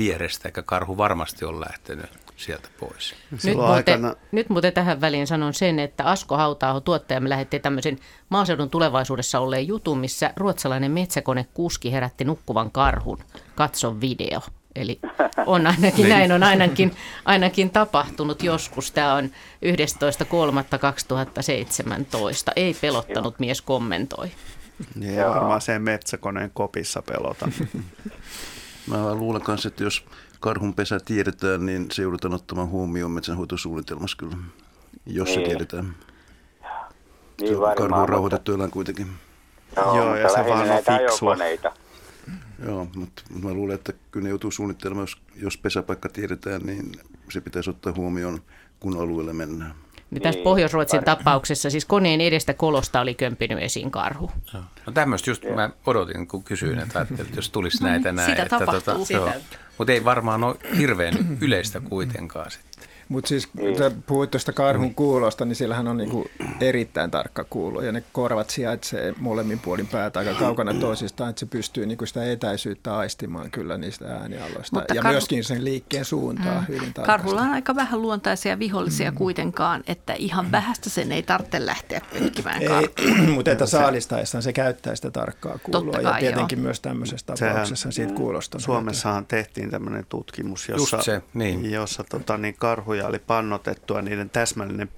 vierestä, eikä karhu varmasti ole lähtenyt sieltä pois. Nyt muuten, aikana, nyt muuten tähän väliin sanon sen, että Asko Hautaaho tuottajamme lähetti tämmöisen maaseudun tulevaisuudessa olleen jutun, missä ruotsalainen metsäkonekuski herätti nukkuvan karhun. Katso video. Eli on ainakin, näin on ainakin, ainakin tapahtunut joskus. Tämä on 11.3.2017. Ei pelottanut mies kommentoi. niin ei varmaan sen metsäkoneen kopissa pelota. [LAUGHS] Mä luulen kanssa, että jos karhun pesä tiedetään, niin se joudutaan ottamaan huomioon metsänhoitosuunnitelmassa kyllä, jos se Niin. tiedetään. Niin se on varmaan, karhu on mutta- rauhoitettu eläin kuitenkin. Joo, Joo, mutta ja se vaan on fiksua. Joo, mutta mä luulen, että kyllä ne joutuu suunnittelemaan, jos, jos pesäpaikka tiedetään, niin se pitäisi ottaa huomioon, kun alueelle mennään. Niin tässä Pohjois-Ruotsin varmaan. tapauksessa siis koneen edestä kolosta oli kömpinyt esiin karhu. No tämmöistä just mä odotin, kun kysyin, että, että jos tulisi näitä [LAUGHS] näin. sitä että, tapahtuu. joo. Mutta ei varmaan ole hirveän yleistä kuitenkaan sitten. Mutta siis kun sä puhuit tuosta karhun kuulosta, niin sillähän on niinku erittäin tarkka kuulo. Ja ne korvat sijaitsee molemmin puolin päätä aika kaukana toisistaan, että se pystyy niinku sitä etäisyyttä aistimaan kyllä niistä äänialoista. Mutta ja karhu- myöskin sen liikkeen suuntaa mm. hyvin tarkasti. Karhulla on aika vähän luontaisia vihollisia mm. kuitenkaan, että ihan vähästä sen ei tarvitse lähteä pötkimään [CLEARS THROAT] mutta että saalistaessaan se käyttää sitä tarkkaa kuuloa. Totta Ja kai, tietenkin joo. myös tämmöisessä Sehän- tapauksessa siitä kuulosta. on Suomessahan tehtiin tämmöinen tutkimus, jossa, Just se, niin. jossa tota, niin karhuja oli pannotettu ja niiden täsmällinen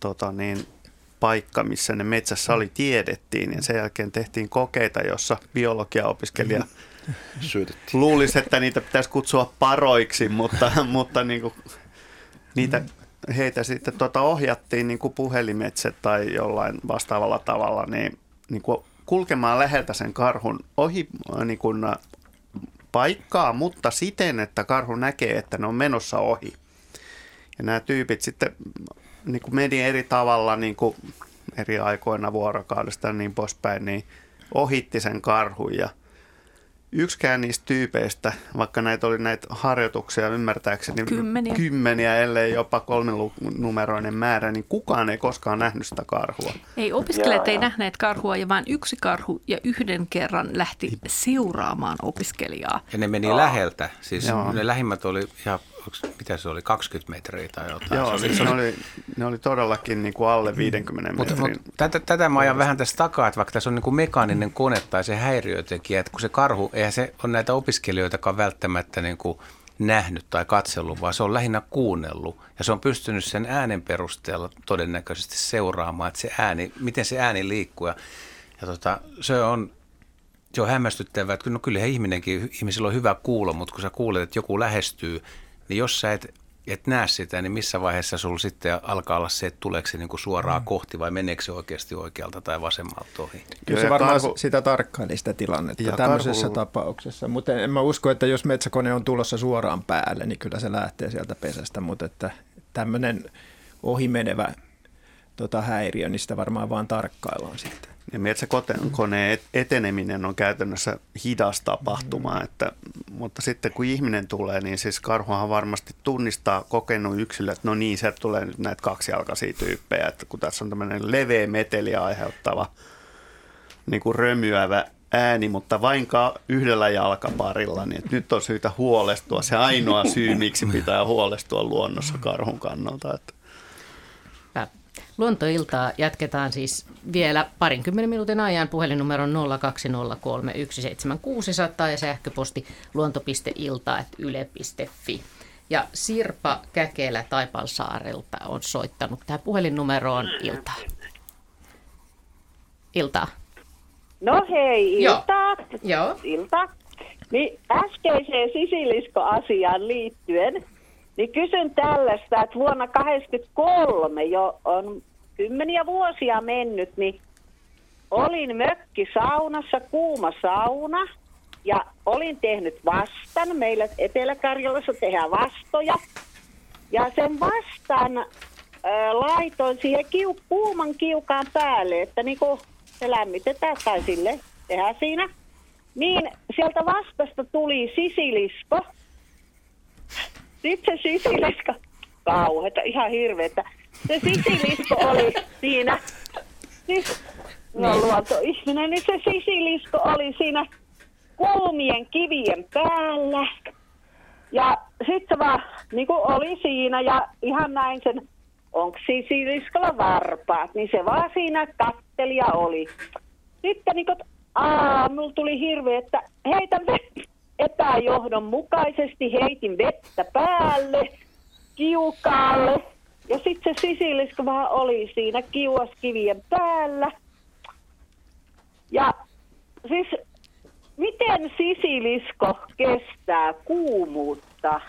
tota, niin, paikka, missä ne metsässä oli, tiedettiin. Ja sen jälkeen tehtiin kokeita, jossa biologiaopiskelija Syötettiin. luulisi, että niitä pitäisi kutsua paroiksi, mutta, [LAUGHS] mutta niin kuin, niitä, heitä sitten tuota ohjattiin niin kuin puhelimitse tai jollain vastaavalla tavalla niin, niin kuin kulkemaan läheltä sen karhun ohi niin kuin, paikkaa, mutta siten, että karhu näkee, että ne on menossa ohi. Ja nämä tyypit sitten niin kuin meni eri tavalla niin kuin eri aikoina vuorokaudesta ja niin poispäin, niin ohitti sen karhun ja yksikään niistä tyypeistä, vaikka näitä oli näitä harjoituksia ymmärtääkseni Kymmeniä. kymmeniä ellei jopa kolmenumeroinen määrä, niin kukaan ei koskaan nähnyt sitä karhua. Ei, opiskelijat Joo, ei joo. nähneet karhua ja vain yksi karhu ja yhden kerran lähti seuraamaan opiskelijaa. Ja ne meni läheltä. Siis Joo. ne lähimmät oli ihan, mitä se oli, 20 metriä tai jotain. Joo, se siis ne oli, ne oli todellakin niin kuin alle 50 Mutta, metrin. mutta tätä, tätä mä ajan vähän tästä takaa, että vaikka tässä on niin kuin mekaaninen kone tai se häiriötekijä, että kun se karhu, eihän se ole näitä opiskelijoitakaan välttämättä niin kuin nähnyt tai katsellut, vaan se on lähinnä kuunnellut. Ja se on pystynyt sen äänen perusteella todennäköisesti seuraamaan, että se ääni, miten se ääni liikkuu. Ja, ja tota, se on se on hämmästyttävää, että no kyllähän ihminenkin, ihmisillä on hyvä kuulo, mutta kun sä kuulet, että joku lähestyy, niin jos sä et, et näe sitä, niin missä vaiheessa sulla sitten alkaa olla se, että tuleeko se niinku suoraan mm. kohti vai meneekö se oikeasti oikealta tai vasemmalta ohi? Kyllä se varmaan karhu- sitä tarkkaili sitä tilannetta Ja tämmöisessä karhu- tapauksessa. Mutta en mä usko, että jos metsäkone on tulossa suoraan päälle, niin kyllä se lähtee sieltä pesästä. Mutta että tämmöinen ohimenevä tota, häiriö, niin sitä varmaan vaan tarkkaillaan sitten. Ja metsäkoneen et- eteneminen on käytännössä hidas tapahtuma, että, mutta sitten kun ihminen tulee, niin siis karhuhan varmasti tunnistaa kokenut yksilö, että no niin, sieltä tulee nyt näitä kaksijalkaisia tyyppejä, että kun tässä on tämmöinen leveä meteliä aiheuttava niin kuin römyävä ääni, mutta vain yhdellä jalkaparilla, niin että nyt on syytä huolestua. Se ainoa syy, miksi pitää huolestua luonnossa karhun kannalta. Että. Luontoiltaa jatketaan siis vielä parinkymmenen minuutin ajan puhelinnumeron 020317600 ja sähköposti luonto.ilta.yle.fi. Ja Sirpa Käkelä Taipalsaarelta on soittanut tähän puhelinnumeroon iltaa. Iltaa. No hei, iltaa. Joo. Ilta. Niin äskeiseen sisilisko-asiaan liittyen, niin kysyn tällaista, että vuonna 1983 jo on kymmeniä vuosia mennyt, niin olin mökkisaunassa, kuuma sauna, ja olin tehnyt vastan. Meillä Etelä-Karjalassa tehdään vastoja. Ja sen vastan äh, laitoin siihen kiu, kuuman kiukaan päälle, että niinku se lämmitetään tai sille tehdään siinä. Niin sieltä vastasta tuli sisilisko. Sitten se sisilisko, kauheeta, ihan hirveetä. Se sisilisko oli siinä, siis no luontoihminen, niin se sisilisko oli siinä kuumien kivien päällä. Ja sitten se vaan niin kuin oli siinä ja ihan näin sen, onko sisiliskolla varpaat, niin se vaan siinä katteli ja oli. Sitten niin kuin, aa, mulla tuli hirveä, että heitän vettä epäjohdonmukaisesti, heitin vettä päälle, kiukaalle. Ja sitten se sisilisko vaan oli siinä kiuaskivien päällä. Ja siis miten sisilisko kestää kuumuutta?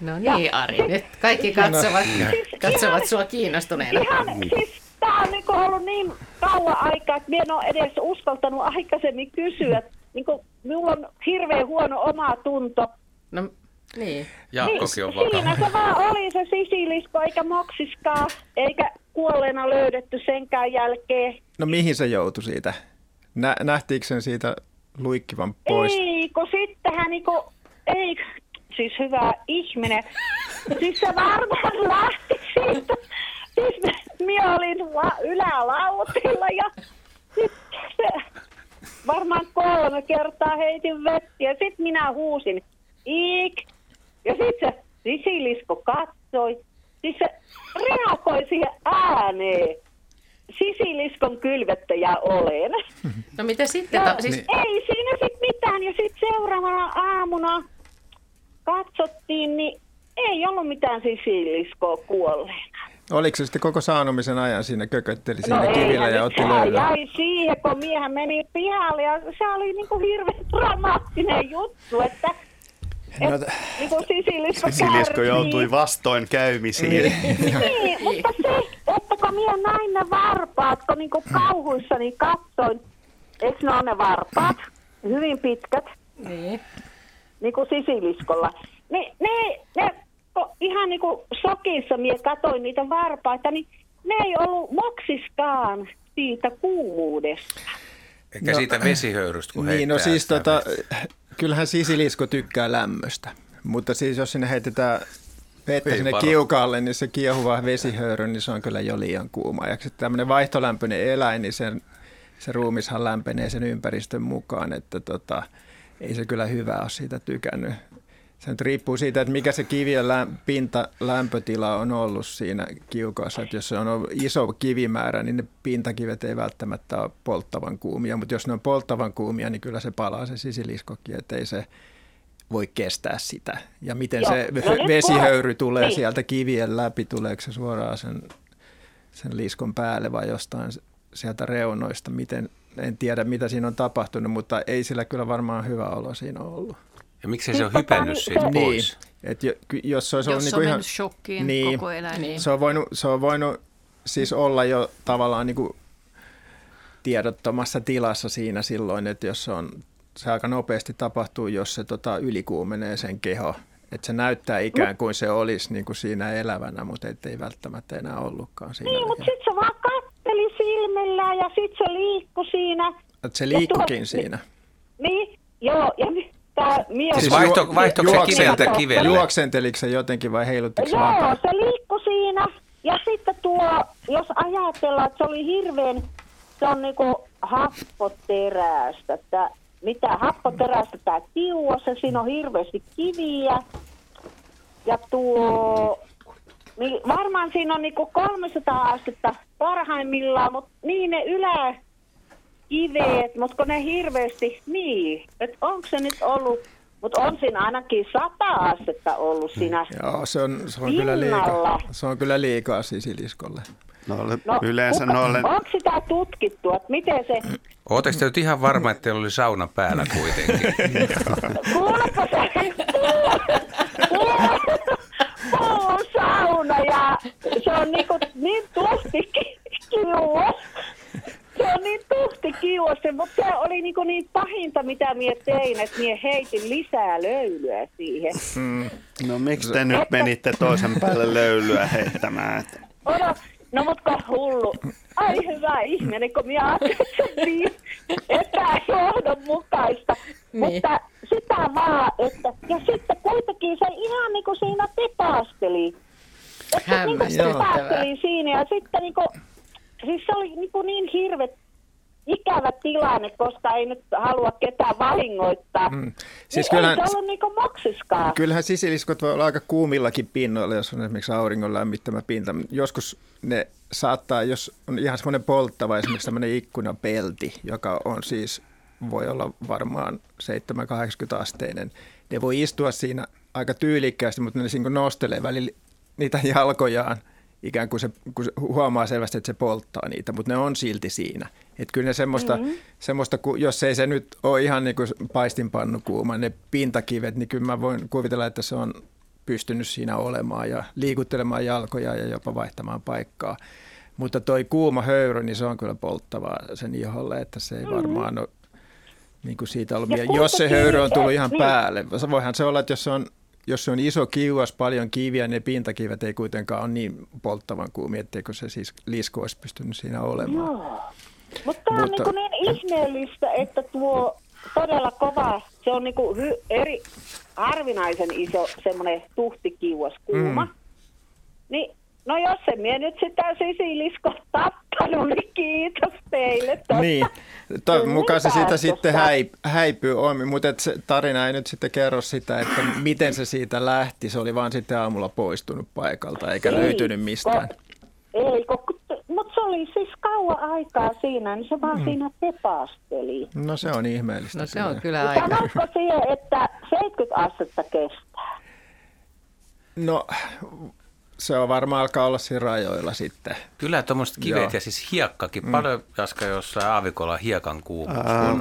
No Ja niin, Ari, sit- nyt kaikki katsovat, Siis katsovat ihan- sua kiinnostuneena. Ihan, siis tää on niinku ollut niin kauan aikaa, että minä en ole edes uskaltanut aikaisemmin kysyä. Niinku, minulla on hirveän huono oma tunto. No niin. Jaakkokin on Niin, Siinä se vaan oli se sisilisko, eikä moksiskaan, eikä kuolleena löydetty senkään jälkeen. No mihin se joutui siitä? Nä, nähtiinkö sen siitä luikkivan pois? Ei, kun sittenhän niinku, ei, siis hyvä ihminen. [LAUGHS] Siis se varmaan lähti siitä. Siis minä olin la, ylälautilla ja sitten se varmaan kolme kertaa heitin vettä ja sitten minä huusin iik. Ja sitten se sisilisko katsoi. Siis se reagoi siihen ääneen. Sisiliskon kylvettäjä olen. No mitä sitten? Ja Ta- siis, Ei siinä sitten mitään. Ja sitten seuraavana aamuna katsottiin, niin ei ollut mitään sisiliskoa kuolleena. Oliko se sitten koko saunomisen ajan siinä kökötteli siinä No kivillä eihän ja otti löylyä? jäi siihen, kun miehän meni pihalle ja se oli niin kuin hirveän dramaattinen juttu, että No, et, niin kuin sisilisko joutui vastoin käymisiin. Niin, mutta se, että kun minä näin ne varpaat, kun niin kuin kauhuissani katsoin, eikö ne ole ne varpaat, hyvin pitkät, niin. niin kuin sisiliskolla, niin ne, ne ihan niin kuin sokissa minä katsoin niitä varpaita, niin ne ei ollut moksiskaan siitä kuumuudesta. Eikä no, siitä vesihöyrystä, kun Niin, no siis tota, kyllähän sisilisko tykkää lämmöstä, mutta siis jos sinne heitetään vettä sinne paro. kiukaalle, niin se kiehuva vesihöyry, niin se on kyllä jo liian kuuma. Ja tämmöinen vaihtolämpöinen eläin, niin sen, se ruumishan lämpenee sen ympäristön mukaan, että tota, ei se kyllä hyvä ole siitä tykännyt. Se nyt riippuu siitä, että mikä se kivien pinta lämpötila on ollut siinä kiukaassa. Että jos se on iso kivimäärä, niin ne pintakivet ei välttämättä ole polttavan kuumia, mutta jos ne on polttavan kuumia, niin kyllä se palaa se sisiliskokin, että ei se voi kestää sitä. Ja miten Joo. se no vesihöyry tulee niin. sieltä kivien läpi, tuleeko se suoraan sen, sen liskon päälle vai jostain sieltä reunoista, miten, en tiedä mitä siinä on tapahtunut, mutta ei sillä kyllä varmaan hyvä olo siinä ollut. Ja miksi se on hypännyt siitä niin, pois? Et jos se olisi jos ollut on niin ihan, shokkiin niin, koko eläin. Niin. Se, on voinut, se on voinut siis olla jo tavallaan niin kuin tiedottomassa tilassa siinä silloin, että jos se on, se aika nopeasti tapahtuu, jos se tota, ylikuumenee sen keho. Että se näyttää ikään kuin se olisi niin kuin siinä elävänä, mutta ei välttämättä enää ollutkaan siinä. Niin, mutta sitten se vaan katteli silmillä ja sitten se liikkui siinä. Että se liikkukin siinä. Niin, joo. Ja Tää mies... Siis vaihto, vaihtoiko se kiveltä kivelle? Juoksenteliko se jotenkin vai heiluttiko se Joo, se liikkui siinä. Ja sitten tuo, jos ajatellaan, että se oli hirveän, se on niinku happoterästä. Tää, mitä happoterästä tämä kiuas, siinä on hirveästi kiviä. Ja tuo, niin varmaan siinä on niinku 300 astetta parhaimmillaan, mutta niin ne ylä, kiveet, mutta kun ne hirveästi, niin, että onko se nyt ollut, mutta on siinä ainakin sata astetta ollut siinä Joo, se on, se on kyllä liikaa. Se on kyllä liikaa sisiliskolle. No, no yleensä kuka, noille... Onko sitä tutkittu, että miten se... Oletteko te nyt ihan varma, että teillä oli sauna päällä kuitenkin? Kuulepa se, on sauna ja se on niinku, niin tuhti kiuas se on niin tuhti kiuossa, mutta se oli niin, niin pahinta, mitä minä tein, että minä heitin lisää löylyä siihen. Mm. No miksi te nyt menitte toisen päälle löylyä heittämään? Odo, no mutta hullu. Ai hyvä ihminen, kun minä ajattelin, että niin epäjohdonmukaista. Niin. Mutta sitä vaan, että, ja sitten kuitenkin se ihan niin kuin siinä tepasteli. Että niin kuin tepasteli siinä ja sitten niin kuin siis se oli niin, kuin niin hirvet ikävä tilanne, koska ei nyt halua ketään vahingoittaa. Mm. Siis niin kyllähän, ei se ollut niin moksiskaan. Kyllähän sisiliskot voi olla aika kuumillakin pinnoilla, jos on esimerkiksi auringon lämmittämä pinta. Joskus ne saattaa, jos on ihan semmoinen polttava, esimerkiksi tämmöinen ikkunapelti, joka on siis, voi olla varmaan 7-80 asteinen, ne voi istua siinä aika tyylikkäästi, mutta ne niin nostelee välillä niitä jalkojaan – ikään kuin se kun huomaa selvästi, että se polttaa niitä, mutta ne on silti siinä. Että kyllä ne semmoista, mm-hmm. semmoista, jos ei se nyt ole ihan niin kuin paistinpannu kuuma, ne pintakivet, niin kyllä mä voin kuvitella, että se on pystynyt siinä olemaan ja liikuttelemaan jalkoja ja jopa vaihtamaan paikkaa. Mutta toi kuuma höyry, niin se on kyllä polttavaa sen iholle, että se ei mm-hmm. varmaan ole niin kuin siitä ollut. Ja jos se höyry on tullut ihan niin. päälle, voihan se olla, että jos se on jos se on iso kiuas, paljon kiviä, ne pintakivet ei kuitenkaan ole niin polttavan kuumia, etteikö se siis lisko olisi pystynyt siinä olemaan. Joo. Mutta tämä on niin, niin ihmeellistä, että tuo todella kova, se on niin kuin hy, eri, harvinaisen iso semmoinen tuhtikiuas kuuma. Mm. Niin No jos se mie nyt sitä sisilisko tappanut, niin kiitos teille. Tosta. Niin, toivon mukaan se siitä sitten häip, häipyy omi, mutta et se tarina ei nyt sitten kerro sitä, että miten se siitä lähti. Se oli vaan sitten aamulla poistunut paikalta eikä ei, löytynyt mistään. Ei, mutta se oli siis kauan aikaa siinä, niin se vaan mm. siinä tepasteli. No se on ihmeellistä. No se on kyllä aika. Sanoitko siihen, että 70 astetta kestää? No se on varmaan alkaa olla siinä rajoilla sitten. Kyllä tuommoiset kivet Joo. ja siis hiekkakin. Mm. Paljon Jaska jossain aavikolla hiekan kuumuus. Ää,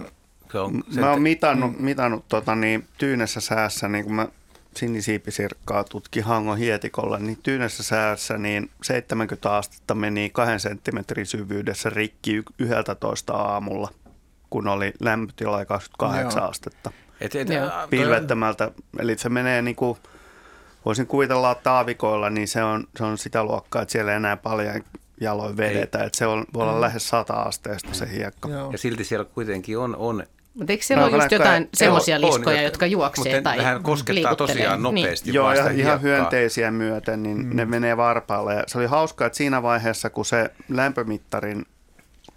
se on, mä oon mitannut, mm. mitannut tota, niin, tyynessä säässä, niin kun mä sinisiipisirkkaa tutki Hangon hietikolla, niin tyynessä säässä niin 70 astetta meni kahden senttimetrin syvyydessä rikki 11 aamulla, kun oli lämpötila 28 Joo. astetta. Et, et, Pilvettömältä, eli se menee niin kuin voisin kuvitella, että aavikoilla niin se on, se on sitä luokkaa, että siellä ei enää paljon jaloin vedetä. Että se on, voi olla lähes sata asteesta se hiekka. Ja silti siellä kuitenkin on, on Mutta eikö siellä ole just jotain semmoisia liskoja, jotka juoksee mutta tai Vähän koskettaa tosiaan nopeasti Joo, vaan ja ihan hiekkaa. hyönteisiä myöten, niin mm. ne menee varpaalla. Ja se oli hauskaa, että siinä vaiheessa, kun se lämpömittarin,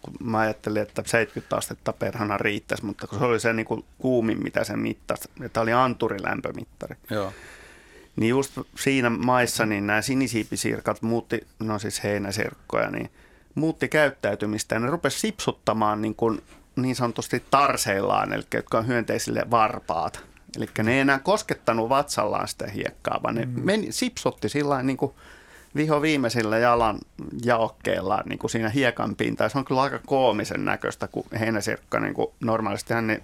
kun mä ajattelin, että 70 astetta perhana riittäisi, mutta kun se oli se niin kuin kuumin, mitä se mittasi, että tämä oli anturilämpömittari. Joo. Niin just siinä maissa niin nämä sinisiipisirkat muutti, no siis heinäsirkkoja, niin muutti käyttäytymistä ja ne rupesi sipsuttamaan niin, kuin, niin sanotusti tarseillaan, eli jotka on hyönteisille varpaat. Eli ne ei enää koskettanut vatsallaan sitä hiekkaa, vaan ne meni, sipsutti sillä niin kuin viho viimeisillä jalan jaokkeillaan niin kuin siinä hiekan pintaan. Se on kyllä aika koomisen näköistä, kun heinäsirkka niin kuin normaalisti ne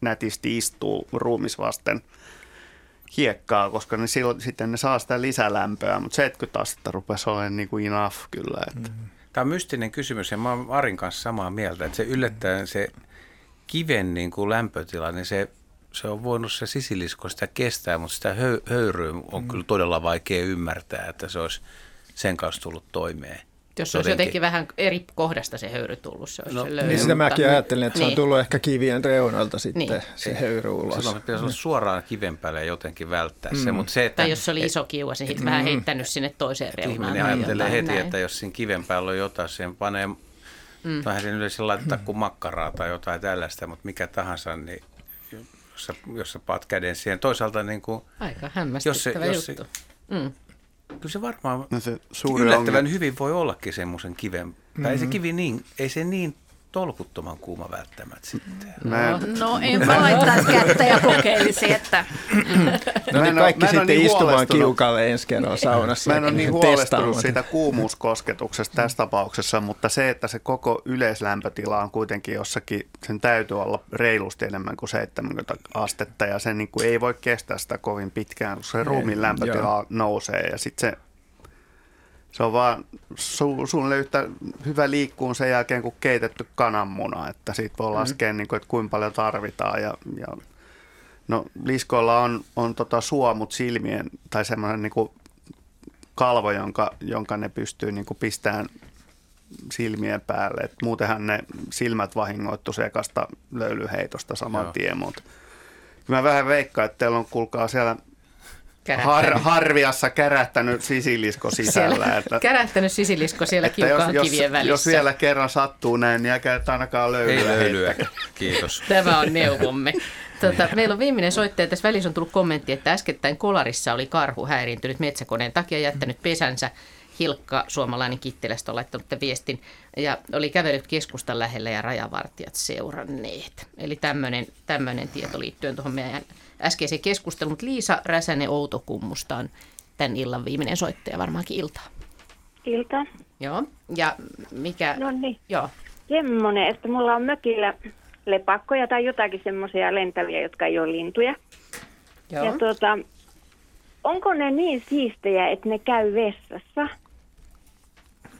nätisti istuu ruumis vasten hiekkaa, koska ne silloin, sitten ne saa sitä lisälämpöä, mutta 70 astetta rupesi olemaan niin kuin enough kyllä. Että. Tämä on mystinen kysymys ja mä oon Arin kanssa samaa mieltä, että se yllättäen se kiven niin kuin lämpötila, niin se, se on voinut se sisilisko sitä kestää, mutta sitä höy, höyryä on kyllä todella vaikea ymmärtää, että se olisi sen kanssa tullut toimeen. Jos se olisi jotenkin vähän eri kohdasta se höyry tullut, se olisi No, se löyly. Niin sitä mutta- mäkin ajattelin, että se on Niin. tullut ehkä kivien reunalta sitten Niin. se höyry ulos. Silloin pitäisi olla suoraan kiven päälle jotenkin välttää se, mutta se, että Tai jos se oli iso kiuas, niin sitten vähän heittänyt sinne toiseen reunaan. ihminen ajattelee jotain heti, näin. että jos siinä kiven päällä on jotain, siihen panee Mm. vähän sen yleensä laittaa kuin makkaraa tai jotain tällaista, mutta mikä tahansa, niin jos sä, jos sä paat käden siihen. Toisaalta niin kuin, Aika hämmästyttävä jos se, juttu. Mm. Kyllä se varmaan No se suuri yllättävän ongelma- hyvin voi ollakin semmoisen kiven. Tai ei se kivi niin, ei se niin tolkuttoman kuuma välttämättä sitten. Mä No, no enpä laittaisi kättä ja kokeilisi, että... No Mä niin en kaikki mä en sitten niin istumaan kiukalle ensi kerran saunassa. Mä en ole niin huolestunut siitä kuumuuskosketuksesta tässä tapauksessa, mutta se, että se koko yleislämpötila on kuitenkin jossakin, sen täytyy olla reilusti enemmän kuin 70 astetta ja se niin kuin ei voi kestää sitä kovin pitkään, kun se ruumiin lämpötila joo. nousee ja sitten se, se on vaan su, suunnilleen yhtä hyvä liikkuun sen jälkeen kuin keitetty kananmuna, että siitä voi laskea, niin kuin, että kuinka paljon tarvitaan ja, ja No liskoilla on, on tota suomut silmien tai semmoinen niin kalvo, jonka, jonka ne pystyy niin pistämään silmien päälle. Et muutenhan ne silmät vahingoittu sekasta löylyheitosta saman Joo. tien, mutta mä vähän veikkaan, että teillä on kuulkaa siellä. Har, harviassa kärähtänyt sisilisko sisällä. Siellä, että, kärähtänyt sisilisko siellä jos, kiukaan jos, kivien välissä. jos vielä kerran sattuu näin, niin älkää nyt ainakaan löylyä Ei löylyä. Kiitos. Tämä on neuvomme. Tota, meillä on viimeinen soittaja. Tässä välissä on tullut kommentti, että äskettäin Kolarissa oli karhu häiriintynyt metsäkoneen takia jättänyt pesänsä. Hilkka, suomalainen Kittilästä, on laittanut tämän viestin ja oli kävellyt keskustan lähellä ja rajavartijat seuranneet. Eli tämmöinen tieto liittyen tuohon meidän äskeiseen keskusteluun. Mutta Liisa Räsänen Outokummusta on tämän illan viimeinen soittaja, varmaankin iltaa. Ilta. Joo, ja mikä... No niin. Joo. Semmoinen, että mulla on mökillä lepakkoja tai jotakin semmoisia lentäviä, jotka ei ole lintuja. Joo. Ja tuota, onko ne niin siistejä, että ne käy vessassa?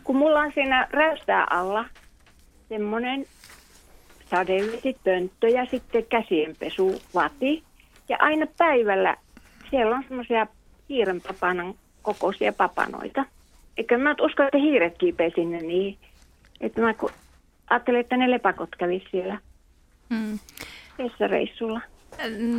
Kun mulla on siinä räystää alla semmoinen sadevesipönttö ja sitten käsienpesuvati. Ja aina päivällä siellä on semmoisia hiirenpapanan kokoisia papanoita. Eikö mä usko, että hiiret kiipee sinne niin. Että mä ku- ajattelin, että ne lepakot kävis siellä Mm. vessareissulla.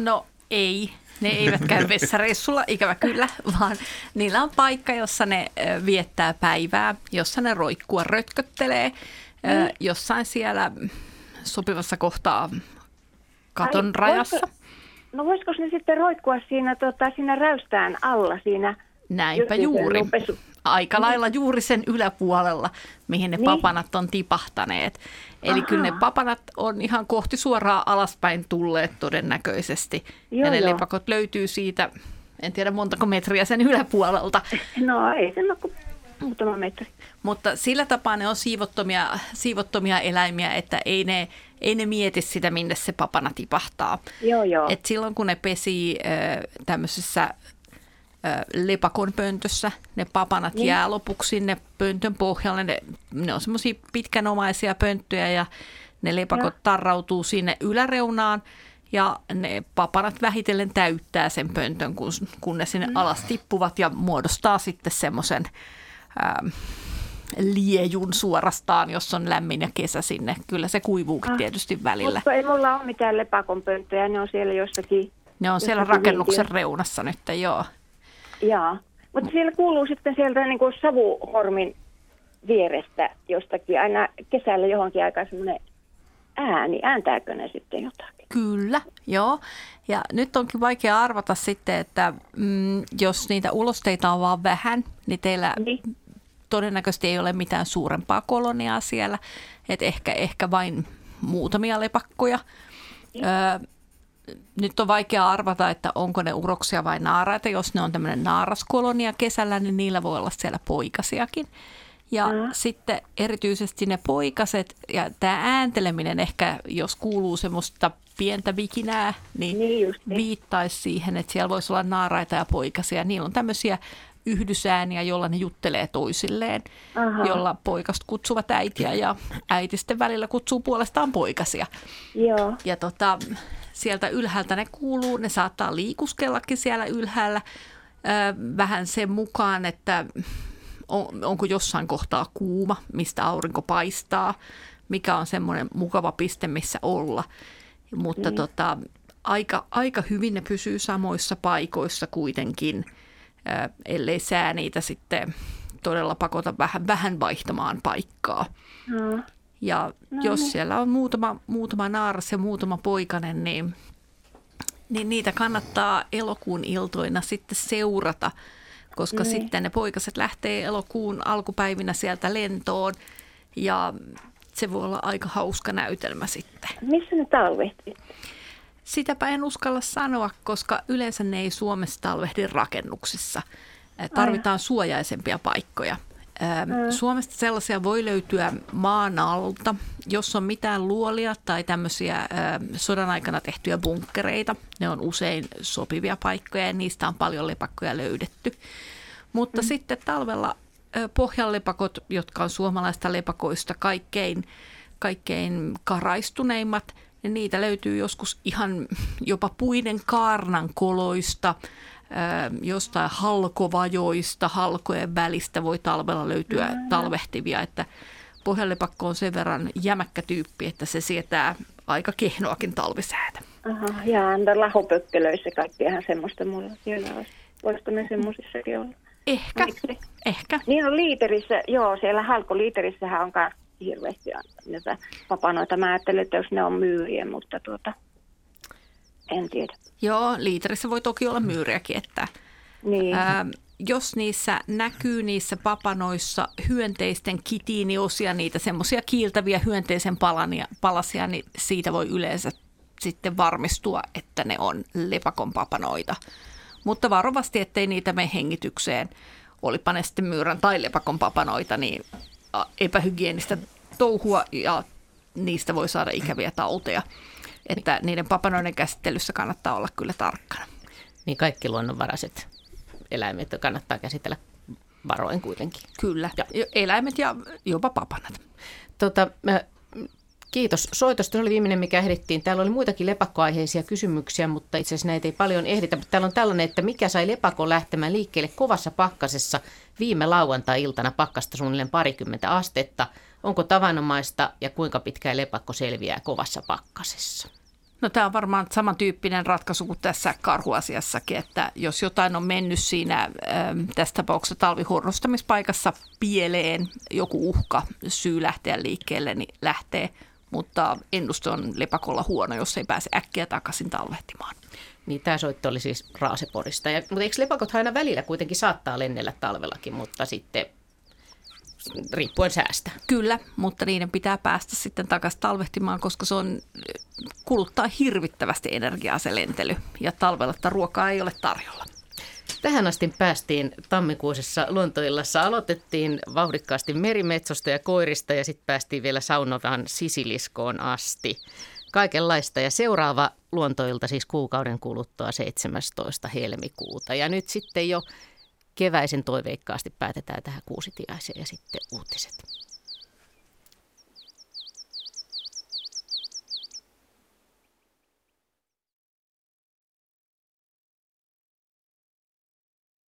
No ei, ne eivät käy [LAUGHS] vessareissulla, ikävä kyllä, vaan niillä on paikka, jossa ne viettää päivää, jossa ne roikkua rötköttelee Niin. jossain siellä sopivassa kohtaa katon Ai, rajassa. voisiko- No voisiko ne sitten roikkua siinä, tota, siinä räystään alla siinä? Näinpä juuri. Aika lailla juuri sen yläpuolella, mihin ne Niin. papanat on tipahtaneet. Eli kyllä ne papanat on ihan kohti suoraan alaspäin tulleet todennäköisesti. Joo, ja ne joo. lepakot löytyy siitä, en tiedä montako metriä sen yläpuolelta. No ei se ole kuin muutama metri. Mutta sillä tapaa ne on siivottomia, siivottomia eläimiä, että ei ne, ei ne mieti sitä, minne se papana tipahtaa. Joo, joo. Et silloin kun ne pesii äh, tämmöisessä äh, lepakon pöntössä, ne papanat Niin. jää lopuksi sinne pöntön pohjalle. Ne, ne on semmoisia pitkänomaisia pönttöjä ja ne lepakot Joo. tarrautuu sinne yläreunaan Ja ne papanat vähitellen täyttää sen pöntön, kun, kun ne sinne alas tippuvat ja muodostaa sitten semmoisen ähm, liejun suorastaan, jos on lämmin ja kesä sinne. Kyllä se kuivuukin Ah. tietysti välillä. Mutta ei mulla ole mitään lepakonpönttöjä, ne on siellä jossakin. Ne on siellä rakennuksen vintiössä. reunassa nyt, joo. Jaa. Mutta siellä kuuluu sitten sieltä niin kuin savuhormin vierestä jostakin aina kesällä johonkin aikaan semmoinen ääni. Ääntääkö ne sitten jotakin? Kyllä, joo. Ja nyt onkin vaikea arvata sitten, että mm, jos niitä ulosteita on vaan vähän, niin teillä niin. Todennäköisesti ei ole mitään suurempaa koloniaa siellä. Että ehkä, ehkä vain muutamia lepakkoja. Öö, nyt on vaikea arvata, että onko ne uroksia vai naaraita. Jos ne on tämmöinen naaraskolonia kesällä, niin niillä voi olla siellä poikasiakin. Ja mm. sitten erityisesti ne poikaset ja tämä äänteleminen ehkä, jos kuuluu semmoista pientä vikinää, niin, niin viittaisi siihen, että siellä voisi olla naaraita ja poikasia. Niillä on tämmöisiä yhdysääniä, jolla ne juttelee toisilleen, Aha. jolla poikast kutsuvat äitiä ja äiti sitten välillä kutsuu puolestaan poikasia. Joo. Ja tota, sieltä ylhäältä ne kuuluu, ne saattaa liikuskellakin siellä ylhäällä ö, vähän sen mukaan, että on, onko jossain kohtaa kuuma, mistä aurinko paistaa, mikä on semmoinen mukava piste, missä olla. Mutta Niin. tota, aika, aika hyvin ne pysyy samoissa paikoissa kuitenkin, ellei sää niitä sitten todella pakota vähän, vähän vaihtamaan paikkaa. Joo. Ja No jos niin. siellä on muutama, muutama naaras ja muutama poikanen, niin, niin niitä kannattaa elokuun iltoina sitten seurata, koska Niin. sitten ne poikaset lähtee elokuun alkupäivinä sieltä lentoon ja se voi olla aika hauska näytelmä sitten. Missä ne talvehtii? Sitäpä en uskalla sanoa, koska yleensä ne ei Suomessa talvehdi rakennuksissa. Tarvitaan suojaisempia paikkoja. Suomesta sellaisia voi löytyä maan alta, jos on mitään luolia tai tämmöisiä sodan aikana tehtyjä bunkkereita. Ne on usein sopivia paikkoja ja niistä on paljon lepakkoja löydetty. Mutta mm. sitten talvella ö, pohjanlepakot, jotka on suomalaista lepakoista kaikkein, kaikkein karaistuneimmat, niin niitä löytyy joskus ihan jopa puiden kaarnan koloista, jostain halkovajoista, halkojen välistä voi talvella löytyä talvehtivia, että pohjanlepakko on sen verran jämäkkä tyyppi, että se sietää aika kehnoakin talvisäätä. Aha, ja entä lahopökkelöissä kaikkiahan semmoista mulla siellä olisi. Voisiko ne semmoisissakin olla? Ehkä, ehkä. Niin on liiterissä, joo, siellä halkoliiterissähän on myös hirveästi näitä papanoita. Mä ajattelen, että jos ne on myyriä, mutta tuota, en tiedä. Joo, liiterissä voi toki olla myyriäkin, että Niin. ää, jos niissä näkyy niissä papanoissa hyönteisten kitiiniosia, niitä semmoisia kiiltäviä hyönteisen palania, palasia, niin siitä voi yleensä sitten varmistua, että ne on lepakon papanoita. Mutta varovasti, ettei niitä mene hengitykseen, olipa ne sitten myyrän tai lepakon papanoita, niin epähygienistä touhua ja niistä voi saada ikäviä tauteja. Että niiden papanoiden käsittelyssä kannattaa olla kyllä tarkkana. Niin kaikki luonnonvaraiset eläimet kannattaa käsitellä varoen kuitenkin. Kyllä, ja eläimet ja jopa papanat. Tota, mä, kiitos soitosta. Se oli viimeinen, mikä ehdittiin. Täällä oli muitakin lepakkoaiheisia kysymyksiä, mutta itse asiassa näitä ei paljon ehditä. Mutta täällä on tällainen, että mikä sai lepakon lähtemään liikkeelle kovassa pakkasessa viime lauantai-iltana pakkasta suunnilleen parikymmentä astetta. Onko tavanomaista ja kuinka pitkään lepakko selviää kovassa pakkasessa? No tämä on varmaan samantyyppinen ratkaisu kuin tässä karhuasiassakin, että jos jotain on mennyt siinä äm, tässä tapauksessa talvihurrostamispaikassa pieleen, joku uhka, syy lähteä liikkeelle, niin lähtee, mutta ennuste on lepakolla huono, jos ei pääse äkkiä takaisin talvehtimaan. Niin tämä soitto oli siis Raaseporista. Ja, mutta eikö lepakot aina välillä kuitenkin saattaa lennellä talvellakin, mutta sitten riippuen säästä. Kyllä, mutta niiden pitää päästä sitten takaisin talvehtimaan, koska se on, kuluttaa hirvittävästi energiaa se lentely ja talvella että ruokaa ei ole tarjolla. Tähän asti päästiin tammikuisessa luontoillassa. Aloitettiin vauhdikkaasti merimetsosta ja koirista ja sitten päästiin vielä saunovan sisiliskoon asti. Kaikenlaista ja seuraava luontoilta siis kuukauden kuluttua 17. helmikuuta. Ja nyt sitten jo keväisen toiveikkaasti päätetään tähän kuusitiaiseen ja sitten uutiset.